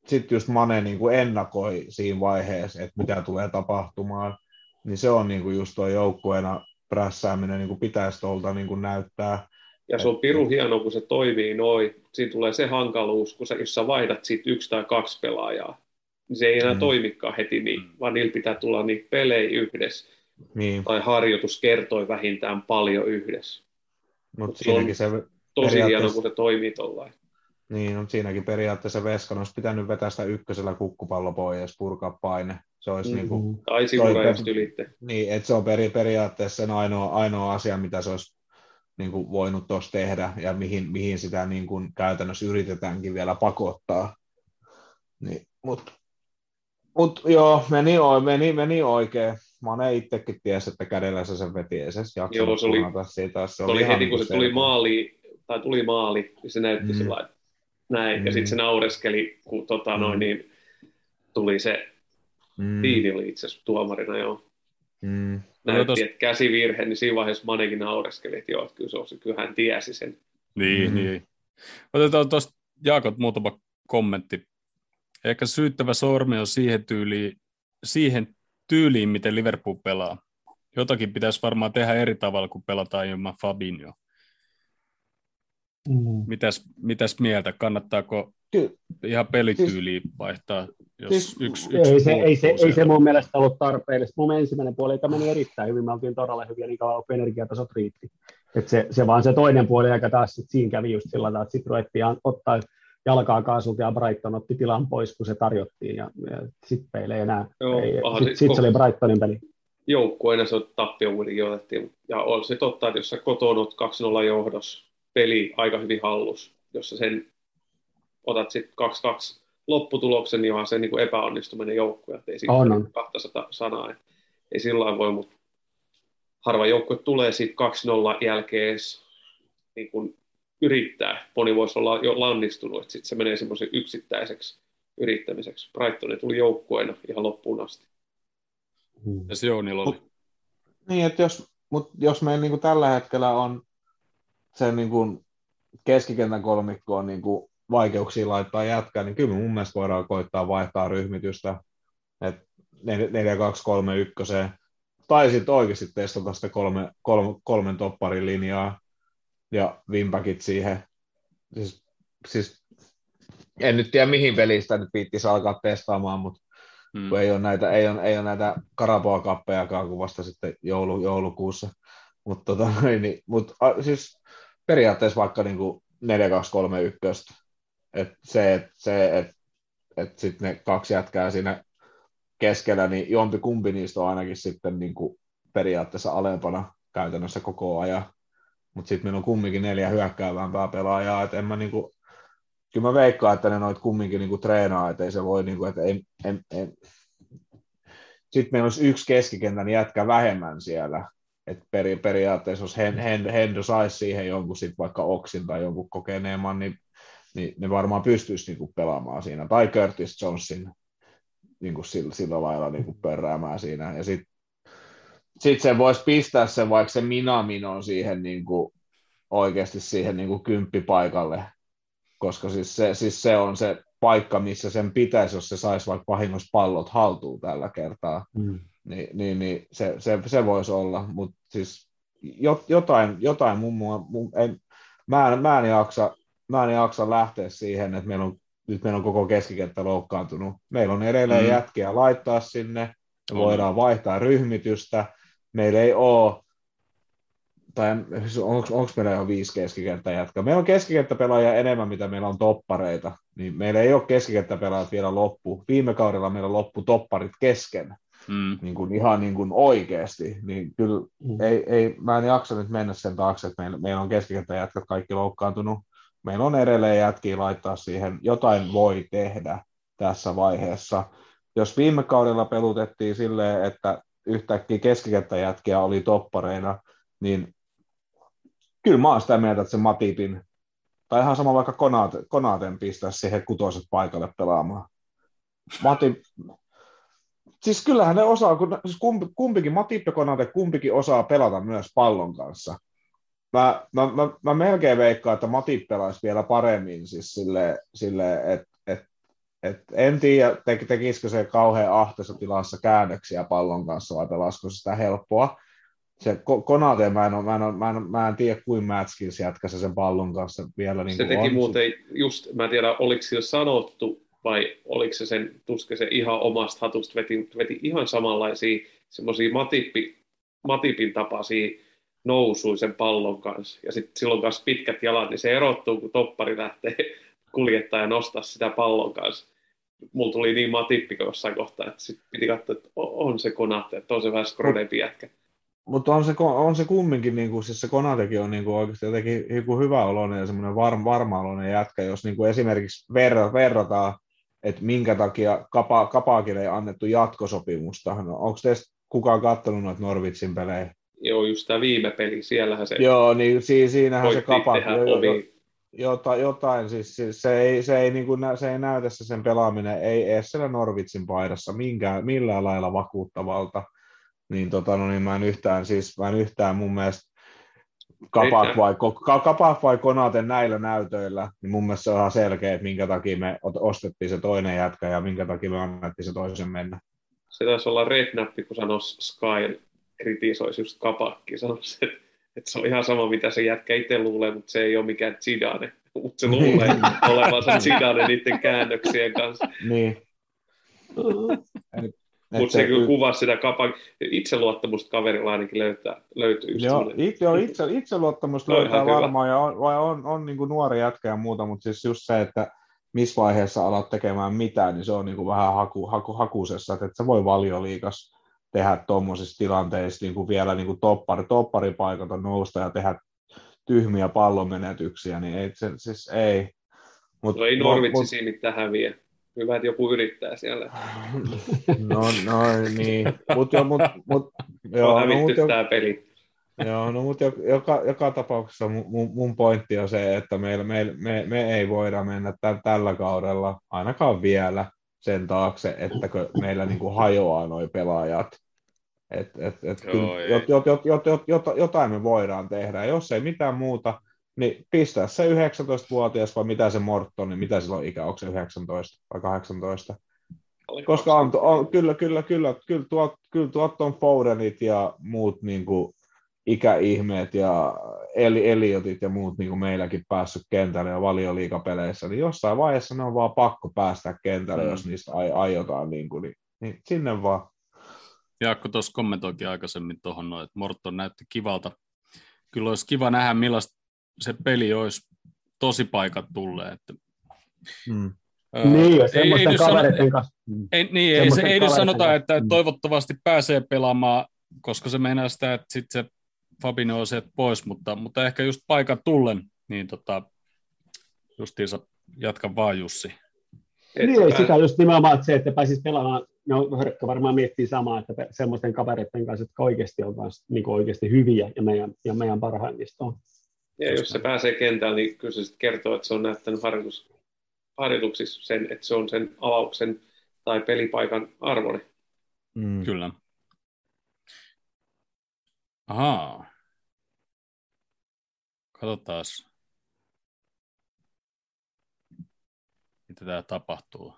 D: sit just Mane niin kuin ennakoi siinä vaiheessa, että mitä tulee tapahtumaan, niin se on niin kuin just tuo joukkueena prässääminen niin kuin pitäisi tuolta niin kuin näyttää.
C: Ja se on piru hieno, kun se toimii noin. Siinä tulee se hankaluus, kun sä, jos sä vaihdat siitä yksi tai kaksi pelaajaa, niin se ei enää mm. toimikaan heti niin, vaan niillä pitää tulla niitä pelejä yhdessä.
D: Niin.
C: Tai harjoitus kertoi vähintään paljon yhdessä.
D: Mutta siinäkin se
C: tosi hieno, kun se toimii tuollainen.
D: Niin, mutta siinäkin periaatteessa Veskan olisi pitänyt vetää sitä ykkösellä kukkupallo pois ja purkaa paine. Se olisi mm-hmm. niin kuin,
C: tai sivurajasta ylitte.
D: Niin, että se on peri, periaatteessa sen ainoa, ainoa asia, mitä se olisi niin kuin voinut tuossa tehdä ja mihin, mihin sitä niin kuin käytännössä yritetäänkin vielä pakottaa. Niin, mutta mut, joo, meni, meni, meni oikein. Mä oon itsekin ties, että kädellä se sen veti, ei se
C: Joo, se oli, siitä. Se, se oli, oli heti, kun se tuli maali, tai tuli maali, niin se näytti mm. sillä näin, mm. ja sitten se naureskeli, kun tota, mm. noin, niin tuli se mm. Tiini oli itse asiassa tuomarina, joo. Mm. Näytti, tos... että käsivirhe, niin siinä vaiheessa Manekin naureskeli, että joo, että kyllä, se on, kyllä hän tiesi sen.
A: Niin, mm. niin. Otetaan tuosta Jaakot muutama kommentti. Ehkä syyttävä sormi on siihen tyyliin, siihen tyyliin, miten Liverpool pelaa. Jotakin pitäisi varmaan tehdä eri tavalla, kun pelataan ilman Fabinho. Mm. Mitäs, mitäs mieltä? Kannattaako Ky- ihan pelityyliä siis, vaihtaa, jos siis, yksi, yksi
B: ei, se, ei, se, ei se mun mielestä ollut tarpeellista. Mun ensimmäinen puoli että meni erittäin hyvin. Me oltiin todella hyviä niin kauan, kun energiatasot riitti. Et se, se, vaan se toinen puoli, aika taas sit siinä kävi just sillä tavalla, että sitten ruvettiin ottaa jalkaa kaasulta ja Brighton otti tilan pois, kun se tarjottiin. Ja, ja sitten meillä ei enää. Sitten sit se oli Brightonin peli
C: joukkueena se tappio kuitenkin otettiin. Ja on se totta, että jos sä kotona 2-0 johdossa, peli aika hyvin hallus, jos sä sen otat sitten 2-2 lopputuloksen, niin onhan se niin kuin epäonnistuminen joukkue, että ei siitä
B: on, on.
C: 200 sanaa, että ei sillä voi, mutta harva joukkue tulee siitä 2-0 jälkeen niin kuin yrittää. Moni voisi olla jo lannistunut, että sitten se menee semmoisen yksittäiseksi yrittämiseksi. Brighton tuli joukkueena ihan loppuun asti.
A: Hmm. Ja se on oli.
D: Niin, että jos, mut jos meillä niin kuin tällä hetkellä on se niin kuin keskikentän kolmikko on niin kuin vaikeuksia laittaa jätkää, niin kyllä mun mielestä voidaan koittaa vaihtaa ryhmitystä, että 4 2 3 1 tai sitten oikeasti testata sitä kolme, kolme, kolmen topparin linjaa ja vimpakit siihen. Siis, siis, en nyt tiedä mihin pelistä nyt viittisi alkaa testaamaan, mutta hmm. kun ei ole näitä, ei ole, ei ole näitä Karapoa-kappejakaan kuin vasta sitten joulu, joulukuussa. Mutta tota, niin, mut, siis periaatteessa vaikka niin kuin 4-2-3-1, että se, että se, et, et sitten ne kaksi jätkää siinä keskellä, niin jompi kumpi niistä on ainakin sitten niin kuin periaatteessa alempana käytännössä koko ajan. Mutta sitten meillä on kumminkin neljä hyökkäävämpää pelaajaa, että en mä niinku, kyllä mä veikkaan, että ne noit kumminkin niinku treenaa, että ei se voi niinku, että ei, en, en. Sitten meillä olisi yksi keskikentän jätkä vähemmän siellä, että peri, periaatteessa jos Hen, Hen, Hendo saisi siihen jonkun sit vaikka Oksin tai jonkun kokeneemman, niin, niin ne varmaan pystyisi niinku pelaamaan siinä, tai Curtis Jonesin niinku sillä, sillä lailla niinku pörräämään siinä, ja sitten sit se voisi pistää sen vaikka se Minamin on siihen niinku, oikeasti siihen niinku kymppipaikalle, koska siis se, siis se on se paikka, missä sen pitäisi, jos se saisi vaikka vahingossa pallot haltuun tällä kertaa. Mm. Niin, niin, niin se, se, se voisi olla, mutta siis jotain, jotain mun, mun en, mä, en, mä, en jaksa, mä en jaksa lähteä siihen, että meillä on, nyt meillä on koko keskikenttä loukkaantunut. Meillä on edelleen mm. jätkiä laittaa sinne, me voidaan vaihtaa ryhmitystä, meillä ei ole tai onko meillä jo viisi keskikenttäjätkä? Meillä on keskikenttäpelaajia enemmän, mitä meillä on toppareita, niin meillä ei ole keskikenttäpelaajat vielä loppu. Viime kaudella meillä loppu topparit kesken mm. niin kuin ihan niin kuin oikeasti, niin kyllä mm. ei, ei, mä en jaksa nyt mennä sen taakse, että meillä, meillä on jätkät kaikki loukkaantunut. Meillä on edelleen jätkiä laittaa siihen, jotain voi tehdä tässä vaiheessa. Jos viime kaudella pelutettiin silleen, että yhtäkkiä keskikenttäjätkiä oli toppareina, niin kyllä mä oon sitä mieltä, että se Matipin, tai ihan sama vaikka Konaten pistää siihen kutoiset paikalle pelaamaan. Matip, siis kyllähän ne osaa, kun siis kumpikin, Matip ja Konate, kumpikin osaa pelata myös pallon kanssa. Mä, mä, mä, mä melkein veikkaan, että Matip pelaisi vielä paremmin siis sille, sille että et, et, en tiedä, te, tekisikö se kauhean ahteessa tilassa käännöksiä pallon kanssa vai pelasiko se sitä helppoa. Se Konate, mä en, mä en, mä en, mä en tiedä, kuin Matskins jätkäsi sen pallon kanssa vielä. Niin
C: se teki on. muuten just, mä en tiedä, oliko sillä sanottu, vai oliko se sen, tuske se ihan omasta hatusta, veti, veti ihan samanlaisia semmoisia matippi, matipin tapaisia nousui sen pallon kanssa. Ja sitten silloin kanssa pitkät jalat, niin se erottuu, kun toppari lähtee kuljettaa ja nostaa sitä pallon kanssa. Mulla tuli niin matippi jossain kohtaa, että sit piti katsoa, että on se konate, että on se vähän skrodempi jätkä.
D: Mutta on se, on se kumminkin, niin kuin, siis se Konatekin on niin kuin oikeasti jotenkin joku hyvä oloinen ja semmoinen varma, varma oloinen jätkä, jos niin kuin esimerkiksi verra, verrataan että minkä takia Kapa, Kapaakille ei annettu jatkosopimusta. No, onko teistä kukaan katsonut noita Norvitsin pelejä?
C: Joo, just tämä viime peli, siellähän se
D: Joo, niin si, siinähän se Kapaak, jo, jo, jota, jotain, siis se ei, se, ei, niin kuin, se ei näytä se sen pelaaminen, ei edes siellä Norvitsin paidassa minkään, millään lailla vakuuttavalta. Niin, tota, no, niin mä en yhtään, siis mä en yhtään mun mielestä Kapak vai, Kapak vai Konate näillä näytöillä, niin mun mielestä se on ihan selkeä, että minkä takia me ostettiin se toinen jätkä ja minkä takia me annettiin se toisen mennä.
C: Se taisi olla Rednappi, kun sanoisi Sky kritisoisi just Kapakki, sanoisi, että, että se on ihan sama, mitä se jätkä itse luulee, mutta se ei ole mikään Zidane, mutta se luulee olevansa Zidane niiden käännöksien kanssa.
D: Niin.
C: Mutta se kyllä kuvasi sitä kapan itseluottamusta kaverilla ainakin löytää, löytyy.
D: Joo, itse, joo itse, itseluottamusta no, löytää varmaan, ja on, vai on, on niin kuin nuori jätkä ja muuta, mutta siis just se, että missä vaiheessa alat tekemään mitään, niin se on niin kuin vähän haku, haku, hakusessa, että, että se voi valioliikas tehdä tuommoisissa tilanteissa niin kuin vielä niin kuin toppari, topparipaikalta nousta ja tehdä tyhmiä pallonmenetyksiä, niin ei, se, siis ei.
C: Mut, no ei Norvitsi mut, siinä mitään häviä hyvä, että joku yrittää siellä.
D: No, no niin, mutta jo, mut, mut,
C: joo, no, mut, jo, tämä peli.
D: Joo, no mutta joka, joka tapauksessa mun, mun pointti on se, että meillä, me, me, me ei voida mennä tämän, tällä kaudella, ainakaan vielä, sen taakse, että meillä niin kuin hajoaa nuo pelaajat. Et, et, et Joo, jot, jot, jot, jot, jot, jot, jotain me voidaan tehdä, jos ei mitään muuta, niin pistää se 19-vuotias vai mitä se Morton, niin mitä sillä on ikä, onko se 19 vai 18? Koska on, on, kyllä, kyllä, kyllä, kyllä tuot, kyllä tuot on Fodenit ja muut niin kuin, ikäihmeet ja eli, Eliotit ja muut niin kuin meilläkin päässyt kentälle ja valioliikapeleissä, niin jossain vaiheessa ne on vaan pakko päästä kentälle, mm. jos niistä ai, aiotaan, niin, kuin, niin, niin sinne vaan.
A: Jaakko tuossa kommentoikin aikaisemmin tuohon, että Morton näytti kivalta. Kyllä olisi kiva nähdä, millaista se peli olisi tosi paikat tulleet. Että,
B: mm. Öö, niin, ja ei, ei kavereiden kanssa.
A: Ei, niin, ei, se, ei nyt sanota, että mm. toivottavasti pääsee pelaamaan, koska se meinaa sitä, että sitten se Fabinho on sieltä pois, mutta, mutta ehkä just paikan tullen, niin tota, justiinsa jatka vaan Jussi.
B: Et niin, ei sitä just nimenomaan että se, että pääsisi pelaamaan, no Hörkkö varmaan miettii samaa, että semmoisten kavereiden kanssa, jotka oikeasti on kanssa, niin oikeasti hyviä ja meidän, ja meidän parhaimmista on.
C: Ja jos se pääsee kentälle, niin kyllä se kertoo, että se on näyttänyt harjoitus, harjoituksissa sen, että se on sen avauksen tai pelipaikan arvoni.
A: Mm. Kyllä. Ahaa. Katsotaan, mitä tämä tapahtuu.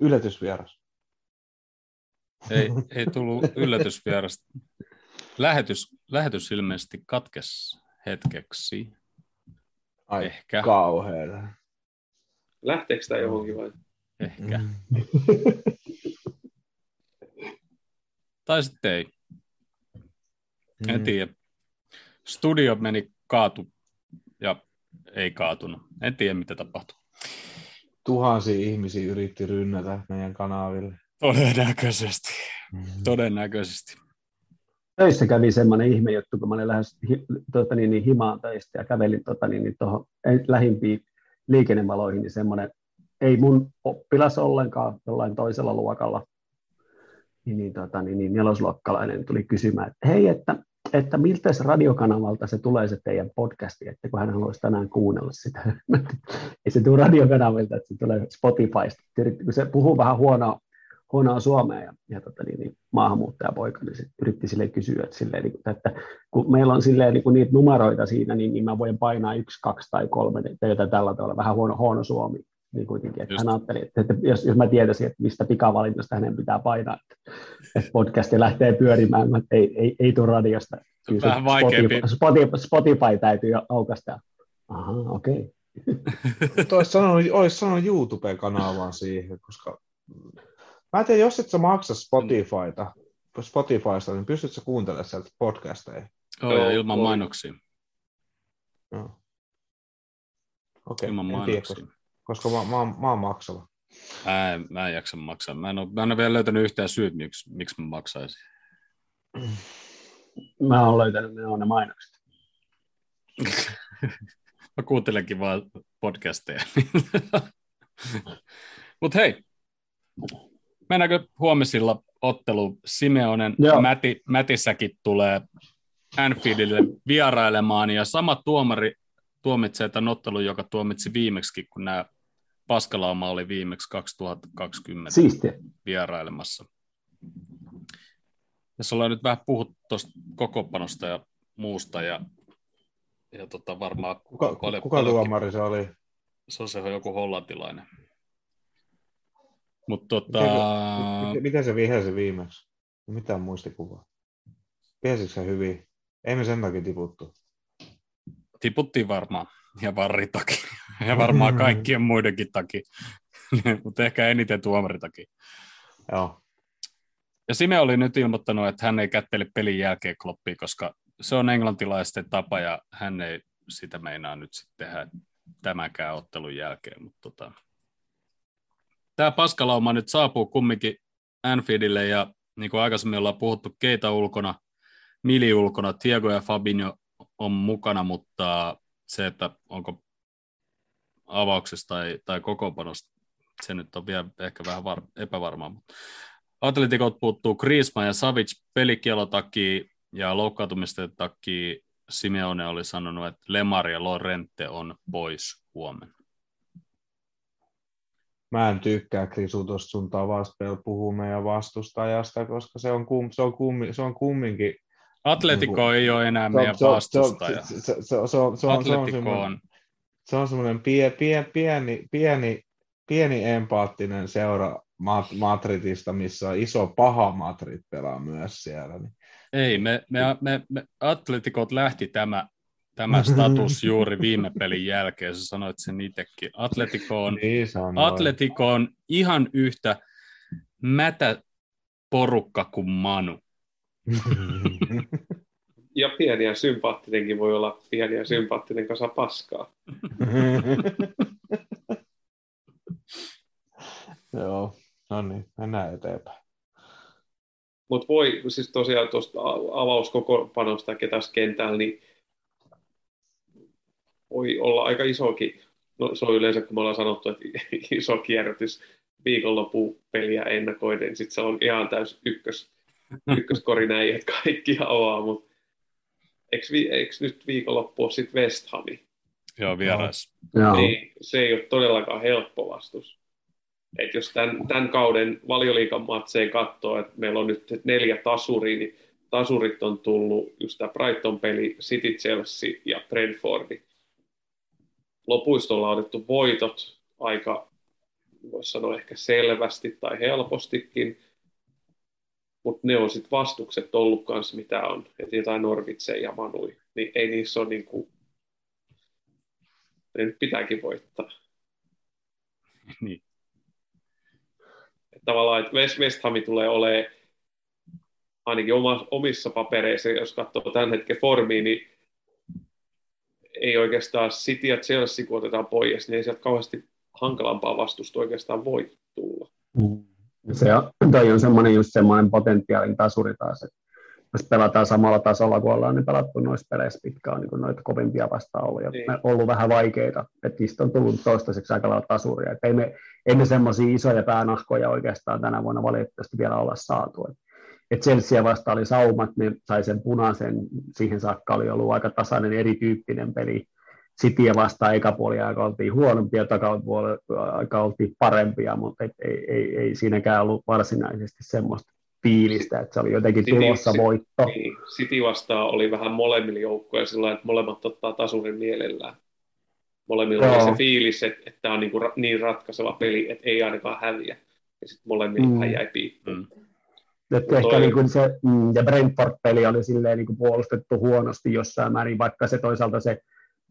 D: Yllätysvieras.
A: Ei, ei tullut yllätysvieras. Lähetys, lähetys ilmeisesti katkesi hetkeksi.
D: Ai Ehkä. kauheeta.
C: Lähteekö tämä johonkin vai?
A: Ehkä. Mm. tai sitten ei. En mm. tiedä. Studio meni kaatu ja ei kaatunut. En tiedä, mitä tapahtui.
D: Tuhansia ihmisiä yritti rynnätä meidän kanaville.
A: Todennäköisesti. Mm. Todennäköisesti
B: töissä kävi semmoinen ihme juttu, kun mä olin lähes hi, tota, niin, niin, himaan töistä ja kävelin tota, niin, niin, tuohon lähimpiin liikennevaloihin, niin semmoinen, ei mun oppilas ollenkaan jollain toisella luokalla, niin, niin, tota, niin, niin nelosluokkalainen tuli kysymään, että hei, että, että miltä radiokanavalta se tulee se teidän podcasti, että kun hän haluaisi tänään kuunnella sitä. ei se tule radiokanavalta, että se tulee Spotifysta. Kun se puhuu vähän huonoa huonoa suomea ja, ja tota, niin, niin, maahanmuuttajapoika niin sit yritti sille kysyä, että, silleen, niin, että kun meillä on silleen, niin, niitä numeroita siinä, niin, niin mä voin painaa yksi, kaksi tai kolme, että jotain tällä tavalla vähän huono, huono suomi. Niin kuitenkin, että hän ajatteli, että, että jos, jos mä tietäisin, että mistä pikavalinnasta hänen pitää painaa, että, että podcasti lähtee pyörimään, että ei, ei, ei tule radiosta.
A: Kyllä vähän vaikeampi.
B: Spotify, Spotify, Spotify täytyy jo aukasta. Aha, okei.
D: Okay. olisi sanonut, olisi sanonut YouTube-kanavaan siihen, koska Mä en tiedä, jos et sä maksa Spotifyta, Spotifysta, niin pystytkö kuuntelemaan sieltä podcasteja?
A: Oh, ja ilman mainoksia.
D: Joo. Okei,
A: ilman
D: en
A: mainoksia.
D: tiedä, koska, koska mä, mä, mä oon maksava.
A: Mä en, mä en jaksa maksaa. Mä en, ole, mä en ole vielä löytänyt yhtään syyt, miksi, miksi mä maksaisin.
B: Mä oon löytänyt ne on ne mainokset.
A: mä kuuntelenkin vaan podcasteja. Mutta hei, mennäänkö huomisilla ottelu Simeonen Mäti, Mätissäkin tulee Anfieldille vierailemaan ja sama tuomari tuomitsee tämän ottelun, joka tuomitsi viimeksi, kun nämä Paskalauma oli viimeksi 2020
B: Siistiä.
A: vierailemassa. Ja ollaan nyt vähän puhuttu tuosta kokopanosta ja muusta ja, ja tota varmaan
D: kuka, paljon, kuka tuomari se oli?
A: Se on se joku hollantilainen. Mut tota...
D: miten, miten se vihelsi viimeksi? Mitä muistikuvaa? Vihelsikö se hyvin? Ei me sen takia tiputtu.
A: Tiputtiin varmaan. Ja varri takia. Ja varmaan kaikkien muidenkin takia. Mutta ehkä eniten tuomarin takia.
D: Joo.
A: Ja Sime oli nyt ilmoittanut, että hän ei kättele pelin jälkeen kloppia, koska se on englantilaisten tapa ja hän ei sitä meinaa nyt sitten tehdä tämänkään ottelun jälkeen. Mutta tota, tämä paskalauma nyt saapuu kumminkin Anfieldille ja niin kuin aikaisemmin ollaan puhuttu, keitä ulkona, Mili ulkona, Tiago ja Fabinho on mukana, mutta se, että onko avauksesta tai, tai kokoonpanosta, se nyt on vielä ehkä vähän var, epävarmaa. Atletikot puuttuu Griezmann ja Savic pelikielon takia ja loukkaantumisten takia Simeone oli sanonut, että Lemar ja Lorente on pois huomenna.
D: Mä en tykkää Krisu tuosta sun tavasta puhua meidän vastustajasta, koska se on, kum, se on, kummi, se on kumminkin...
A: Atletico niin kuin, ei ole enää meidän se, vastustaja.
D: Se, se, se, se, se, on, se, on, se, on, on. Se on semmoinen pie, pie, pieni, pieni, pieni empaattinen seura Madridista, missä on iso paha Madrid pelaa myös siellä. Niin.
A: Ei, me, me, me, me Atletikot lähti tämä tämä status juuri viime pelin jälkeen, sä sanoit sen itsekin. Atletico on,
D: niin
A: Atletico on ihan yhtä mätä porukka kuin Manu.
C: ja pieni ja sympaattinenkin voi olla pieni ja sympaattinen kasa paskaa.
D: Joo, no niin, mennään eteenpäin.
C: Mutta voi, siis tosiaan tuosta avauskokopanosta, ketä kentällä, niin voi olla aika isokin, no se on yleensä kun me ollaan sanottu, että iso kierrätys viikonlopupeliä ennakoiden, niin sitten se on ihan täys ykkös, ykköskori näin, että kaikki avaa, mutta eikö, eikö nyt viikonloppu ole sitten West Hami?
A: Joo, vieras.
C: Niin, se ei ole todellakaan helppo vastus. Et jos tämän, tämän kauden valioliikan matseen katsoo, että meillä on nyt neljä tasuria, niin tasurit on tullut just tämä Brighton-peli, City, Chelsea ja Brentfordi lopuista ollaan otettu voitot aika, voisi sanoa ehkä selvästi tai helpostikin, mutta ne on sitten vastukset ollut kanssa, mitä on, että jotain Norvitse ja Manui, niin ei niissä ole niin kuin, ne nyt pitääkin voittaa.
A: Niin.
C: Että tavallaan, että West, West Ham tulee olemaan ainakin omissa papereissa, jos katsoo tämän hetken formiin, niin ei oikeastaan City ja Chelsea, kun otetaan pois, niin ei sieltä kauheasti hankalampaa vastusta oikeastaan voi tulla.
B: Mm. Se on, toi on semmoinen, just semmoinen potentiaalin tasuri taas, että jos pelataan samalla tasolla kuin ollaan niin pelattu noissa peleissä pitkään, niin noita kovimpia vastaan ollut, ja niin. ollut vähän vaikeita, että niistä on tullut toistaiseksi aika lailla tasuria, että ei me, ei me semmoisia isoja päänahkoja oikeastaan tänä vuonna valitettavasti vielä olla saatu, että että Chelsea vasta oli saumat, ne sai sen punaisen, siihen saakka oli ollut aika tasainen erityyppinen peli, Cityä vastaan eka puoli aika oltiin huonompia, takapuoli aika oltiin parempia, mutta ei, ei, ei, ei siinäkään ollut varsinaisesti semmoista fiilistä, että se oli jotenkin City, tulossa voitto.
C: Niin, City vastaan oli vähän molemmilla joukkoja sillä että molemmat ottaa tasurin mielellään. Molemmilla Joo. oli se fiilis, että, että tämä on niin, kuin, niin ratkaiseva peli, että ei ainakaan häviä. Ja sitten molemmilla mm. jäi piippuun. Mm.
B: Että ehkä toi... niin kuin se, mm, ja Brentford-peli oli silleen niin kuin puolustettu huonosti jossain määrin, vaikka se toisaalta se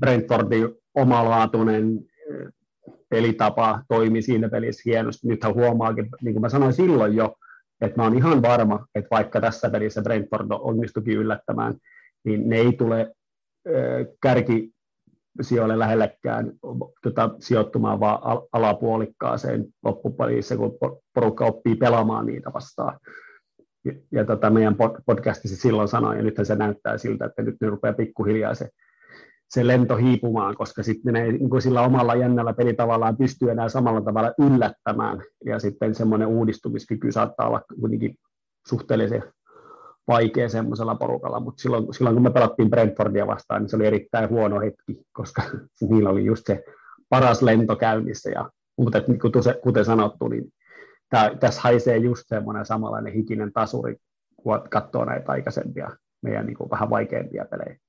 B: Brentfordin omalaatuinen eh, pelitapa toimi siinä pelissä hienosti. Nythän huomaakin, niin kuin mä sanoin silloin jo, että mä oon ihan varma, että vaikka tässä pelissä Brentford onnistukin yllättämään, niin ne ei tule eh, kärki sijoille lähellekään tota, sijoittumaan vaan alapuolikkaaseen loppupelissä, kun porukka oppii pelaamaan niitä vastaan ja, ja tota, meidän podcastissa silloin sanoi, ja nythän se näyttää siltä, että nyt ne rupeaa pikkuhiljaa se, se lento hiipumaan, koska sitten ne niin kuin sillä omalla jännällä pelitavallaan pystyy enää samalla tavalla yllättämään, ja sitten semmoinen uudistumiskyky saattaa olla kuitenkin suhteellisen vaikea semmoisella porukalla, mutta silloin, silloin kun me pelattiin Brentfordia vastaan, niin se oli erittäin huono hetki, koska niillä oli just se paras lento käynnissä, ja, mutta kuten, kuten sanottu, niin tää, tässä haisee just semmoinen samanlainen hikinen tasuri, kun katsoo näitä aikaisempia meidän niin kuin vähän vaikeampia pelejä.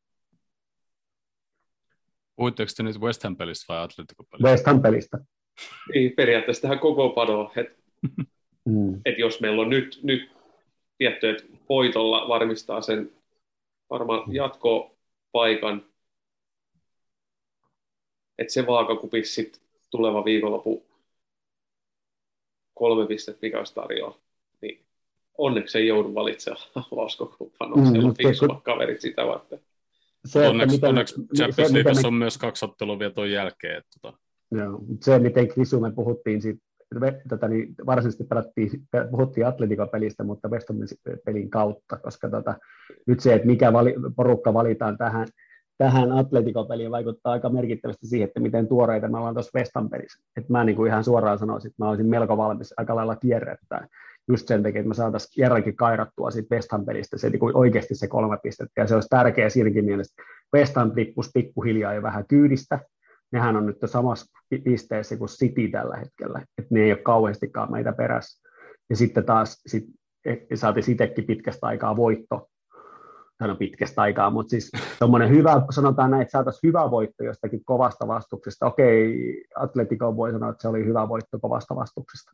A: Puhuitteko te nyt West Ham-pelistä vai Atletico-pelistä?
B: West Ham-pelistä.
C: Niin, periaatteessa tähän koko pano, että mm. et jos meillä on nyt, nyt tietty, että voitolla varmistaa sen varmaan mm. jatkopaikan, että se vaakakupis sitten tuleva viikonloppu kolme pistettä Mikas tarjoaa, niin onneksi ei joudu valitsemaan lauskokumpanoa. Mm, Siellä on kaverit sitä varten.
A: Se, onneksi, miten, onneksi Champions Leagueassa on myös kaksi ottelua vielä tuon jälkeen. Että, tota.
B: Joo, se, miten Krisu me puhuttiin siitä, tota, niin varsinaisesti pelattiin, puhuttiin Atletico-pelistä, mutta West pelin kautta, koska tota, nyt se, että mikä vali, porukka valitaan tähän, tähän Atletico-peliin vaikuttaa aika merkittävästi siihen, että miten tuoreita me ollaan tuossa Vestan pelissä. Että mä niin kuin ihan suoraan sanoisin, että mä olisin melko valmis aika lailla kierrättää just sen takia, että me saataisiin kerrankin kairattua siitä Vestan pelistä se niin oikeasti se kolme pistettä, ja se olisi tärkeä siinäkin mielessä. Vestan tippus pikkuhiljaa jo vähän kyydistä, nehän on nyt samassa pisteessä kuin City tällä hetkellä, että ne ei ole kauheastikaan meitä perässä. Ja sitten taas sit, eh, saatiin itsekin pitkästä aikaa voitto sano pitkästä aikaa, mutta siis tuommoinen hyvä, sanotaan näin, että saataisiin hyvä voitto jostakin kovasta vastuksesta. Okei, Atletico voi sanoa, että se oli hyvä voitto kovasta vastuksesta,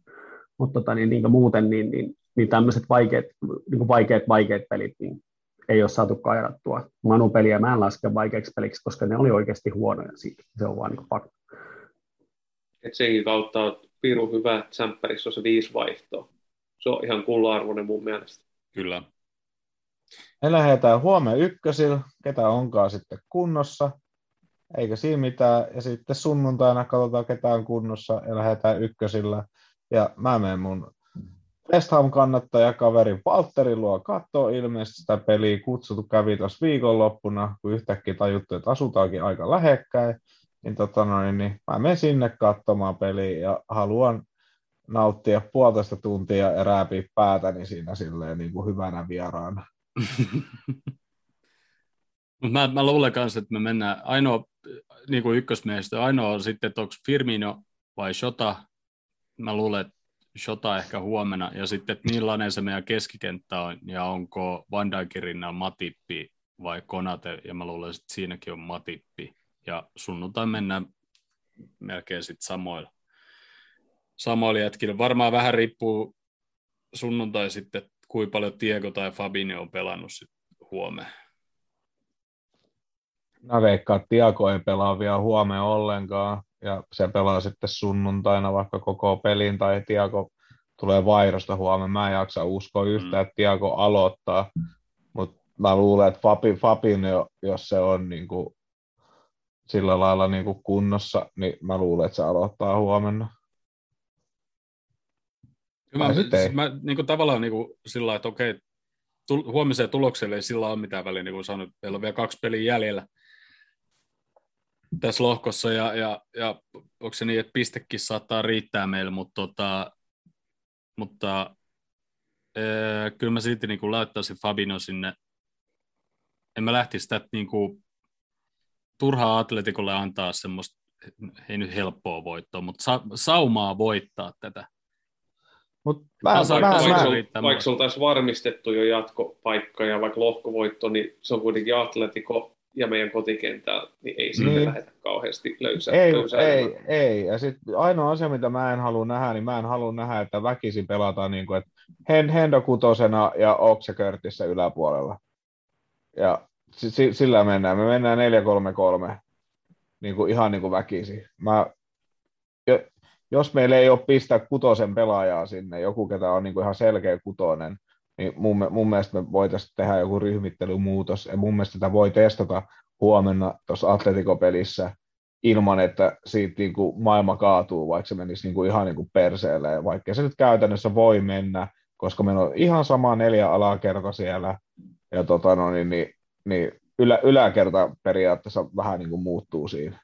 B: mutta tota, niin, niin muuten niin, niin, niin tämmöiset vaikeat, niin vaikeat, vaikeat pelit niin ei ole saatu kairattua. Manu-peliä mä en laske vaikeaksi peliksi, koska ne oli oikeasti huonoja siitä. Se on vaan niin fakta.
C: Et senkin kautta on piru hyvä, että Sämppärissä on se viisi vaihtoa. Se on ihan kulla-arvoinen mun mielestä.
A: Kyllä.
D: Me lähdetään huomenna ykkösillä, ketä onkaan sitten kunnossa, eikä siinä mitään. Ja sitten sunnuntaina katsotaan, ketä on kunnossa ja lähdetään ykkösillä. Ja mä menen mun West Ham kannattaja kaveri Walterin luo katsoo ilmeisesti sitä peliä. Kutsuttu kävi tuossa viikonloppuna, kun yhtäkkiä tajuttu, että asutaankin aika lähekkäin. Niin, tota noin, niin mä menen sinne katsomaan peliä ja haluan nauttia puolitoista tuntia ja rääpiä päätäni siinä silleen niin kuin hyvänä vieraana.
A: Mä, mä luulen kanssa, että me mennään ainoa niin kuin ykkösmiehistö, ainoa on sitten, että onko Firmino vai Shota. Mä luulen, että Shota ehkä huomenna, ja sitten, että millainen se meidän keskikenttä on, ja onko Van rinnalla Matippi vai Konate, ja mä luulen, että siinäkin on Matippi. Ja sunnuntai mennään melkein sitten samoilla, samoilla jätkillä. Varmaan vähän riippuu sunnuntai sitten, kuinka paljon Diego tai Fabinho on pelannut sit huomenna?
D: Mä veikkaan, että Tiago ei pelaa vielä huomenna ollenkaan, ja se pelaa sitten sunnuntaina vaikka koko pelin, tai Tiago tulee vairosta huomenna. Mä en jaksa uskoa yhtään, mm. että Tiago aloittaa, mutta mä luulen, että Fabi, Fabinho, jos se on niin kuin sillä lailla niin kuin kunnossa, niin mä luulen, että se aloittaa huomenna.
A: Mä, siis mä niin kuin, tavallaan niin kuin, sillä että okei, tul, huomiseen tulokselle ei sillä ole mitään väliä, niin kuin sanoin, meillä on vielä kaksi peliä jäljellä tässä lohkossa, ja, ja, ja onko se niin, että pistekin saattaa riittää meille, mutta, tota, mutta ee, kyllä mä silti niin kuin laittaisin Fabino sinne, en mä lähtisi sitä niin kuin, turhaa Atletikolle antaa semmoista, ei nyt helppoa voittoa, mutta sa, saumaa voittaa tätä.
D: Mut mä,
C: Vaikka,
D: mä,
C: vaikka, se,
A: riittämään.
C: vaikka se oltaisiin varmistettu jo jatkopaikka ja vaikka lohkovoitto, niin se on kuitenkin Atletico ja meidän kotikentällä, niin ei siitä
D: Niin.
C: lähdetä kauheasti löysää.
D: ei,
C: löysää
D: ei, ei. Ja sitten ainoa asia, mitä mä en halua nähdä, niin mä en halua nähdä, että väkisin pelataan niin kuin, että Hen, Hendo kutosena ja Okse Körtissä yläpuolella. Ja si, si, sillä mennään. Me mennään 4-3-3 niin kuin, ihan niin kuin väkisin. Mä, jos meillä ei ole pistää kutosen pelaajaa sinne, joku ketä on niin kuin ihan selkeä kutonen, niin mun, mun mielestä me voitaisiin tehdä joku ryhmittelymuutos. Ja mun mielestä sitä voi testata huomenna tuossa Atletico-pelissä ilman, että siitä niin kuin maailma kaatuu, vaikka se menisi niin kuin ihan niin kuin perseelle. Ja vaikka se nyt käytännössä voi mennä, koska meillä on ihan sama neljä alakerta siellä, ja tota, no, niin, niin, niin ylä, yläkerta periaatteessa vähän niin kuin muuttuu siinä.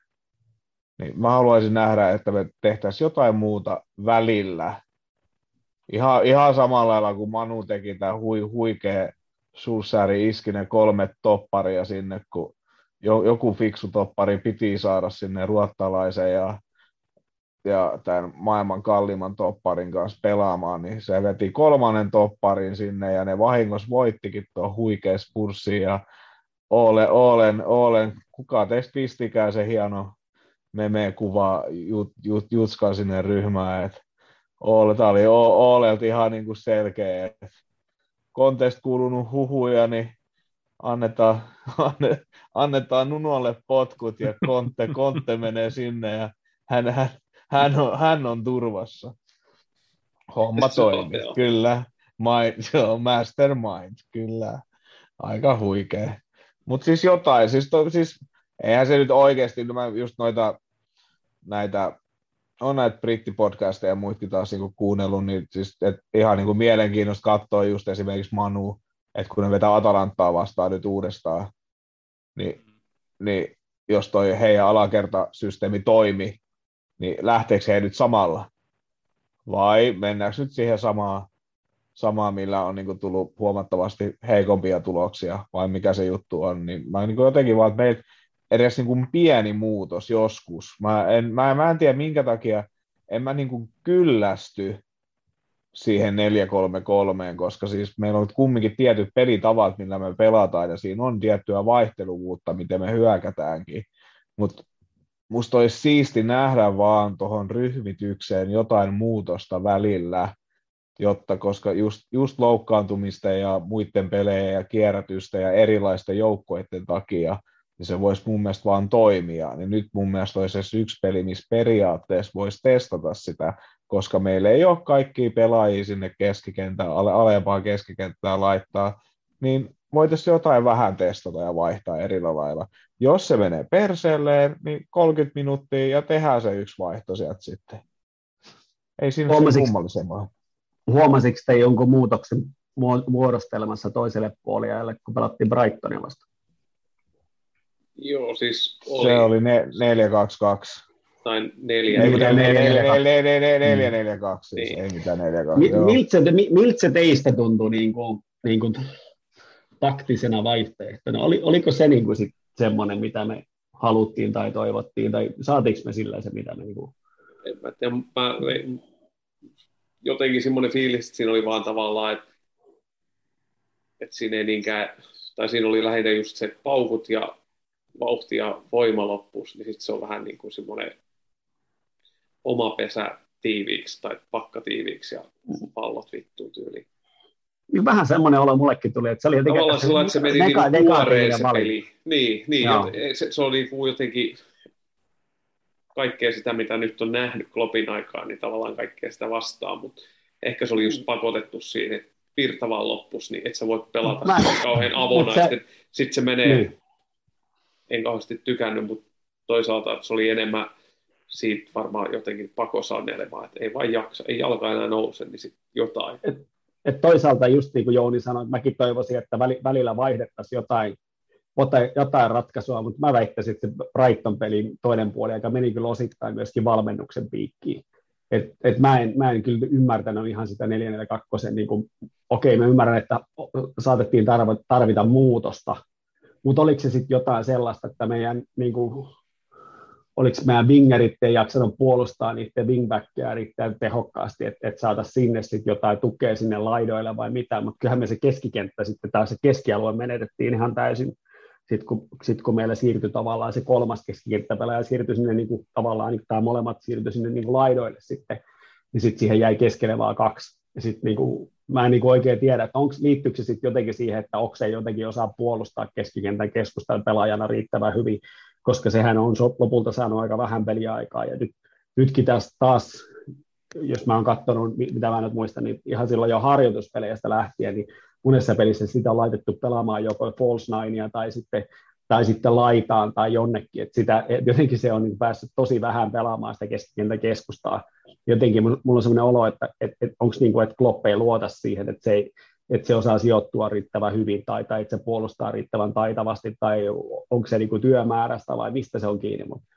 D: Niin mä haluaisin nähdä, että me tehtäisiin jotain muuta välillä. Ihan, ihan samalla lailla kuin Manu teki tämä hui, huikea Sulsääri iski ne kolme topparia sinne, kun jo, joku fiksu toppari piti saada sinne ruottalaisen ja, ja tämän maailman kalliimman topparin kanssa pelaamaan, niin se veti kolmannen topparin sinne ja ne vahingossa voittikin tuon huikea spurssi ja Oolen, Oolen, Oolen, kuka teistä pistikään se hieno meme-kuva jut, jut, Jutskan sinne ryhmään, että Oole, tämä oli Oolelta ihan niin kuin selkeä, että kontest kuulunut huhuja, niin annetaan, anne, annetaan Nunolle potkut ja Kontte, Kontte menee sinne ja hän, hän, hän, on, hän on turvassa. Homma toimii,
C: joo.
D: kyllä. Se on mastermind, kyllä. Aika huikea. Mutta siis jotain, siis, to, siis eihän se nyt oikeasti, no mä just noita näitä on näitä brittipodcasteja ja muitakin taas niinku kuunnellut, niin siis, et ihan niinku mielenkiintoista katsoa just esimerkiksi Manu, että kun ne vetää Atalantaa vastaan nyt uudestaan, niin, niin jos toi heidän alakertasysteemi toimi, niin lähteekö he nyt samalla? Vai mennäänkö nyt siihen samaan, samaan millä on niin tullut huomattavasti heikompia tuloksia, vai mikä se juttu on? Niin mä niin jotenkin vaan, että meillä edes niin kuin pieni muutos joskus. Mä en, mä, mä en tiedä minkä takia en mä niin kuin kyllästy siihen 4-3-3, koska siis meillä on kumminkin tietyt pelitavat, millä me pelataan, ja siinä on tiettyä vaihteluvuutta, miten me hyökätäänkin. Mutta musta olisi siisti nähdä vaan tuohon ryhmitykseen jotain muutosta välillä, jotta koska just, just loukkaantumista ja muiden pelejä ja kierrätystä ja erilaisten joukkoiden takia, niin se voisi mun mielestä vaan toimia. Niin nyt mun mielestä olisi edes yksi peli, missä periaatteessa voisi testata sitä, koska meillä ei ole kaikkia pelaajia sinne keskikentään, ale, alempaa keskikenttää laittaa, niin voitaisiin jotain vähän testata ja vaihtaa eri lailla. Jos se menee perseelleen, niin 30 minuuttia ja tehdään se yksi vaihto sieltä sitten. Ei siinä
B: Huomasitko-
D: kummallisempaa.
B: Huomasiko te jonkun muutoksen muo- muodostelmassa toiselle puoliajalle, kun pelattiin Brightonia vastaan?
C: Joo, siis oli,
D: Se oli ne- 4-2-2.
C: tai neljä.
B: Ei
D: Ei
B: mitään
D: mitään
B: 4-4-2.
D: 4-4-2, siis
C: Niin.
D: ei mitään 4-2.
B: Mi-
D: joo.
B: miltä, se, teistä tuntui niin kuin, niin kuin taktisena vaihtoehtona? Oli, oliko se niin kuin sit semmoinen, mitä me haluttiin tai toivottiin, tai saatiinko me sillä se, mitä me... Niin kuin...
C: en mä tiedä, mä, jotenkin semmoinen fiilis, että siinä oli vaan tavallaan, että, että siinä ei niinkään, tai siinä oli lähinnä just se paukut ja vauhti ja voima loppus, niin sitten se on vähän niin kuin semmoinen oma pesä tiiviiksi tai pakka tiiviiksi ja pallot vittuun tyyliin.
B: Niin Vähän semmoinen olo mullekin tuli, että se oli jotenkin...
C: Tavallaan sillä, että se meni
B: neka-
C: niin
B: negatiivinen
C: se peli. Niin, niin se, se oli niin kuin jotenkin kaikkea sitä, mitä nyt on nähnyt Kloppin aikaan, niin tavallaan kaikkea sitä vastaan, mutta ehkä se oli
B: Mm.
C: just pakotettu siihen, että virta vaan loppus, niin et sä voi pelata
B: Mä-
C: kauhean avona, sitten sit se menee,
B: Niin.
C: En kauheasti tykännyt, mutta toisaalta se oli enemmän siitä varmaan jotenkin pakosanelemaan, että ei vain jaksa, ei jalka enää nouse, niin sitten jotain.
B: Et toisaalta just niin kuin Jouni sanoi, mäkin toivoisin, että väli- välillä vaihdettaisiin jotain, jotain, ratkaisua, mutta mä väittäisin, että se Brighton-pelin toinen puoli aika meni kyllä osittain myöskin valmennuksen piikkiin. Et, et mä, en, mä en kyllä ymmärtänyt ihan sitä 442, niin okei mä ymmärrän, että saatettiin tarvita muutosta, mutta oliko se sitten jotain sellaista, että meidän niin kuin, oliko meidän wingerit ei jaksanut puolustaa niiden wingbackia riittävän tehokkaasti, että et saada sinne sitten jotain tukea sinne laidoille vai mitä, mutta kyllähän me se keskikenttä sitten, tai se keskialue menetettiin ihan täysin, sitten kun, sit kun meillä siirtyi tavallaan se kolmas keskikenttäpelaaja siirtyi sinne niin kuin, tavallaan, niin, tai molemmat siirtyi sinne niin kuin laidoille sitten, niin sitten siihen jäi keskelle vaan kaksi. Ja sitten niin kuin, mä en niin oikein tiedä, että onko, liittyykö se sitten jotenkin siihen, että onko se jotenkin osaa puolustaa keskikentän keskustan pelaajana riittävän hyvin, koska sehän on lopulta saanut aika vähän peliaikaa. Ja nyt, nytkin tässä taas, jos mä oon katsonut, mitä mä nyt muistan, niin ihan silloin jo harjoituspeleistä lähtien, niin monessa pelissä sitä on laitettu pelaamaan joko false ninea tai sitten, tai sitten laitaan tai jonnekin, että sitä, jotenkin se on niin päässyt tosi vähän pelaamaan sitä keskikentän keskustaa. Jotenkin mulla on sellainen olo, että, että, että onko niin kuin, että Klopp ei luota siihen, että se, ei, että se osaa sijoittua riittävän hyvin tai, tai että se puolustaa riittävän taitavasti tai onko se niin kuin työmäärästä vai mistä se on kiinni, mutta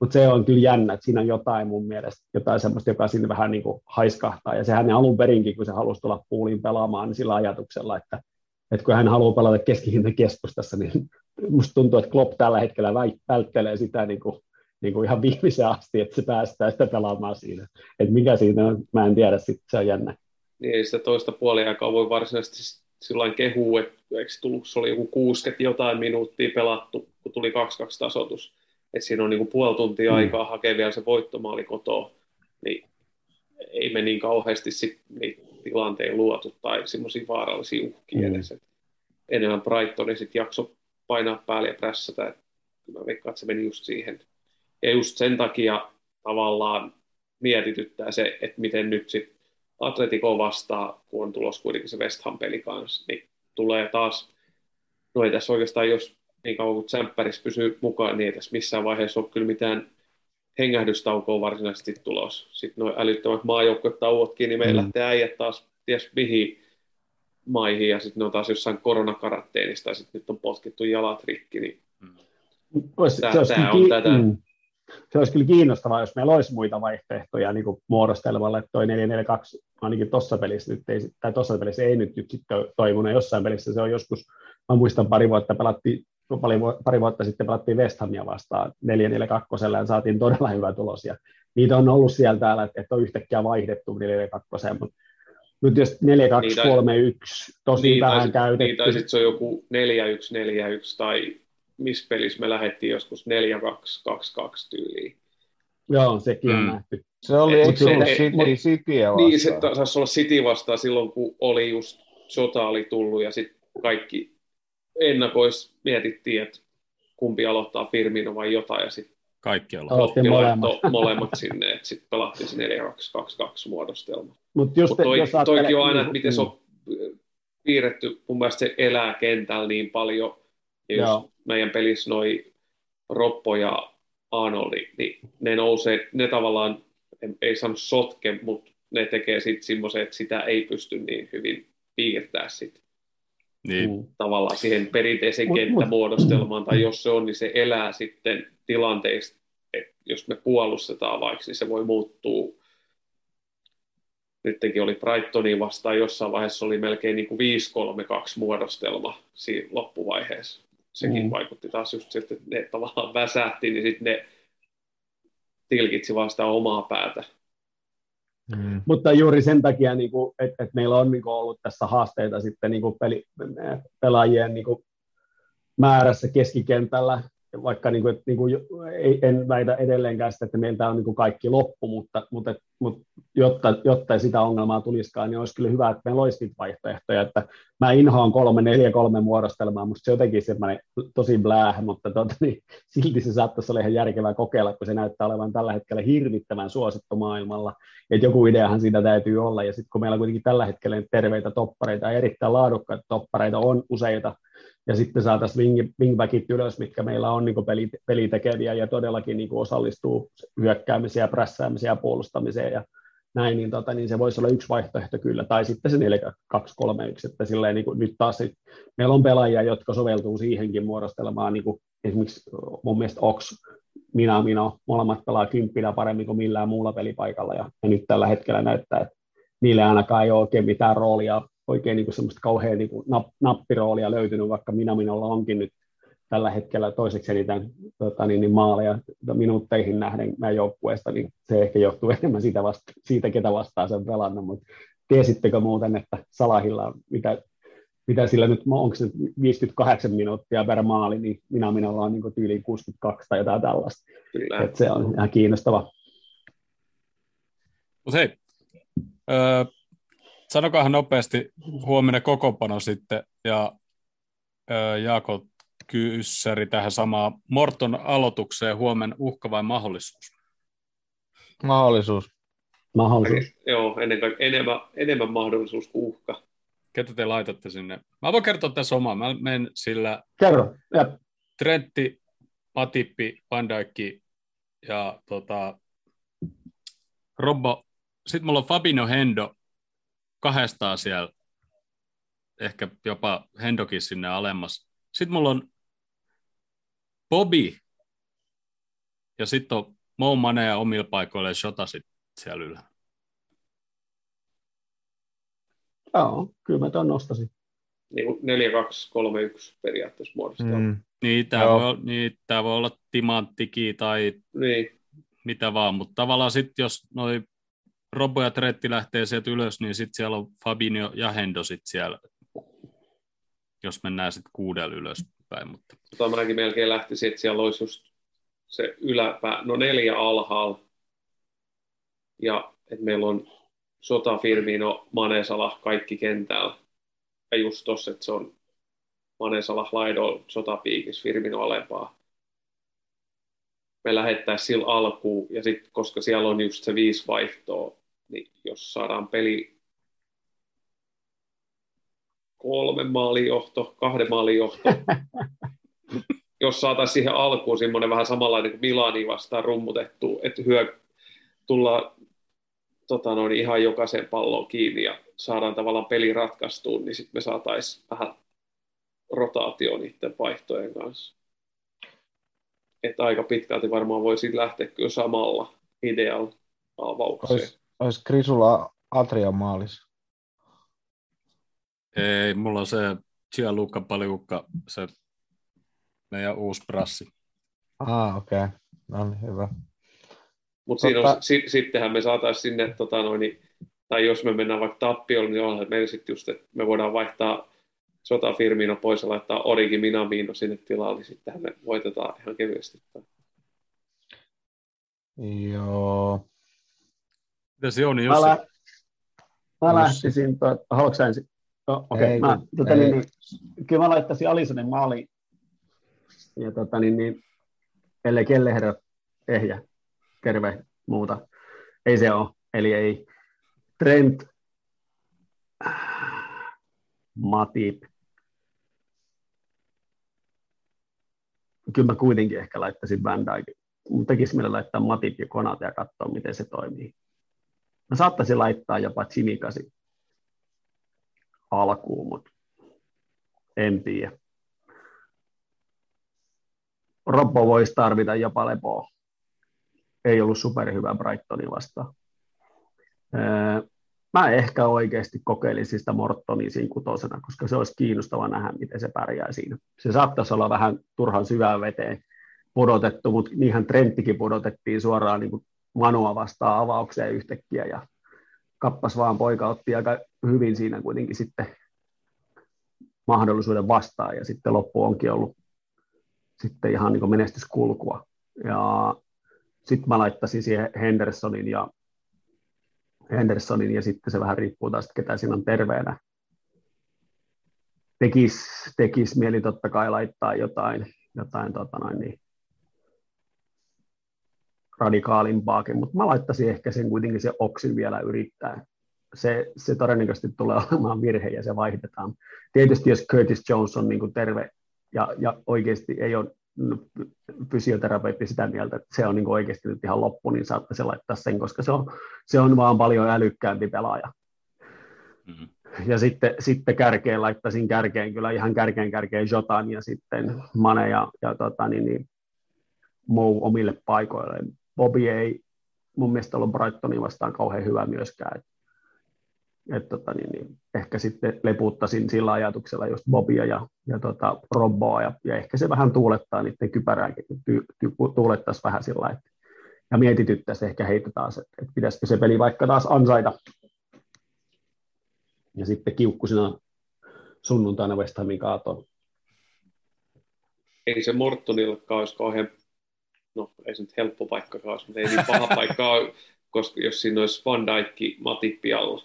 B: mutta se on kyllä jännä, että siinä on jotain mun mielestä, jotain semmoista, joka sinne vähän niin kuin haiskahtaa. Ja sehän alun perinkin, kun se halusi tulla puuliin pelaamaan, niin sillä ajatuksella, että, että kun hän haluaa pelata keskihinnan keskustassa, niin musta tuntuu, että Klopp tällä hetkellä välttelee sitä niin kuin, niin kuin ihan viimeiseen asti, että se päästää sitä pelaamaan siinä. Että mikä siinä on, mä en tiedä, sit se on jännä.
C: Niin ei sitä toista puoliaikaa voi varsinaisesti silloin kehua, että eikö tullut, se oli joku 60 jotain minuuttia pelattu, kun tuli 2-2 tasoitus että siinä on niin kuin puoli tuntia mm. aikaa hakea vielä se voittomaali kotoa, niin ei me niin kauheasti sit niitä tilanteen luotu tai semmoisia vaarallisia uhkia mm. edes. Enemmän Brightoni sitten jakso painaa päälle ja prässätä, mä veikkaan, että se meni just siihen. Ja just sen takia tavallaan mietityttää se, että miten nyt sitten Atletico vastaa, kun on tulos kuitenkin se West Ham-peli kanssa, niin tulee taas, no ei tässä oikeastaan, jos niin kauan kuin Tsemppäris pysyy mukaan, niin ei tässä missään vaiheessa ole kyllä mitään hengähdystaukoa varsinaisesti tulos. Sitten nuo älyttömät maajoukkuetauotkin, niin meillä mm. lähtee äijät taas ties mihin maihin, ja sitten ne on taas jossain koronakaratteenista, ja sitten nyt on potkittu jalat rikki, niin mm. tämä, se, tämä on ki- tätä. Mm.
B: Se olisi kyllä kiinnostavaa, jos meillä olisi muita vaihtoehtoja niin kuin muodostelmalle, että toi 442 ainakin tuossa pelissä nyt ei, tai tuossa pelissä ei nyt, nyt sitten toivonut, jossain pelissä se on joskus, mä muistan pari vuotta pelattiin pari, pari vuotta sitten pelattiin West Hamia vastaan 4-4-2 ja saatiin todella hyvä tulos. Ja niitä on ollut siellä täällä, että on yhtäkkiä vaihdettu 4-4-2, mutta nyt jos 4-2-3-1, tosi
C: niin,
B: vähän käytetty. Niin,
C: tai sitten se on joku 4-1-4-1 tai missä pelissä me lähdettiin joskus 4-2-2-2 tyyliin.
B: Joo, sekin on mm. nähty.
D: Se oli, eikö se ollut City, Cityä vastaan?
C: Niin, se taisi olla City vastaan silloin, kun oli just sota oli tullut ja sitten kaikki ennakois mietittiin, että kumpi aloittaa Firmino vai jotain, ja sitten
A: kaikki
C: aloitti molemmat. molemmat sinne, että sitten pelattiin se 4-2-2-2 muodostelma.
B: Mutta Mut
C: toi, jos toikin on aina, että miten mm. se on piirretty, mun mielestä se elää kentällä niin paljon, ja jos meidän pelissä noi Roppo ja Arnoldi, niin ne nousee, ne tavallaan, ei sano sotke, mutta ne tekee sitten semmoisen, että sitä ei pysty niin hyvin piirtää sitten
A: niin. Mm.
C: tavallaan siihen perinteiseen kenttämuodostelmaan, tai jos se on, niin se elää sitten tilanteista, että jos me puolustetaan vaikka, niin se voi muuttua. Nytkin oli Brightonin vastaan, jossain vaiheessa oli melkein niin kuin 5-3-2 muodostelma siinä loppuvaiheessa. Sekin mm. vaikutti taas just siltä, että ne tavallaan väsähti, niin sitten ne tilkitsi vasta omaa päätä.
B: Mm. Mutta juuri sen takia, niin kuin, että, että meillä on niin kuin, ollut tässä haasteita sitten niin kuin peli, pelaajien niin kuin, määrässä keskikentällä, vaikka niin kuin, että, niin kuin, en väitä edelleenkään sitä, että meiltä on niin kuin kaikki loppu, mutta, mutta, mutta jotta, jotta sitä ongelmaa tulisikaan, niin olisi kyllä hyvä, että meillä olisi vaihtoehtoja, että mä inhoan kolme, neljä, kolme muodostelmaa, musta se jotenkin semmoinen tosi bläh, mutta tuota, niin, silti se saattaisi olla ihan järkevää kokeilla, kun se näyttää olevan tällä hetkellä hirvittävän suosittu maailmalla, että joku ideahan siitä täytyy olla, ja sitten kun meillä kuitenkin tällä hetkellä terveitä toppareita erittäin laadukkaita toppareita on useita, ja sitten saataisiin wing, wingbackit ylös, mitkä meillä on niin peli, pelitekeviä ja todellakin niin osallistuu hyökkäämiseen ja prässäämiseen ja puolustamiseen ja näin, niin, tota, niin se voisi olla yksi vaihtoehto kyllä, tai sitten se 4-2-3-1, että silleen, niin kuin, nyt taas sit, meillä on pelaajia, jotka soveltuu siihenkin muodostelmaan, niin kuin esimerkiksi mun mielestä Ox, minä, minä, molemmat pelaa kymppinä paremmin kuin millään muulla pelipaikalla, ja, ja nyt tällä hetkellä näyttää, että niille ainakaan ei ole oikein mitään roolia oikein niin kuin semmoista kauhean niin kuin nappiroolia löytynyt, vaikka minä minulla onkin nyt tällä hetkellä toiseksi eniten tota, niin, niin maaleja minuutteihin nähden meidän joukkueesta, niin se ehkä johtuu enemmän siitä, vasta, siitä ketä vastaan sen pelannut, mutta tiesittekö muuten, että Salahilla mitä, mitä sillä nyt, onko se 58 minuuttia per maali, niin minä minulla on niin tyyliin 62 tai jotain tällaista. Kyllä. Et se on ihan kiinnostava.
A: Mutta hei, öö, sanokahan nopeasti huomenna kokopano sitten, ja öö, Jaako Kyssäri tähän samaan Morton aloitukseen huomen uhka vai mahdollisuus?
D: Mahdollisuus.
B: Mahdollisuus.
C: Joo, ennen enemmän, enemmän mahdollisuus kuin uhka.
A: Ketä te laitatte sinne? Mä voin kertoa tässä omaa. Mä menen sillä
B: Kerro. Ja.
A: Trentti, Patippi, Pandaikki ja tota, Robbo. Sitten mulla on Fabino Hendo kahdestaan siellä. Ehkä jopa Hendokin sinne alemmas. Sitten mulla on Bobby ja sitten on Mo Mane ja omilla paikoilla Shota sit siellä ylhäällä.
B: Joo, kyllä mä tuon nostasin.
C: Niin 4-2-3-1 periaatteessa muodostaa. Mm.
A: Niin, tämä voi, niin, tää voi olla timanttiki tai
C: niin.
A: mitä vaan, mutta tavallaan sitten jos noi Robbo ja Tretti lähtee sieltä ylös, niin sitten siellä on Fabinho ja Hendo sit siellä, jos mennään sitten kuudella ylöspäin. Mutta...
C: Tota mäkin melkein lähtisin, että siellä olisi just se yläpää, no neljä alhaalla, ja että meillä on Sota, Firmino, Manesala, kaikki kentällä. Ja just tossa, että se on Manesala laidolla, Sota piikis, Firmino alempaa. Me lähettäisiin sillä alkuun, ja sitten koska siellä on just se viisi vaihtoa, niin jos saadaan peli kolme maalin johto, kahden maalin johto, jos saataisiin siihen alkuun semmoinen vähän samanlainen kuin Milani vastaan rummutettu, että hyö, tullaan tota noin, ihan jokaisen pallon kiinni ja saadaan tavallaan peli ratkaistuun, niin sitten me saataisiin vähän rotaatio niiden vaihtojen kanssa. Että aika pitkälti varmaan voisi lähteä kyllä samalla idealla avaukseen.
D: Olisi, olisi Krisulla Atrian maalis.
A: Ei, mulla on se Gianluca Paliukka, se meidän uusi brassi.
D: Ah, okei. Okay. No niin, hyvä.
C: Mutta tota... si, sittenhän me saataisiin sinne, tota noin, tai jos me mennään vaikka tappiolle, niin onhan meillä sitten just, että me voidaan vaihtaa Sota Firmino pois ja laittaa Origi Minamino sinne tilalle, niin sittenhän me voitetaan ihan kevyesti.
D: Joo.
A: Mitä on,
B: Jussi? Mä, lä- mä lähtisin, to- haluatko ensin? No, okei, okay. mä, tota, niin, niin, kyllä mä laittaisin Alisonin maaliin. Ja tota, niin, niin, ellei Kelleherra ehjä terve muuta. Ei se ole. Eli ei Trent, Matip. Kyllä mä kuitenkin ehkä laittaisin Van. Mutta tekisi meille laittaa Matip ja Konat ja katsoa, miten se toimii. Mä saattaisin laittaa jopa Tsimikasi alkuun, mutta en tiedä. Robbo voisi tarvita jopa lepoa ei ollut superhyvä Brightonin vastaan. Mä ehkä oikeasti kokeilisin sitä Mortonia siinä kutosena, koska se olisi kiinnostava nähdä, miten se pärjää siinä. Se saattaisi olla vähän turhan syvään veteen pudotettu, mutta niinhän Trenttikin pudotettiin suoraan niin kuin Manua vastaan avaukseen yhtäkkiä ja kappas vaan poika otti aika hyvin siinä kuitenkin sitten mahdollisuuden vastaan ja sitten loppu onkin ollut sitten ihan niin menestyskulkua. Ja sitten mä laittaisin siihen Hendersonin ja, Hendersonin ja sitten se vähän riippuu taas, ketä siinä on terveenä. Tekis, tekis mieli totta kai laittaa jotain, jotain tota noin, niin, radikaalimpaakin, mutta mä laittaisin ehkä sen kuitenkin se oksin vielä yrittää. Se, se todennäköisesti tulee olemaan virhe ja se vaihdetaan. Tietysti jos Curtis Jones on niin terve ja, ja oikeasti ei ole fysioterapeutti sitä mieltä, että se on niin oikeasti nyt ihan loppu, niin saattaisi laittaa sen, koska se on, se on vaan paljon älykkäämpi pelaaja. Mm-hmm. Ja sitten, sitten kärkeen laittaisin kärkeen, kyllä ihan kärkeen kärkeen Jotan ja sitten Mane ja, ja tota, niin, niin, Mou omille paikoille. Bobby ei mun mielestä ollut Brightonin vastaan kauhean hyvä myöskään. Et, tota, niin, niin, ehkä sitten leputtaisin sillä ajatuksella just Bobia ja, ja tota, Robboa, ja, ja, ehkä se vähän tuulettaa niiden kypärääkin, ty, ty, tuulettaisi vähän sillä että ja mietityttäisi ehkä heitä taas, että, että pitäisikö se peli vaikka taas ansaita. Ja sitten kiukkusina sunnuntaina West Hamin kaatoon.
C: Ei se Mortonillekaan olisi kauhean, no ei se nyt helppo paikka olisi, mutta ei niin paha paikka koska jos siinä olisi Van Dijk Matippi alla.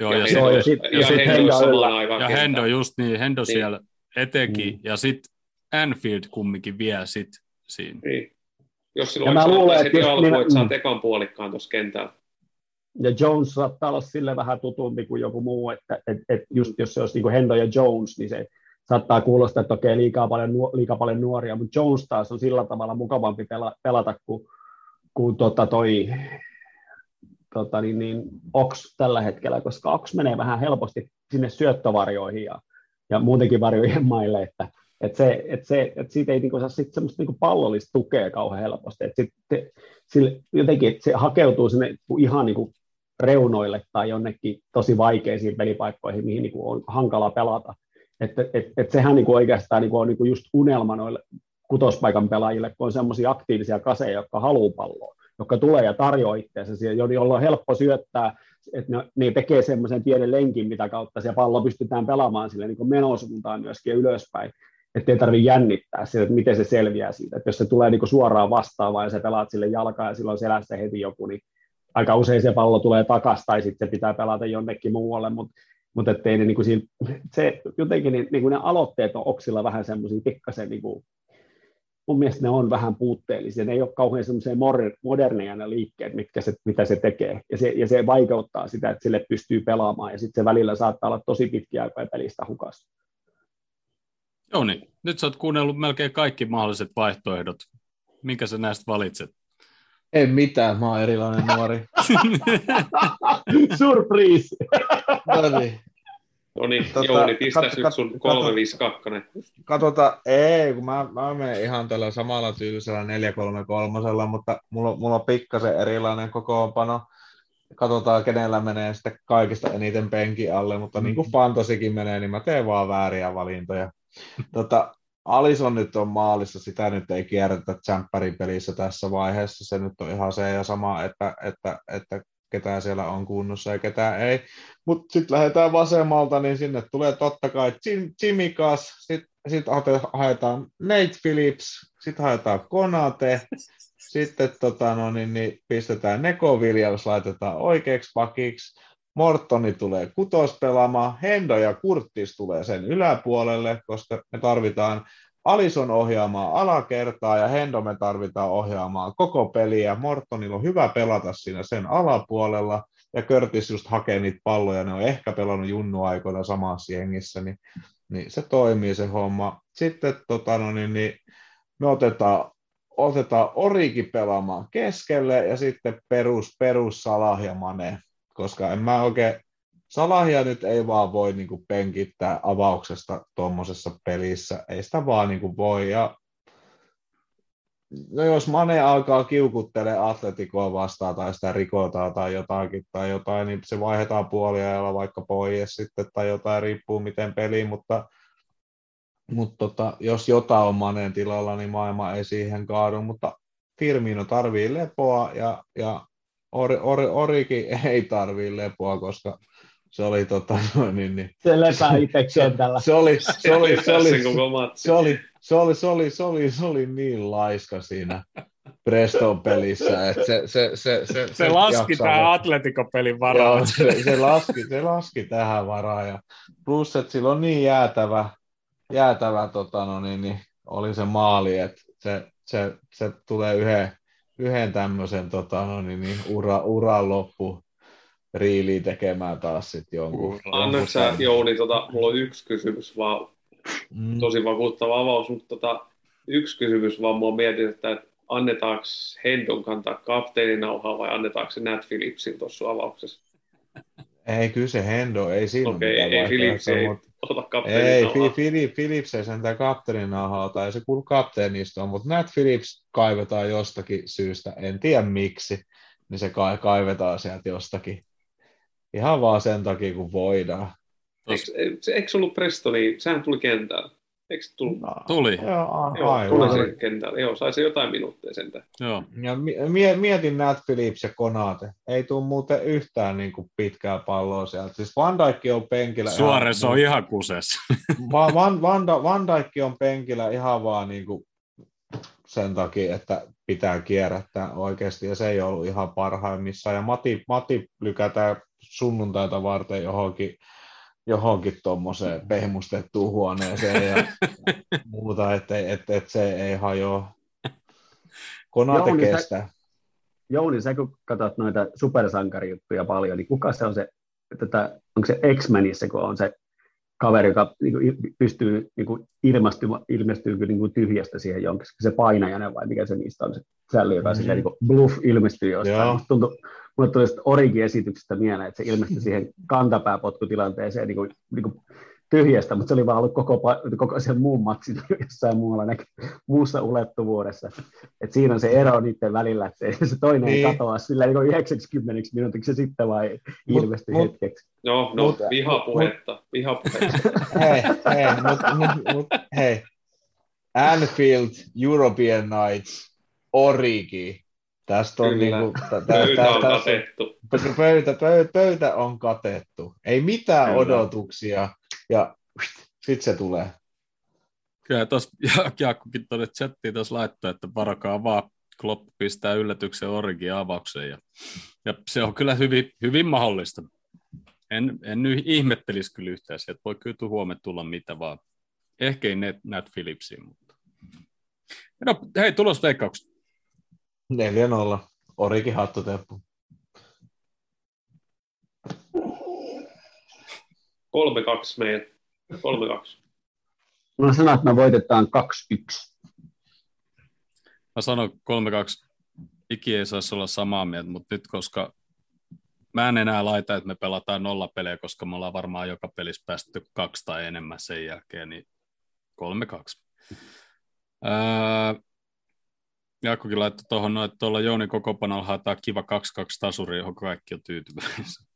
A: Joo,
C: ja,
A: ja,
C: Hendo,
B: ja sit-
C: ja,
B: ja sit
C: Hendo
A: ja. Hendo just niin, Hendo
C: Niin.
A: siellä etenkin,
B: Mm.
A: ja sitten Anfield kumminkin vie sit siinä.
C: Niin. Jos
B: Ja
C: silloin
B: mä
C: olisi
B: luulen, että jos
C: että saat
B: mm.
C: ekan puolikkaan tuossa kentällä.
B: Ja Jones saattaa olla sille vähän tutumpi kuin joku muu, että et, et just jos se olisi niin kuin Hendo ja Jones, niin se saattaa kuulostaa, että okei, liikaa paljon, liikaa paljon nuoria, mutta Jones taas on sillä tavalla mukavampi pela, pelata kuin, kuin tota toi, tota niin, niin Ox tällä hetkellä, koska Ox menee vähän helposti sinne syöttövarjoihin ja, ja muutenkin varjojen maille, että et se, et se, et siitä ei niinku saa sit semmoista niinku pallollista tukea kauhean helposti. Et sit, te, sille, jotenkin et se hakeutuu sinne ihan niinku reunoille tai jonnekin tosi vaikeisiin pelipaikkoihin, mihin niinku on hankala pelata. Että et, et sehän niinku oikeastaan niinku on niinku just unelma noille kutospaikan pelaajille, kun on semmoisia aktiivisia kaseja, jotka haluaa palloa, jotka tulee ja tarjoaa itseänsä siihen, jolla on helppo syöttää, että ne, ne tekee semmoisen pienen lenkin, mitä kautta se pallo pystytään pelaamaan sille niin menosuuntaan myöskin ylöspäin, ettei tarvitse jännittää sitä, että miten se selviää siitä. Että jos se tulee niin suoraan vastaavaan ja sä pelaat sille jalkaan ja silloin selässä heti joku, niin aika usein se pallo tulee takaisin tai sitten se pitää pelata jonnekin muualle, mutta mutta ettei ne, niin kuin siinä, se, jotenkin niin, niin kuin ne aloitteet on Oksilla vähän semmoisia pikkasen, niin mun mielestä ne on vähän puutteellisia, ne ei ole kauhean semmoisia moderneja ne liikkeet, mitkä se, mitä se tekee, ja se, ja se vaikeuttaa sitä, että sille pystyy pelaamaan, ja sitten se välillä saattaa olla tosi pitkiä aikoja pelistä hukassa.
A: Joo niin, nyt sä oot kuunnellut melkein kaikki mahdolliset vaihtoehdot. Minkä sä näistä valitset?
D: En mitään, mä oon erilainen nuori.
B: Surprise!
D: no niin.
C: No niin,
D: Tota,
C: Jouni, pistä
D: kat-
C: nyt
D: kat-
C: sun
D: kato-
C: 352.
D: Katota, ei, kun mä, mä menen ihan tällä samalla tyylisellä 433, mutta mulla, mulla on pikkasen erilainen kokoonpano. Katsotaan, kenellä menee sitten kaikista eniten penki alle, mutta niin kuin fantasikin menee, niin mä teen vaan vääriä valintoja. Tota, Alison nyt on maalissa, sitä nyt ei kierretä tsemppärin pelissä tässä vaiheessa. Se nyt on ihan se ja sama, että, että, että ketään siellä on kunnossa ja ketään ei. Mutta sitten lähdetään vasemmalta, niin sinne tulee totta kai Jim, Jimmy Cass, sitten sit haetaan Nate Phillips, sitten haetaan Konate, sitten tota, no, niin, niin, pistetään Neko Williams, laitetaan oikeaksi pakiksi, Mortoni tulee kutos pelaamaan, Hendo ja Kurttis tulee sen yläpuolelle, koska me tarvitaan Alison ohjaamaan alakertaa ja Hendo me tarvitaan ohjaamaan koko peliä. Mortonilla on hyvä pelata siinä sen alapuolella ja Curtis just hakee niitä palloja, ne on ehkä pelannut junnuaikoina samassa jengissä, niin, niin se toimii se homma. Sitten tota, no, niin, niin, me otetaan, otetaan Origi pelaamaan keskelle ja sitten perus, perus Salah ja Mane, koska en mä oikein, Salahia nyt ei vaan voi niin kuin, penkittää avauksesta tuommoisessa pelissä, ei sitä vaan niin kuin, voi. Ja no jos Mane alkaa kiukuttelee atletikoa vastaan tai sitä rikotaan tai jotakin tai jotain, niin se vaihdetaan puoliajalla vaikka pois sitten tai jotain, riippuu miten peli, mutta, mutta tota, jos jotain on Maneen tilalla, niin maailma ei siihen kaadu, mutta Firmino tarvii lepoa ja, ja Or, Or, Oriki ei tarvii lepoa, koska se oli tota, no, niin, niin,
B: Se lepää itse kentällä.
D: se oli, se oli, se oli,
C: sen koko matsi.
D: se oli, se oli, se oli, se oli, se oli niin laiska siinä Preston pelissä, että se, se, se, se,
A: Se laski
D: jaksaa-
A: tämä Atletico-pelin
D: Joo,
A: varaan.
D: se, se, laski, se laski tähän varaan. Ja plus, että sillä on niin jäätävä, jäätävä tota, no niin, niin, oli se maali, että se, se, se tulee yhden, yhden tämmöisen tota, no niin, niin, ura, uran loppu riiliin tekemään taas sitten jonkun.
C: Annatko sä, Jouni, tota, mulla on yksi kysymys vaan,
D: Mm.
C: tosi vakuuttava avaus, mutta tota, yksi kysymys vaan mua mietin, että annetaanko Hendon kantaa kapteeninauhaa vai annetaanko se Nat Phillipsin tuossa avauksessa?
D: Ei, kyllä se Hendo, ei siinä
C: Okei,
D: ole mitään
C: ei
D: vaihtoehtoa,
C: ei
D: mutta
C: ota
D: Ei,
C: kapteeninauhaa.
D: Philip, Philips ei sentään kapteenin nahaa tai se kuuluu kapteenistoon, mutta Nat Phillips kaivetaan jostakin syystä, en tiedä miksi, niin se kai, kaivetaan sieltä jostakin. Ihan vaan sen takia, kun voidaan.
C: Eikö, se- eikö ollut Prestoni, sehän tuli kentällä. Eikö tullut?
A: Tuli,
D: Joo,
C: Joo,
D: aivan.
C: tuli se kentällä. Joo, sai se jotain minuutteja sentään.
A: joo.
D: Ja mie- mietin Nat Phillips ja Konate. Ei tule muuten yhtään niin kuin pitkää palloa sieltä. Siis Van Dijk on penkillä.
A: Suores on ihan kuseessa.
D: Van, Van, Van, Van Dijk on penkillä ihan vaan niin kuin sen takia, että pitää kierrättää oikeasti, ja se ei ollut ihan parhaimmissaan. Ja Mati, Mati lykätään sunnuntaita varten johonkin, johonkin tuommoiseen pehmustettuun huoneeseen ja muuta, että et, et se ei hajoa. Konate
B: niin se-
D: kestää.
B: Jouni, sä kun katsot noita supersankarijuttuja paljon, niin kuka se on se, tätä, onko se X-Menissä, kun on se kaveri, joka niin kuin, pystyy niin kuin, ilmestyy, ilmestyy niin kuin, tyhjästä siihen jonkin, se painajainen vai mikä se niistä on, se sälli, joka
D: Mhm.
B: mm-hmm. niin kuin, bluff ilmestyy jostain. Musta Tuntui, mulle tuli Origi-esityksestä mieleen, että se ilmestyi siihen kantapääpotkutilanteeseen niin kuin, niin kuin, tyhjästä, mutta se oli vaan ollut koko, pa- koko sen muun matsin jossain muualla näky, muussa ulottuvuudessa. Et siinä on se ero niiden välillä, että se- se toinen niin. Ei katoa sillä niin 90 minuutiksi ja sitten vai
D: Mut-
B: ilmestyy
D: mut-
B: hetkeksi.
C: No, no,
D: Mut-
C: vihapuhetta. Vihapuhetta.
D: hei, hei, mut, mut, mut, hei. Anfield, European Nights, Origi. Tästä on
C: Kyllä.
D: niinku, tä, tä,
C: Pöytä on
D: tä,
C: katettu.
D: pöytä, pöytä, pöytä on katettu. Ei mitään
A: Kyllä.
D: odotuksia ja sitten se tulee.
A: Kyllä tuossa Jaakkokin tuonne chattiin tuossa laittoi, että varakaa vaan, Klopp pistää yllätyksen Origin avaukseen. Ja, ja se on kyllä hyvin, hyvin mahdollista. En, en nyt ihmettelisi kyllä yhtään sieltä. Voi kyllä huomenna tulla mitä vaan. Ehkä ei Nat Phillipsiin, mutta... No, hei, tulosveikkaukset.
D: 4-0. Origi hattuteppu.
C: 3-2 meidän. 3-2.
B: Mä sanon, että me voitetaan 2-1.
A: Mä sanon 3-2. Iki ei saisi olla samaa mieltä, mutta nyt koska mä en enää laita, että me pelataan nolla pelejä, koska me ollaan varmaan joka pelissä päästy kaksi tai enemmän sen jälkeen, niin 3-2. Öö, Jaakkokin laittoi tuohon, no, että tuolla Jouni kokopanolla haetaan kiva 2-2 tasuri, johon kaikki on tyytyväisiä.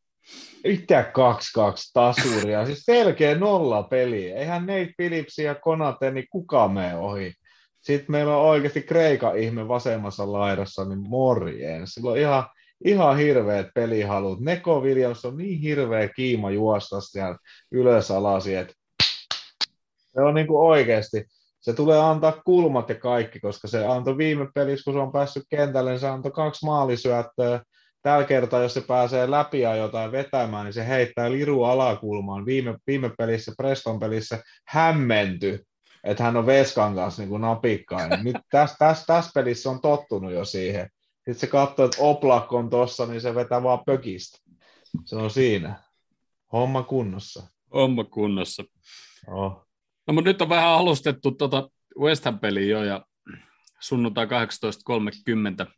D: Yhtä 2-2 tasuria, siis selkeä nolla peli. Eihän Nate Phillips ja Konate, niin kuka mene ohi. Sitten meillä on oikeasti Kreikan ihme vasemmassa laidassa, niin morjens. Sillä on ihan, ihan hirveät pelihalut. Neko Williams on niin hirveä kiima juosta siellä ylös alasi, että se on niin kuin oikeasti, se tulee antaa kulmat ja kaikki, koska se antoi viime pelissä, kun se on päässyt kentälle, niin se antoi kaksi maalisyöttöä. Tällä kertaa, jos se pääsee läpi ja jotain vetämään, niin se heittää liru alakulmaan. Viime, viime pelissä, Preston pelissä, hämmenty, että hän on Veskan kanssa niin kuin napikkain. Nyt tässä täs, täs pelissä on tottunut jo siihen. Sitten se katsoo, että Oplak on tossa, niin se vetää vaan pökistä. Se on siinä. Homma kunnossa.
A: Homma kunnossa.
D: Oh.
A: No mutta nyt on vähän alustettu tuota West Ham-peliä jo ja sunnuntai 18.30.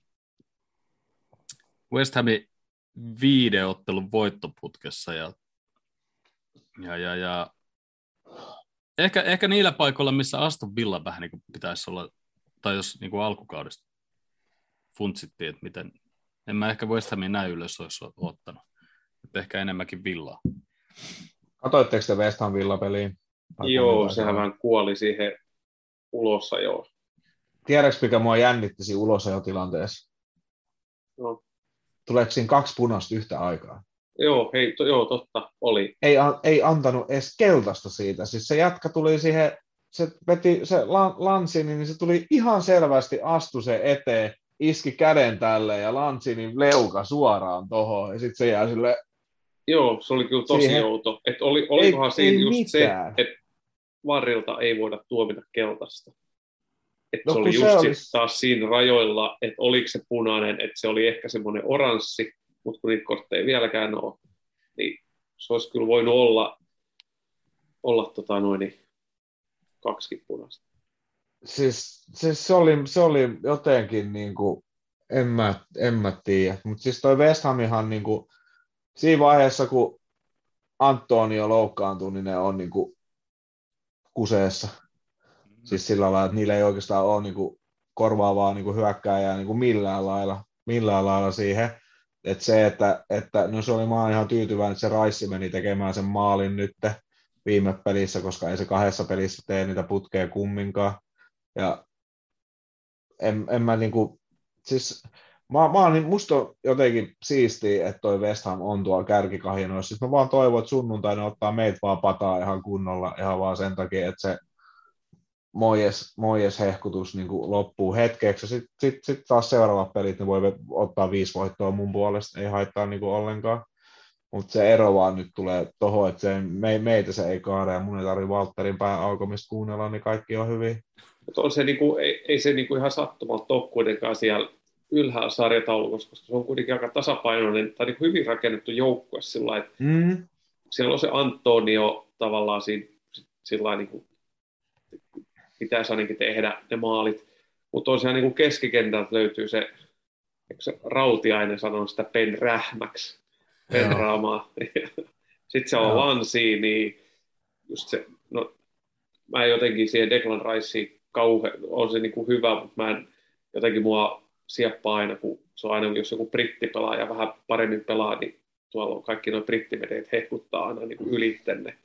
A: West Hamin viideottelun voittoputkessa ja, ja, ja, ja ehkä, ehkä niillä paikoilla, missä Aston Villa vähän niin kuin pitäisi olla, tai jos niin kuin alkukaudesta funtsittiin, että miten, en mä ehkä West Hamin näin ylös olisi ottanut, että ehkä enemmänkin Villaa.
D: Katoitteko te West Ham Villa-peliä? Tai
C: Joo, sehän vähän kuoli siihen ulossa joo.
D: Tiedätkö, mikä mua jännitti siinä ulosajotilanteessa?
C: No.
D: Tuleeko siinä kaksi punaista yhtä aikaa?
C: Joo, hei, to, joo, totta, oli.
D: Ei, an- ei antanut edes keltaista siitä. Siis se jätkä tuli siihen, se veti se lan, Lanssini, niin se tuli ihan selvästi, astu se eteen, iski käden tälle ja Lanssinin leuka suoraan tohon. Ja sitten se jää sille,
C: Joo, se oli kyllä tosi
D: Siihen-
C: outo. Että oli, olikohan
D: ei
C: siinä just
D: mitään.
C: se, että varrilta ei voida tuomita keltaista. Että
D: No,
C: se oli
D: se
C: just
D: olisi-
C: taas siinä rajoilla, että oliko se punainen, että se oli ehkä semmoinen oranssi, mutta kun niitä kortteja ei vieläkään ole, niin se olisi kyllä voinut olla, olla tota noin, niin kaksikin punaista.
D: siis, siis se, oli, se oli jotenkin niin kuin, en mä, en mä tiedä. Mutta siis toi West Hamihan niin kuin, siinä vaiheessa, kun Antonio loukkaantuu, niin ne on niin kuin, kuseessa. Siis sillä lailla, että niillä ei oikeastaan ole niin kuin, korvaavaa niin kuin, hyökkääjää niin kuin millään, lailla, millään lailla siihen. Et se, että, että no se oli, mä ihan tyytyväinen, että se Raissi meni tekemään sen maalin nyt viime pelissä, koska ei se kahdessa pelissä tee niitä putkeja kumminkaan. Ja en, en mä niinku, siis mä, mä niin, musta on jotenkin siistiä, että toi West Ham on tuolla kärkikahinoissa. Siis mä vaan toivon, että sunnuntaina ottaa meitä vaan pataa ihan kunnolla, ihan vaan sen takia, että se Mojes, Mojes hehkutus niin kuin loppuu hetkeksi. Sitten sit, sit taas seuraavat pelit, ne voi ottaa viisi voittoa mun puolesta, ei haittaa niin kuin ollenkaan. Mutta se ero vaan nyt tulee tuohon, että se, me, meitä se ei kaada ja mun ei tarvitse Walterin pää aukomista kuunnella, niin kaikki on hyvin.
C: Mutta on se niinku, ei, ei se niinku ihan sattumalta ole kuitenkaan siellä ylhäällä sarjataulukossa, koska se on kuitenkin aika tasapainoinen tai niin hyvin rakennettu joukkue sillä että mm. siellä on se Antonio tavallaan siinä, sillä niin kuin, pitäisi ainakin tehdä ne maalit, mutta on siellä niin keskikentältä löytyy se, eikö se Rautiainen sanoo sitä pen rähmäksi, pen raamaa. Sitten se on Lansi, niin just se, no mä en jotenkin siihen Declan Riceen kauhean, on se niin kuin hyvä, mutta mä en, jotenkin mua sieppaa aina, kun se on aina, jos joku britti pelaa ja vähän paremmin pelaa, niin tuolla on kaikki nuo brittimedeet hehkuttaa aina niin kuin ylittenne.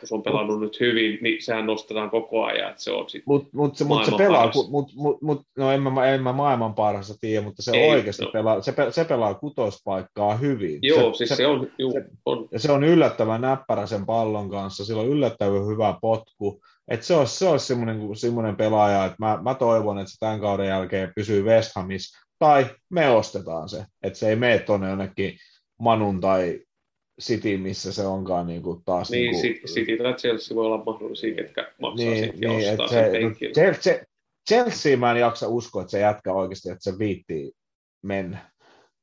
C: Kun se on pelannut nyt hyvin, niin sehän nostetaan koko ajan, että se on sitten
D: Mutta mut se, mut se pelaa, mut, mut, mut, no en mä, en mä maailman parhaassa tiedä, mutta se Ei, oikeasti no. pelaa, se, se pelaa kutospaikkaa hyvin.
C: Joo, se, siis se, se on, juu,
D: se,
C: on.
D: Ja se on yllättävän näppärä sen pallon kanssa, sillä on yllättävän hyvä potku, et se olisi, se olisi semmoinen, semmoinen pelaaja, että mä, mä toivon, että se tämän kauden jälkeen pysyy West Hamissa, tai me ostetaan se, että se ei mene tuonne jonnekin Manun tai City, missä se onkaan niin kuin taas...
C: Niin,
D: niin
C: kuin, City tai Chelsea voi olla mahdollisia, ketkä maksaa niin, sitten niin, ja ostaa se, sen
D: Chelsea, Chelsea mä en jaksa uskoa, että se jätkä oikeasti, että se viittii mennä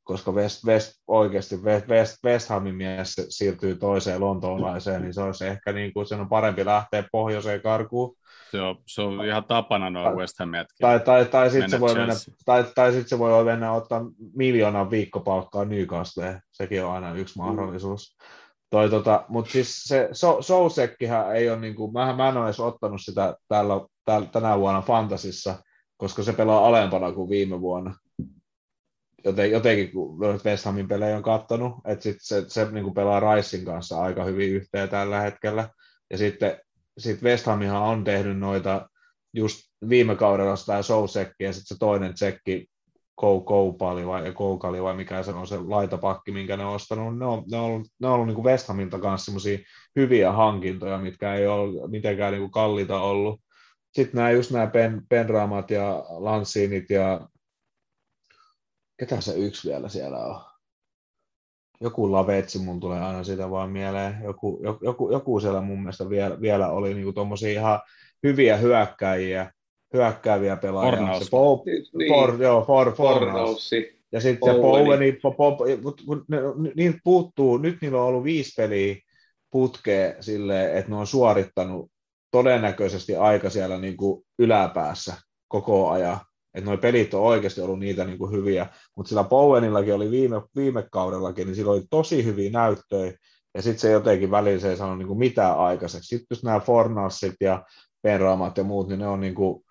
D: koska West, West oikeasti West, West, West Hamin mies siirtyy toiseen lontoolaiseen, niin se olisi ehkä niin kuin sen on parempi lähteä pohjoiseen karkuun.
A: Se on, se on ihan tapana noin West Ham
D: Tai, tai, tai sitten se, voi mennä, tai, tai sit se voi mennä ottaa miljoonan viikkopalkkaa Newcastleen. Sekin on aina yksi mm. mahdollisuus. Mm. Toi, tota, Mutta siis se so, Sousekkihän ei ole, niin kuin, mä, mä en ole edes ottanut sitä tällä, tällä, tänä vuonna Fantasissa, koska se pelaa alempana kuin viime vuonna joten, jotenkin kun West Hamin pelejä on katsonut, että sit se, se niin kuin pelaa Ricein kanssa aika hyvin yhteen tällä hetkellä. Ja sitten sit West Hamihan on tehnyt noita just viime kaudella sitä Sousekki ja sitten se toinen tsekki Koupali vai Koukali vai mikä se on se laitapakki, minkä ne on ostanut, ne on, ne on ollut, ne on ollut niin kuin West Hamilta kanssa hyviä hankintoja, mitkä ei ole mitenkään niin kuin kalliita ollut. Sitten nämä just nämä pen, Penraamat ja Lansinit ja ketä se yksi vielä siellä on? Joku Lavetsi mun tulee aina sitä vaan mieleen. Joku, joku, joku siellä mun mielestä vielä, vielä oli niinku tuommoisia ihan hyviä hyökkäjiä, hyökkääviä pelaajia.
C: Fornaus.
D: Se po, niin. for, joo, for, Fornaus. Ja sitten Poweni, niin puuttuu, nyt niillä on ollut viisi peliä putkea silleen, että ne on suorittanut todennäköisesti aika siellä niin kuin yläpäässä koko ajan että nuo pelit on oikeasti ollut niitä niin kuin hyviä, mutta sillä Bowenillakin oli viime, viime kaudellakin, niin sillä oli tosi hyviä näyttöjä, ja sitten se jotenkin välillä se ei sano niin kuin mitään aikaiseksi. Sitten just nämä Fornassit ja Penraamat ja muut, niin ne on niin kuin,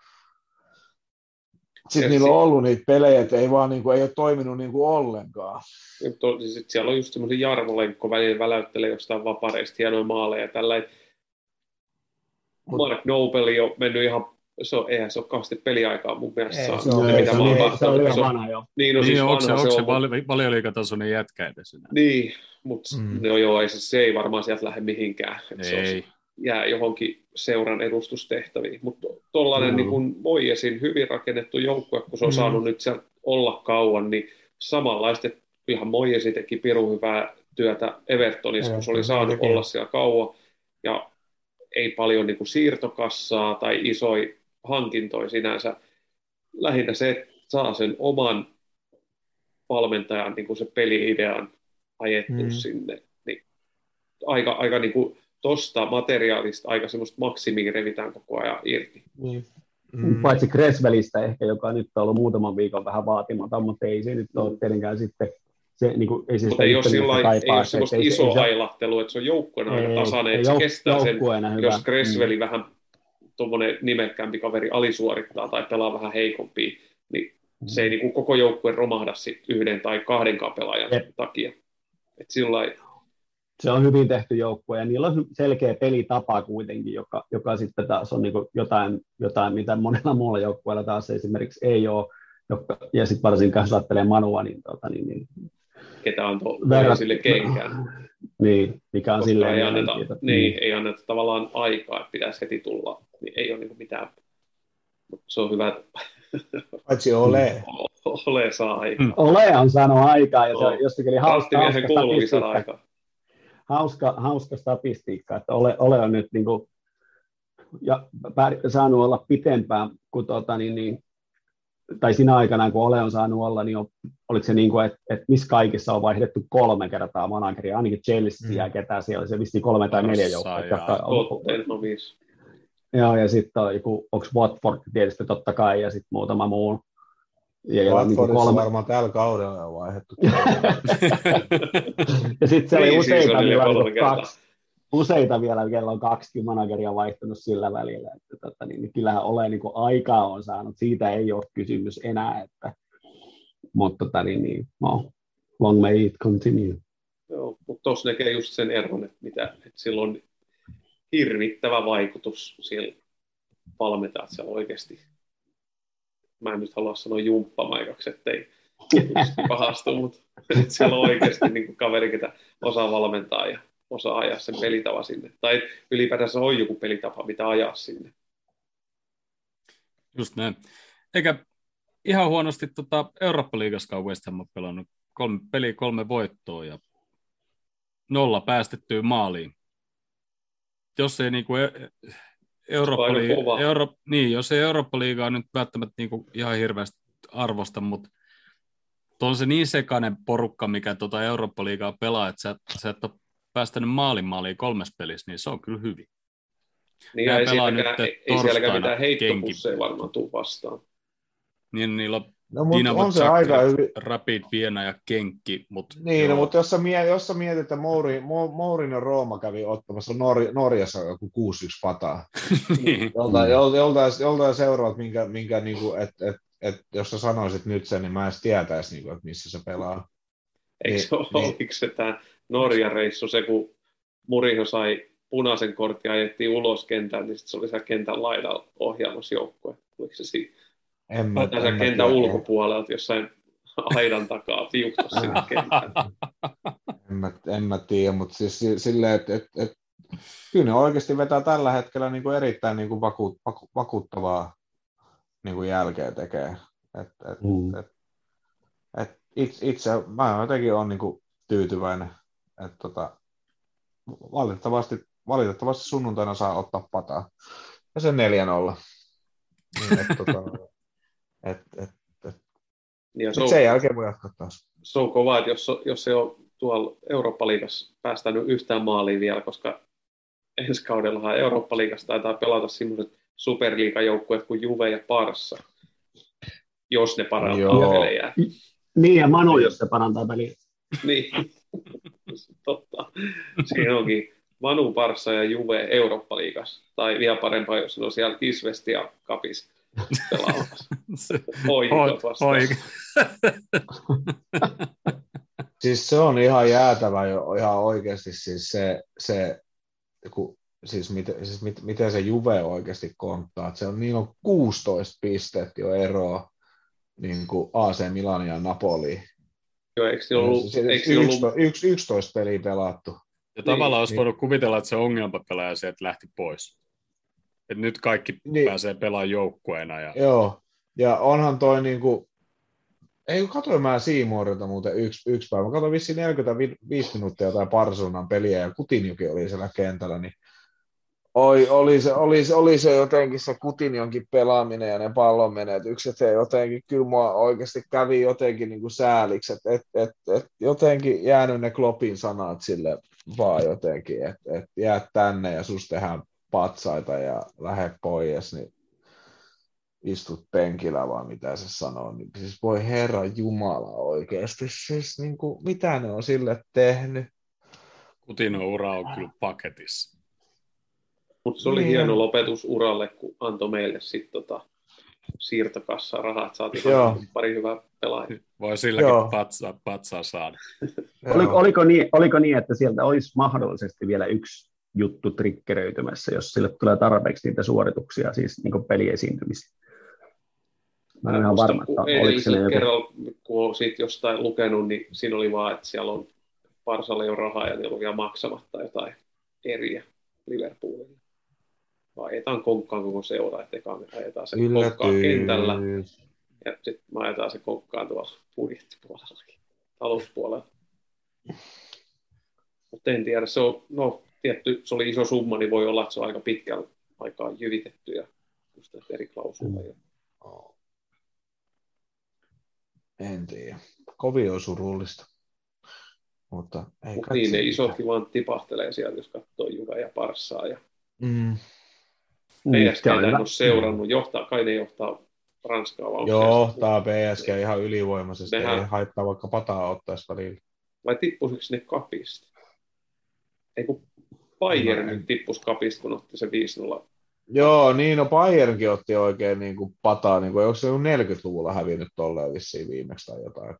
D: sitten niillä on ollut niitä pelejä, että ei vaan niin kuin, ei ole toiminut niin kuin ollenkaan.
C: Sitten siellä on just semmoinen Jarmolenkko välillä väläyttelee jostain vapareista hienoja maaleja ja tällä. Mark Nobel on mennyt ihan se on, eihän se ole kauheasti peliaikaa mun mielestä ei,
B: se on, mitä se, on, se on liian vanha jo.
A: Niin, no niin siis onko se, onko se, on, vali, valioliikatasoinen jätkä edes enää?
C: Niin, mutta mm. no joo, ei se, se ei varmaan sieltä lähde mihinkään. Ei. Se on, jää johonkin seuran edustustehtäviin. Mutta tuollainen mm. niin Moijesin hyvin rakennettu joukkue, kun se on mm. saanut nyt sieltä olla kauan, niin samanlaista, ihan Moijesi teki pirun hyvää työtä Evertonissa, kun se oli saanut olla siellä kauan. Ja ei paljon niin kuin siirtokassaa tai isoja hankintoja sinänsä. Lähinnä se, että saa sen oman valmentajan niin kuin se peli-idean ajettu mm. sinne. Niin aika, aika niin kuin tosta materiaalista aika semmoista maksimia revitään koko ajan irti.
B: Mm. Mm. Paitsi Creswellistä ehkä, joka nyt on ollut muutaman viikon vähän vaatimaton, mutta ei se nyt ole mm. tietenkään sitten se, niin kuin, ei se
C: Mutta ei ole, sillai, ei ole semmoista isoa ailahtelua, että se on joukkueena aika tasainen, että se kestää sen, hyvä. jos Creswelli mm. vähän tuommoinen nimekkäämpi kaveri alisuorittaa tai pelaa vähän heikompi, niin se ei niin kuin koko joukkue romahda sit yhden tai kahden pelaajan
B: Jep.
C: takia. Et sillä
B: se on hyvin tehty joukkue ja niillä on selkeä pelitapa kuitenkin, joka, joka sitten taas on niin jotain, jotain, mitä monella muulla joukkueella taas esimerkiksi ei ole. Joka, ja sitten varsinkin jos ajattelee Manua, niin, tota, niin, niin
C: ketä antoi
B: verrat-
C: sille kenkään.
B: Niin, mikä on
C: Koska
B: silleen
C: ei anneta,
B: mielenkiintoista.
C: niin, ei anneta tavallaan aikaa, että pitäisi heti tulla. Niin ei ole niin mitään. Mut se on hyvä,
D: Paitsi ole.
C: ole saa aikaa.
A: Mm.
B: Ole on saanut aikaa, ja se on jostakin oli hauska, hauska, statistiikka, hauska, hauska statistiikka, että ole, ole on nyt niin kuin, ja pär- saanut olla pitempään kuin tota, niin, niin, tai siinä aikana, kun Ole on saanut olla, niin on, oliko se niin kuin, että, että missä kaikissa on vaihdettu kolme kertaa manageria, ainakin Chelsea
D: Mm.
B: ja ketä siellä, se vissiin kolme tai neljä joukkoa.
A: ja
B: jotka on-
C: Tottenhamissa.
B: Joo, ja sitten on joku, onko Watford tietysti totta kai, ja sitten muutama muu. Ja, ja, niin kuin
D: Watfordissa
B: kolme,
D: varmaan tällä kaudella on vaihdettu.
B: ja sitten siellä oli useita
C: Pre-seasonille
B: vielä,
C: kolme
B: niin
C: kertaa.
B: kaksi, useita vielä, kello on kaksi manageria vaihtunut sillä välillä. Että, tota, niin, niin kyllähän ole niin aikaa on saanut, siitä ei ole kysymys enää. Että, mutta tota, niin, niin, no, long may it continue.
C: Joo, mutta tuossa näkee just sen eron, että, mitä, että sillä on hirvittävä vaikutus siellä valmentajat siellä oikeasti. Mä en nyt halua sanoa jumppamaikaksi, ettei pahastu, mutta että siellä on oikeasti niin kuin kaveri, ketä osaa valmentaa ja osaa ajaa sen pelitava sinne. Tai ylipäätänsä on joku pelitapa, mitä ajaa sinne.
A: Just näin. Eikä ihan huonosti tota Eurooppa-liigassa West Ham on pelannut kolme peliä, kolme voittoa ja nolla päästettyä maaliin. Jos ei niinku e- Eurooppa. Euro, niin, jos ei Eurooppa-liigaa nyt välttämättä niinku ihan hirveästi arvosta, mutta on se niin sekainen porukka, mikä tuota Eurooppa-liigaa pelaa, että sä, sä et ole päästänyt maalin maaliin kolmes pelissä, niin se on kyllä hyvin.
C: Niin ei
A: pelaa
C: sielläkään,
A: nyt
C: ei, sielläkään mitään heittopusseja varmaan tuu vastaan.
A: Niin niillä on
D: No, mutta
A: Dinamo
D: on se aika
A: Zagreb,
D: hyvin.
A: Rapid Vienna ja Kenkki, mutta
D: Niin, no, mutta jos sä, mie- jos sä mietit, että Mouri, Mo- Mourinho Rooma kävi ottamassa Nor- Norjassa joku 6-1 pataa,
A: niin.
D: joltain, jol- joltain, joltain seuraat, minkä, minkä niinku, et, et, et, jos sä sanoisit nyt sen, niin mä en edes tietäisi, niinku, että missä se pelaa.
C: Eikö
D: Niin,
C: se ole,
D: niin.
C: oliko se tämä Norjan reissu, se kun Muriho sai punaisen kortin ja ajettiin ulos kentään, niin sit se oli siellä kentän laidalla ohjaamassa joukkue. Oliko se siinä?
D: En mä,
C: siellä
D: en
C: kentän
D: tiedä.
C: ulkopuolelta jossain aidan takaa piuktos sinne kentään.
D: En mä, en mä tiedä, mutta siis si- silleen, että et, et, kyllä ne oikeasti vetää tällä hetkellä niin kuin erittäin niin kuin vaku, vaku, vakuuttavaa niin kuin jälkeä tekee. Et, et,
B: Mm.
D: et, et itse, itse mä jotenkin olen niin kuin tyytyväinen, että tota, valitettavasti, valitettavasti sunnuntaina saa ottaa pataa. Ja se 4-0. Niin, et, tota, et, et,
C: Ja se
D: sit
C: on,
D: sen jälkeen voi jatkaa taas.
C: se on kova, että jos, jos se on tuolla Eurooppa-liigassa päästänyt yhtään maaliin vielä, koska ensi kaudellahan Eurooppa-liigassa taitaa pelata sellaiset superliigajoukkueet kuin Juve ja Parssa, jos ne parantaa
D: Joo.
C: pelejä.
B: Niin, ja Manu, jos se parantaa peliä.
C: Niin, totta. Siinä onkin Manu Parsa ja Juve Eurooppa-liigassa. Tai vielä parempaa, jos ne on siellä Kisvesti ja Kapis pelaamassa. Vastaan.
A: oi.
D: Siis se on ihan jäätävä jo ihan oikeasti siis se, se kun, siis, miten, siis mit, miten se Juve oikeasti konttaa. Että se on, niin on 16 pistettä jo eroa niin kuin AC Milan ja Napoli.
C: Joo, eikö siinä ollut,
D: Siis
C: eikö siinä ollut
D: 11, yksi- 11 peliä pelattu.
A: Ja tavallaan olisi
D: niin.
A: voinut kuvitella, että se ongelmapelaaja sieltä lähti pois. Et nyt kaikki
D: Niin.
A: pääsee pelaamaan joukkueena. Ja...
D: Joo, ja onhan toi niinku, ei kun katsoin mä Seamorilta muuten yksi, yksi päivä, mä katsoin vissiin 45 minuuttia tai Parsunan peliä ja Kutinjokin oli siellä kentällä, niin Oi, oli se, oli, se, oli se jotenkin se Kutinjonkin pelaaminen ja ne pallon menetykset, ja jotenkin kyllä mua oikeasti kävi jotenkin niin kuin sääliksi, että et, et, et, jotenkin jäänyt ne Kloppin sanat sille vaan jotenkin, että et jää tänne ja sus tehdään patsaita ja lähde pois, niin istut penkillä vaan mitä se sanoo, niin siis voi herra Jumala oikeasti, siis niin kuin, mitä ne on sille tehnyt?
A: Kutino ura on kyllä paketissa.
C: Mutta se oli
D: Niin.
C: hieno lopetus uralle, kun antoi meille sitten tota, siirtokassaa rahaa, että saatiin
D: Joo.
C: pari hyvää pelaajaa.
A: Voi silläkin
D: Joo.
A: patsaa, patsaa saada.
B: Oliko, oliko, niin, oliko niin, että sieltä olisi mahdollisesti vielä yksi juttu trikkeröitymässä, jos sille tulee tarpeeksi niitä suorituksia, siis niin peliesiintymisiä? Mä en ole ihan varma,
C: kun
B: että oliko se joku...
C: kerralla, kun olen siitä jostain lukenut, niin siinä oli vaan, että siellä on Parsalle jo rahaa ja niillä on vielä maksamatta jotain eriä Liverpoolille. Vai ajetaan konkkaan koko seura, että eka me ajetaan se konkkaan kentällä
D: Yllätys.
C: ja sitten me ajetaan se konkkaan tuolla budjettipuolellakin, talouspuolella. Mutta en tiedä, se on, no tietty, se oli iso summa, niin voi olla, että se on aika pitkällä aikaa jyvitetty ja just näitä eri klausuleja.
D: En tiedä. Kovin on surullista. Mutta ei kai
C: niin, ne isotkin vaan tipahtelee sieltä, jos katsoo Juve ja Parssaa. Ja.
D: Mm.
B: Mm,
C: PSG en
B: hyvä.
C: ole seurannut, johtaa, kai ne johtaa Ranskaa se-
D: tää PSG ihan ylivoimaisesti.
C: Nehän-
D: Ei haittaa vaikka pataa ottaisi välillä.
C: Vai tippuisiko ne kapista? Ei kun Bayern
D: en-
C: tippus kapista, kun otti se 5-0.
D: Joo, niin no Bayernkin otti oikein niin kuin pataa, niin kuin, onko se joku 40-luvulla hävinnyt tolleen vissiin viimeksi tai jotain.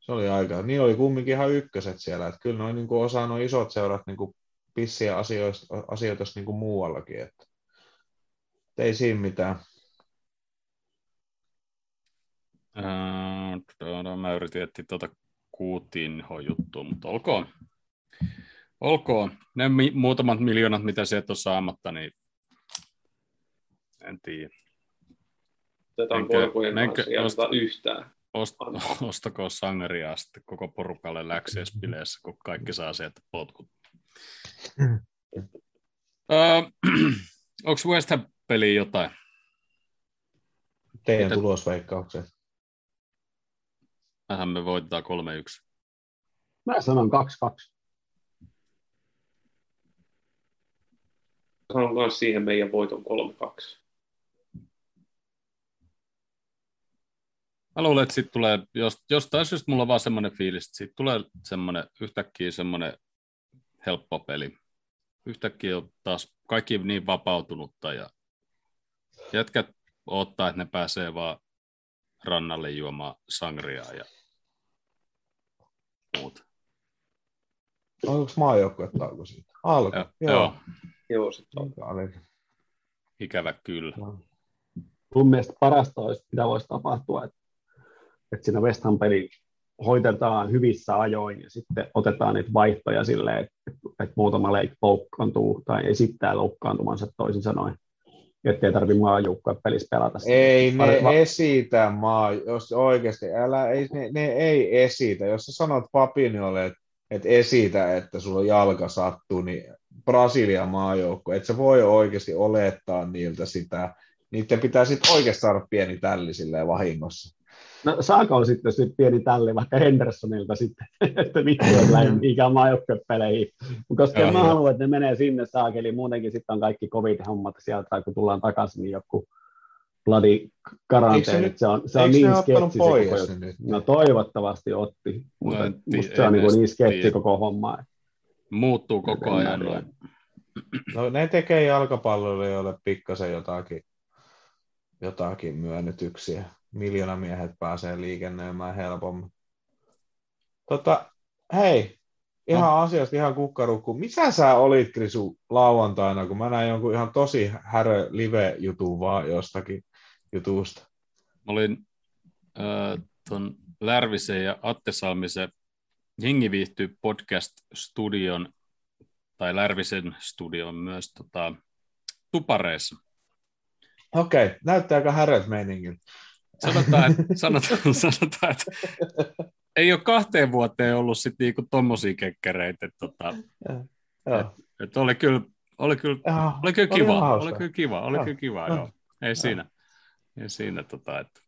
D: Se oli aika, niin oli kumminkin ihan ykköset siellä, että kyllä noin niin kuin osaa noin isot seurat niin kuin pissiä asioista, asioita niin kuin muuallakin, että et ei siinä mitään.
A: Ää, mä yritin etsiä tuota Coutinho juttua, mutta olkoon. Olkoon. Ne mi- muutamat miljoonat, mitä sieltä on saamatta, niin en tiedä. Menkö-
C: korkojen
A: menkö- osta-
C: yhtään.
A: Ost, ostako sangaria sitten koko porukalle läksiäispileissä, kun kaikki saa sieltä potkut.
D: Mm.
A: Öö, Onko West Ham-peliin jotain?
D: Teidän
A: Mitä-
D: tulosveikkaukset.
A: Tähän me voitetaan 3-1.
B: Mä sanon 2-2.
C: Sanon myös siihen meidän voiton 3-2.
A: Mä luulen, että siitä tulee, jos, jostain syystä mulla on vaan semmoinen fiilis, että siitä tulee semmoinen, yhtäkkiä semmoinen helppo peli. Yhtäkkiä on taas kaikki niin vapautunutta ja jätkät odottaa, että ne pääsee vaan rannalle juomaan sangriaa ja muuta.
D: Onko maajoukkuetauko siitä? Alko.
A: Joo, joo.
C: Joo, sitten on.
A: Ikävä kyllä.
B: Mun mielestä parasta olisi, mitä voisi tapahtua, että, että siinä West Ham-peli hoitetaan hyvissä ajoin ja sitten otetaan niitä vaihtoja silleen, että, että muutama leik loukkaantuu tai esittää loukkaantumansa toisin sanoen, ettei tarvitse maajoukkoja pelissä pelata. sitä.
D: Ei ne
B: Pari-
D: esitä maa, jos oikeasti, älä, ei, ne, ne ei esitä. Jos sä sanot Papiniolle, että et esitä, että sulla jalka sattuu, niin Brasilian maajoukko, että sä voi oikeasti olettaa niiltä sitä. Niiden pitää sitten oikeasti saada pieni tälli silleen vahingossa.
B: No, saako sitten sit pieni tälli vaikka Hendersonilta sitten, että vittu on lähde mihinkään maajoukkuepeleihin. Koska
A: Joo,
B: mä haluan, että ne menee sinne saakeli. Muutenkin sitten on kaikki covid-hommat sieltä, tai kun tullaan takaisin, niin joku bloody
D: Eikö se
B: Se on, se on niin sketsi se
D: pois
B: koko
D: nyt?
B: No toivottavasti otti, mutta
A: ti-
B: musta se on
A: en
B: niin, niin sketsi koko homma.
A: Muuttuu koko
B: En
A: ajan noin.
D: No ne tekee jalkapalloilijoille pikkasen jotakin, jotakin myönnytyksiä. Miljoonamiehet pääsee liikennöimään helpommin. Tota, hei, ihan
A: No.
D: asiasta ihan kukkarukku. Missä sä olit, Krisu, lauantaina, kun mä näin jonkun ihan tosi härö live-jutun vaan jostakin jutusta?
A: Mä olin äh, ton Lärvisen ja Atte Salmisen Jengi viihtyy podcast-studion, tai Lärvisen studion myös tota, tupareissa.
D: Okei, okay, näyttää aika häröt meiningin.
A: Sanotaan, että, sanotaan, sanotaan, että ei ole kahteen vuoteen ollut sit niinku tommosia kekkereitä. Että, tota,
D: Joo.
A: että oli kyllä, oli kyllä,
D: Ihan-
A: oli kyllä
D: oli
A: kiva,
D: ihan
A: oli, kyllä kiva, oli
D: Joo.
A: kyllä kiva,
D: Joo.
A: joo. Ei siinä, ei siinä tota, että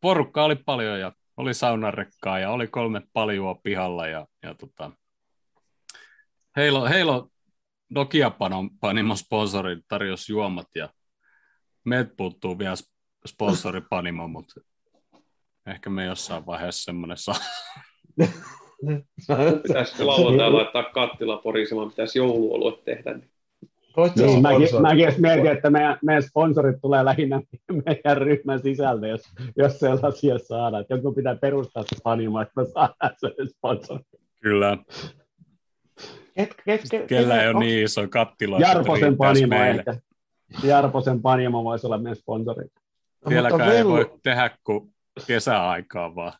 A: porukka oli paljon ja oli saunarekkaa ja oli kolme paljua pihalla ja, ja tota, Heilo, Heilo Nokia-panimon sponsori tarjosi juomat ja meiltä puuttuu vielä sponsoripanimo, mutta ehkä me jossain vaiheessa semmoinen saa.
C: Pitäisi lauantai laittaa kattila porisemaan, pitäisi jouluolue tehdä. Niin
D: Sä
B: Niin, mäkin, mäkin mietin, että meidän, meidän sponsorit tulee lähinnä meidän ryhmän sisältä, jos, jos sellaisia saadaan. Että joku pitää perustaa se panimo, että me saadaan se sponsori.
A: Kyllä.
D: Ket, ket, ket,
A: Kellä ei ole niin iso kattila,
B: Jarposen panimo ehkä. Jarposen panimo voisi olla meidän sponsori.
A: Vieläkään
D: mutta
A: ei voi tehdä kuin kesäaikaa vaan.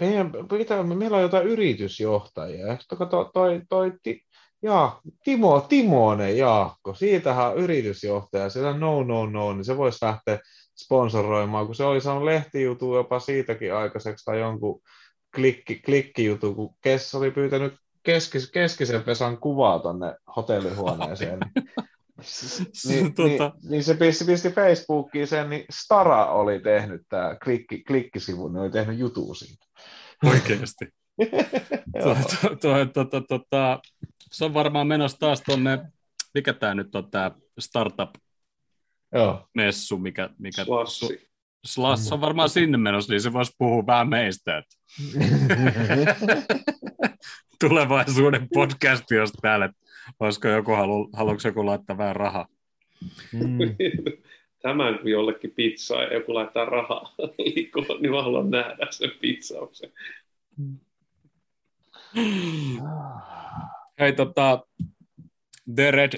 D: meidän, pitää, meillä on jotain yritysjohtajia. Toi, toi, toi, toi ti, ja, Timo, Timonen Jaakko, siitähän on yritysjohtaja, siellä no no no, niin se voisi lähteä sponsoroimaan, kun se oli saanut lehtijutun jopa siitäkin aikaiseksi tai jonkun klikki, klikkijutun, kun Kess oli pyytänyt keskis, keskisen Vesan kuvaa tonne hotellihuoneeseen. niin,
A: Tota-
D: niin, niin, se pisti, pisti Facebookiin sen, niin Stara oli tehnyt tämä klikki, klikkisivu, niin oli tehnyt jutun siitä.
A: Oikeasti. Tota, Se on varmaan menossa taas tuonne, mikä tämä nyt on tämä startup-messu,
D: Joo.
A: mikä, mikä
C: Slassi.
A: Slash on varmaan sinne menossa, niin se voisi puhua vähän meistä, että tulevaisuuden podcasti, jos täällä, että olisiko joku halu, haluatko joku laittaa vähän rahaa.
D: Mm.
C: Tämän kun jollekin pizzaa ja joku laittaa rahaa liikkumaan, niin mä haluan nähdä sen pizzauksen.
A: Hei, tota, The Red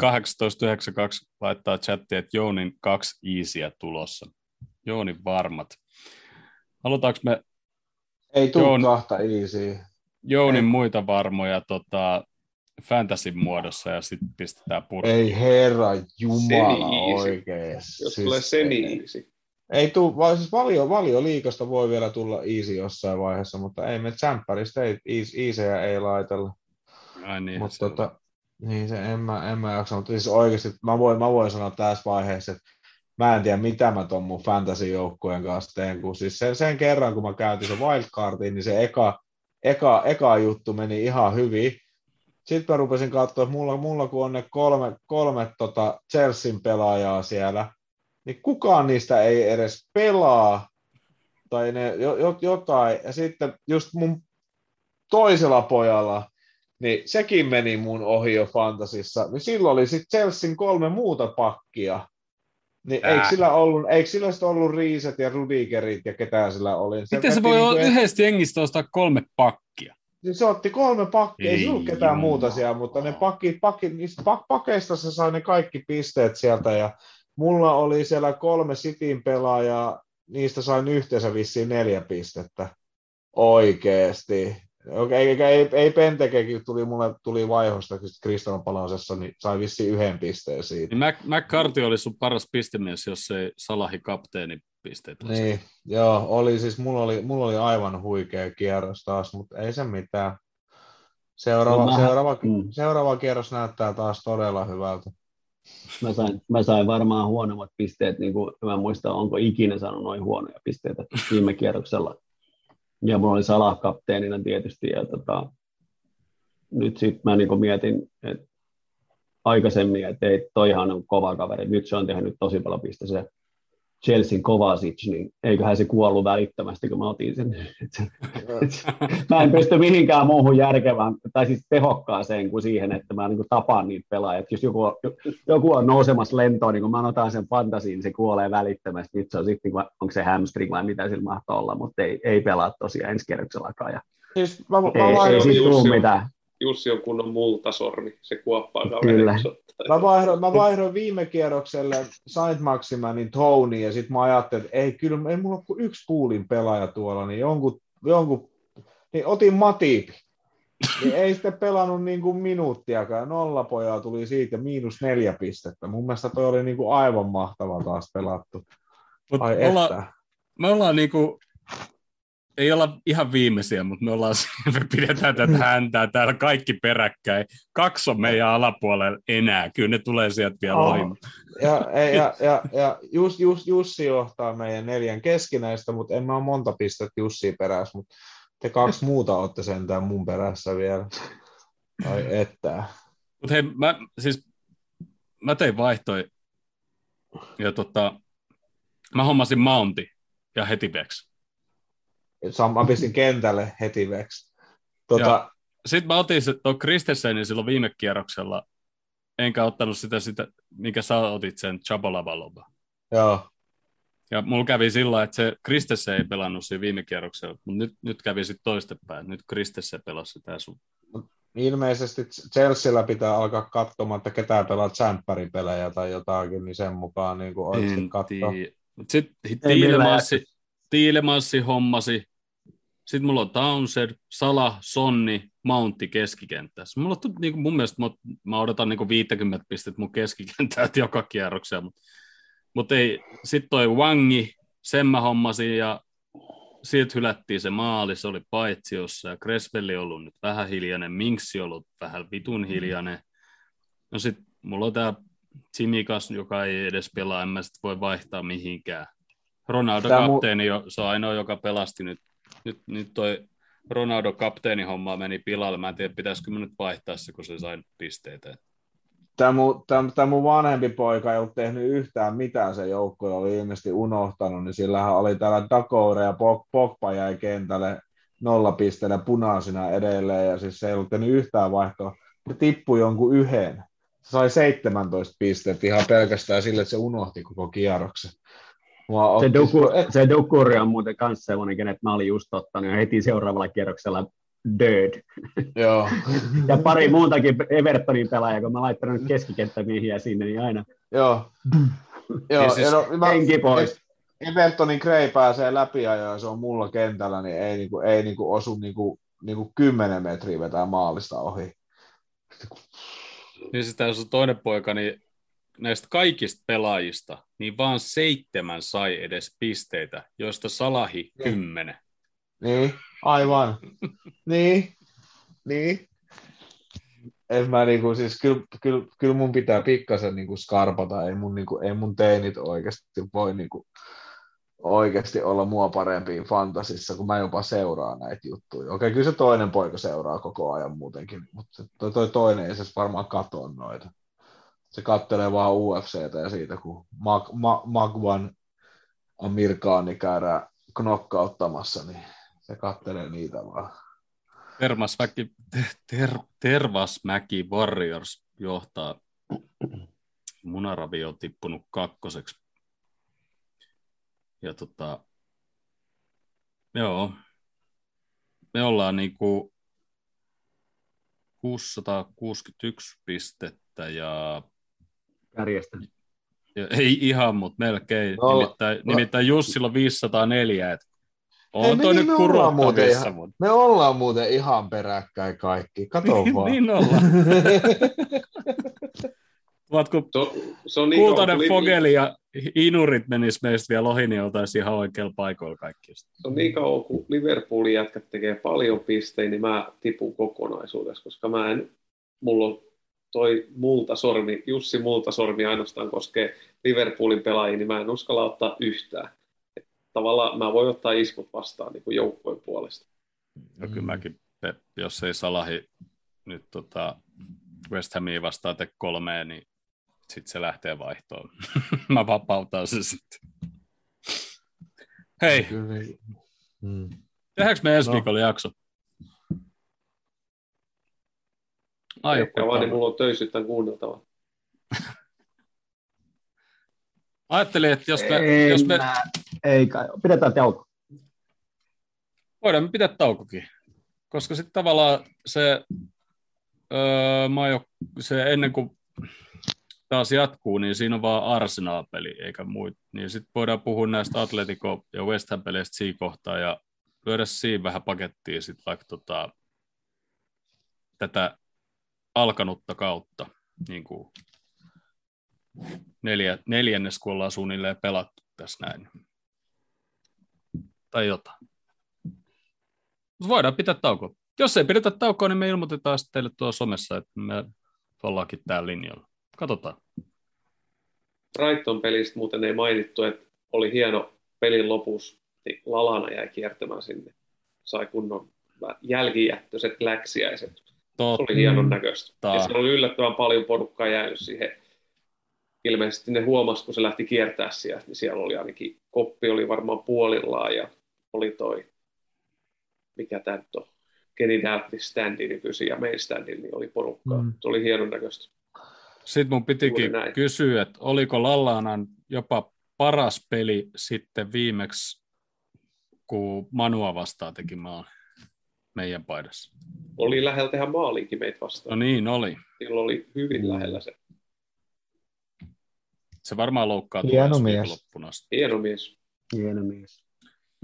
A: 1892 laittaa chattiin, että Jounin kaksi easyä tulossa. Jounin varmat. Halutaanko me
D: Ei tuu
A: Joo.
D: kahta easy.
A: Jounin
D: Ei.
A: muita varmoja tota, fantasyn muodossa ja sitten pistetään purkkiin?
D: Ei herra jumala
C: Seni-easy.
D: oikeesti.
C: Jos
D: Siis
C: tulee
D: ei-
C: seniisi.
D: Ei tuu, vai siis valio, valio liikasta voi vielä tulla easy jossain vaiheessa, mutta ei me tsempäristä ei, easejä ei laitella.
A: Ai niin,
D: Mutta
A: se
D: tota, niin se en mä, en mä jaksa, mutta siis oikeasti mä voin, mä voin sanoa tässä vaiheessa, että mä en tiedä mitä mä ton mun fantasy-joukkueen kanssa teen, kun siis sen, sen kerran kun mä käytin se wildcardin, niin se eka, eka, eka juttu meni ihan hyvin. Sitten mä rupesin katsoa, että mulla, mulla kun on ne kolme, kolme tota Chelsean pelaajaa siellä, niin kukaan niistä ei edes pelaa, tai ne, jo, jo, jotain, ja sitten just mun toisella pojalla, niin sekin meni mun ohi jo fantasissa. Niin silloin oli sitten Chelsean kolme muuta pakkia. Niin
A: Tää.
D: eikö sillä, ollut, eikö sillä ollut Riiset ja Rudigerit ja ketään sillä oli?
A: Miten se voi
D: niinku
A: olla
D: et-
A: yhdestä jengistä ostaa kolme pakkia?
D: niin se otti kolme pakkia, ei,
A: Ei
D: ollut ketään muuta siellä, mutta ne pakit, pakit, niistä pak, pakeista se sai ne kaikki pisteet sieltä ja mulla oli siellä kolme Cityn pelaajaa, niistä sain yhteensä vissiin neljä pistettä. Oikeesti. Okei, ei, ei, ei Pentekekin tuli mulle tuli vaihosta Kristallan palausessa, niin sai vissiin yhden pisteen siitä.
A: Niin Mac, McCarthy oli sun paras pistemies, jos ei Salahi kapteeni pisteet.
D: Niin, joo, oli siis, mulla oli, mulla oli aivan huikea kierros taas, mutta ei se mitään. Seuraava,
B: No mä-
D: seuraava,
B: mm.
D: seuraava kierros näyttää taas todella hyvältä.
B: Mä sain, mä sain varmaan huonommat pisteet, niin kuin, mä en muista, onko ikinä saanut noin huonoja pisteitä viime kierroksella. Ja mulla oli Salah kapteenina tietysti, ja tota, nyt sitten mä niin mietin, että aikaisemmin, että ei, toihan on kova kaveri, nyt se on tehnyt tosi paljon piste se Chelsean Kovacic, niin eiköhän se kuollut välittömästi, kun mä otin sen. mä en pysty mihinkään muuhun järkevään, tai siis tehokkaaseen kuin siihen, että mä niin tapaan niitä pelaajia. Että jos joku on, joku on nousemassa lentoon, niin kun mä otan sen fantasiin, niin se kuolee välittömästi. Nyt se on sitten, onko se hamstring vai mitä sillä mahtoo olla, mutta ei, ei pelaa tosiaan ensi kierroksellakaan. Ja
D: Siis mä, mä,
B: ei, ei siitä
C: Jussi
B: tule mitään.
C: Jussi on kunnon multasormi, se kuoppaa
B: Kyllä.
C: kaveriksi.
D: mä, vaihdoin, mä vaihdoin viime kierrokselle Saint Maximanin Tony, ja sitten mä ajattelin, että ei, kyllä ei mulla ole kuin yksi kuulin pelaaja tuolla, niin jonkun, jonkun niin otin Matip. Niin ei sitten pelannut niin kuin minuuttiakaan. Nolla pojaa tuli siitä miinus neljä pistettä. Mun mielestä toi oli niin kuin aivan mahtava taas pelattu.
A: Mut
D: Ai
A: me, ollaan,
D: että.
A: me ollaan niinku, ei olla ihan viimeisiä, mutta me, ollaan, me pidetään tätä häntää täällä kaikki peräkkäin. Kaksi on meidän alapuolella enää. Kyllä ne tulee sieltä vielä
D: Oh. Ja, ja, ja, ja just, just, Jussi johtaa meidän neljän keskinäistä, mutta en mä ole monta pistettä Jussi perässä, mutta te kaksi muuta olette sentään mun perässä vielä. Ai että.
A: Mutta hei, mä, siis, mä tein vaihtoja ja tota, mä hommasin Mounti ja heti veksi.
D: Mä pistin kentälle heti veksi. Tota,
A: Sitten mä otin se tuon Kristensenin silloin viime kierroksella enkä ottanut sitä, sitä mikä sä otit sen Chabalabaloba.
D: Joo.
A: Ja mulla kävi sillä että se Kristesse ei pelannut siinä viime kierroksella, mutta nyt, nyt kävi sitten toistepäin. Nyt Kristesse pelasi sitä sun.
D: Ilmeisesti Chelsealla pitää alkaa katsomaan, että ketään pelaa tsemppärin pelejä tai jotakin, niin sen mukaan niin kuin oikeasti katsoa.
A: Sitten Tiilemassi, Tiilemassi hommasi. Sitten mulla on Townsend, Sala, Sonni, Mountti keskikenttässä. Mulla on, niin kuin mun mielestä mä, mä odotan niin kuin 50 pistettä mun keskikenttää joka kierroksella, mutta mutta ei, sitten toi Wangi, sen mä hommasin ja siitä hylättiin se maali, se oli paitsiossa ja Creswelli ollut nyt vähän hiljainen, Minksi ollut vähän vitun mm. hiljainen. No sitten mulla on tää Simikas, joka ei edes pelaa, en mä sit voi vaihtaa mihinkään. Ronaldo Tää kapteeni, mu- se on ainoa, joka pelasti nyt. Nyt, nyt toi Ronaldo kapteeni homma meni pilalle. Mä en tiedä, pitäisikö nyt vaihtaa se, kun se sai pisteitä
D: tämä mun, tämä, tämä mun vanhempi poika ei ollut tehnyt yhtään mitään se joukko, oli ilmeisesti unohtanut, niin sillähän oli täällä Dakore ja Pogba jäi kentälle nollapisteellä punaisina edelleen, ja siis se ei ollut tehnyt yhtään vaihtoa. Se tippui jonkun yhden. Se sai 17 pistettä ihan pelkästään sille, että se unohti koko kierroksen.
B: Se, doku, se Dokuri on muuten myös sellainen, kenet mä olin just ottanut ja heti seuraavalla kierroksella Död.
D: Joo.
B: ja pari muutakin Evertonin pelaajaa, kun mä laittanut keskikenttämiehiä sinne, niin aina
D: Joo. Joo,
B: siis no, mä, henki pois.
D: Evertonin Gray pääsee läpi ja se on mulla kentällä, niin ei, niinku, ei niinku osu niinku, niinku 10 metriä vetää maalista ohi.
A: Niin siis tässä on toinen poika, niin näistä kaikista pelaajista, niin vaan seitsemän sai edes pisteitä, joista Salahi niin. kymmenen.
D: Niin, aivan. niin, niin. En mä niinku, siis kyllä, kyllä, kyllä mun pitää pikkasen niinku skarpata, ei mun, niinku, ei mun teinit oikeasti voi niinku, oikeasti olla mua parempiin fantasissa, kun mä jopa seuraan näitä juttuja. Okei, kyllä se toinen poika seuraa koko ajan muutenkin, mutta toi, toi toinen ei se varmaan katoa noita. Se kattelee vaan UFCtä ja siitä, kun Mag, Mag, Magvan Amirkaani käydään knokkauttamassa, niin se kattelee niitä vaan.
A: Tervasmäki, ter, Tervasmäki Warriors johtaa. Munaravi on tippunut kakkoseksi. Ja tota, joo, me ollaan niinku 661 pistettä ja...
B: Kärjestä.
A: Ei ihan, mutta melkein. No, nimittäin, no. nimittäin Jussilla 504, että on toi nyt kurottavissa.
D: Ihan, me ollaan muuten ihan peräkkäin kaikki. Kato
A: niin,
D: vaan.
A: niin ollaan. Ovatko so, se on niin Kultainen Fogeli ja Inurit menis meistä vielä ohi, niin oltaisiin ihan oikealla paikoilla kaikki.
C: Se on niin kauan, kun Liverpoolin jätkät tekee paljon pisteitä, niin mä tipun kokonaisuudessa, koska mä en, mulla on toi multasormi, Jussi multasormi ainoastaan koskee Liverpoolin pelaajia, niin mä en uskalla ottaa yhtään tavallaan mä voin ottaa iskut vastaan niin kuin joukkueen puolesta.
A: No kyllä mäkin, jos ei Salahi nyt tota West Hamia vastaan te kolmeen, niin sitten se lähtee vaihtoon. mä vapautan se sitten. Hei, mm. tehdäänkö me ensi no. viikolla jakso?
C: Ai, Ehkä vaan, niin mulla on töissä tämän kuunneltava.
A: Ajattelin, että jos me... Ei, jos me...
B: Mä, ei kai, pidetään tauko.
A: Voidaan me pitää taukokin, koska sitten tavallaan se, öö, majo, se ennen kuin taas jatkuu, niin siinä on vaan Arsenal-peli eikä muut. Niin sitten voidaan puhua näistä Atletico- ja West Ham-peleistä siinä kohtaa ja lyödä siinä vähän pakettia sitten vaikka tota, tätä alkanutta kautta. Niin kuin neljä, neljännes, kun ollaan suunnilleen pelattu tässä näin. Tai jotain. Mutta voidaan pitää taukoa. Jos ei pidetä taukoa, niin me ilmoitetaan sitten teille tuossa somessa, että me ollaankin täällä linjalla. Katsotaan.
C: Brighton pelistä muuten ei mainittu, että oli hieno pelin lopussa, niin Lalana jäi kiertämään sinne. Sai kunnon jälkijättöiset läksiäiset. Totta. Se oli hienon näköistä. Ja siellä oli yllättävän paljon porukkaa jäänyt siihen ilmeisesti ne huomasi, kun se lähti kiertää sieltä, niin siellä oli ainakin, koppi oli varmaan puolillaan ja oli toi, mikä tämä nyt on, Kenny Dalglish standi nykyisin ja main standi, niin oli porukkaa. Mm. Se oli hienon näköistä.
A: Sitten mun pitikin kysyä, että oliko Lallanan jopa paras peli sitten viimeksi, kun Manua vastaan teki maali meidän paidassa.
C: Oli lähellä tehdä maaliinkin meitä vastaan.
A: No niin, oli.
C: Silloin oli hyvin mm. lähellä se.
A: Se varmaan loukkaa
D: Hieno mies.
C: loppuna. Hieno mies.
B: Hieno mies.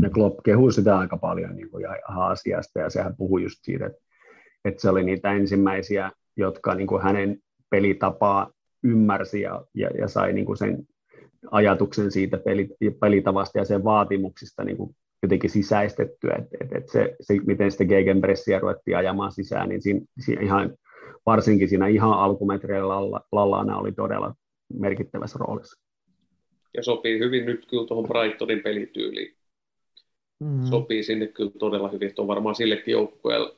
B: Ja Klopp kehui sitä aika paljon niin kuin asiasta, ja sehän puhui just siitä, että, että se oli niitä ensimmäisiä, jotka niin kuin hänen pelitapaa ymmärsi ja, ja, ja sai niin kuin sen ajatuksen siitä pelitavasta ja sen vaatimuksista niin kuin jotenkin sisäistettyä, että, että, että se, se, miten sitten Gegenpressiä ruvettiin ajamaan sisään, niin siinä, siinä ihan, varsinkin siinä ihan alkumetreillä Lallana oli todella merkittävässä roolissa.
C: Ja sopii hyvin nyt kyllä tuohon Brightonin pelityyliin. Mm. Sopii sinne kyllä todella hyvin, että on varmaan sillekin joukkueella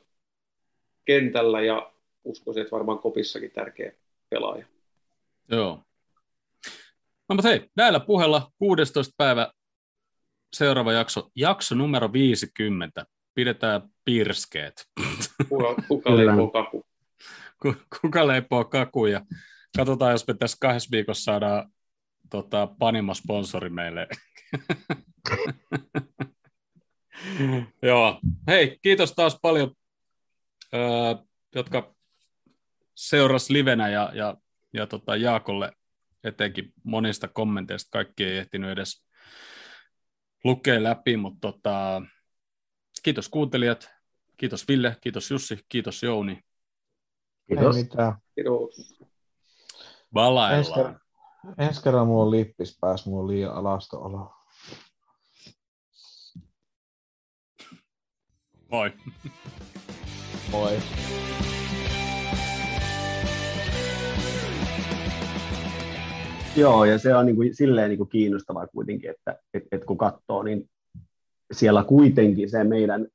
C: kentällä ja uskoisin, että varmaan kopissakin tärkeä pelaaja.
A: Joo. No mutta hei, näillä puheella 16. päivä seuraava jakso, jakso numero 50. Pidetään pirskeet.
C: Kuka, kuka leipoo kaku?
A: Kuka leipoo kaku ja katsotaan, jos me tässä kahdessa viikossa saadaan tota, Panimo-sponsori meille. Joo. Hei, kiitos taas paljon, öö, jotka seuras livenä ja, ja, ja tota Jaakolle etenkin monista kommenteista. Kaikki ei ehtinyt edes lukea läpi, mutta tota, kiitos kuuntelijat, kiitos Ville, kiitos Jussi, kiitos Jouni.
D: Kiitos. Ei mitään.
C: Kiitos.
A: Valaillaan.
D: Ensi kerran mulla on lippis pääs, mulla on liian alasta olo.
A: Moi.
D: Moi.
B: Joo, ja se on niin kuin, silleen niin kuin kiinnostavaa kuitenkin, että et, et kun katsoo, niin siellä kuitenkin se meidän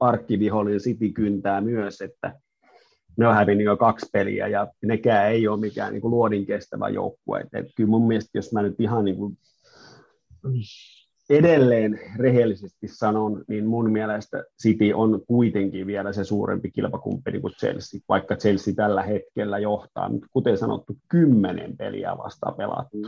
B: arkkivihollinen City kyntää myös, että ne on hävinnyt jo kaksi peliä ja nekään ei ole mikään niin kuin luodin kestävä joukkue. Et, et kyllä mun mielestä, jos mä nyt ihan niin kuin edelleen rehellisesti sanon, niin mun mielestä City on kuitenkin vielä se suurempi kilpakumppani kuin Chelsea, vaikka Chelsea tällä hetkellä johtaa, kuten sanottu, kymmenen peliä vastaan pelattu.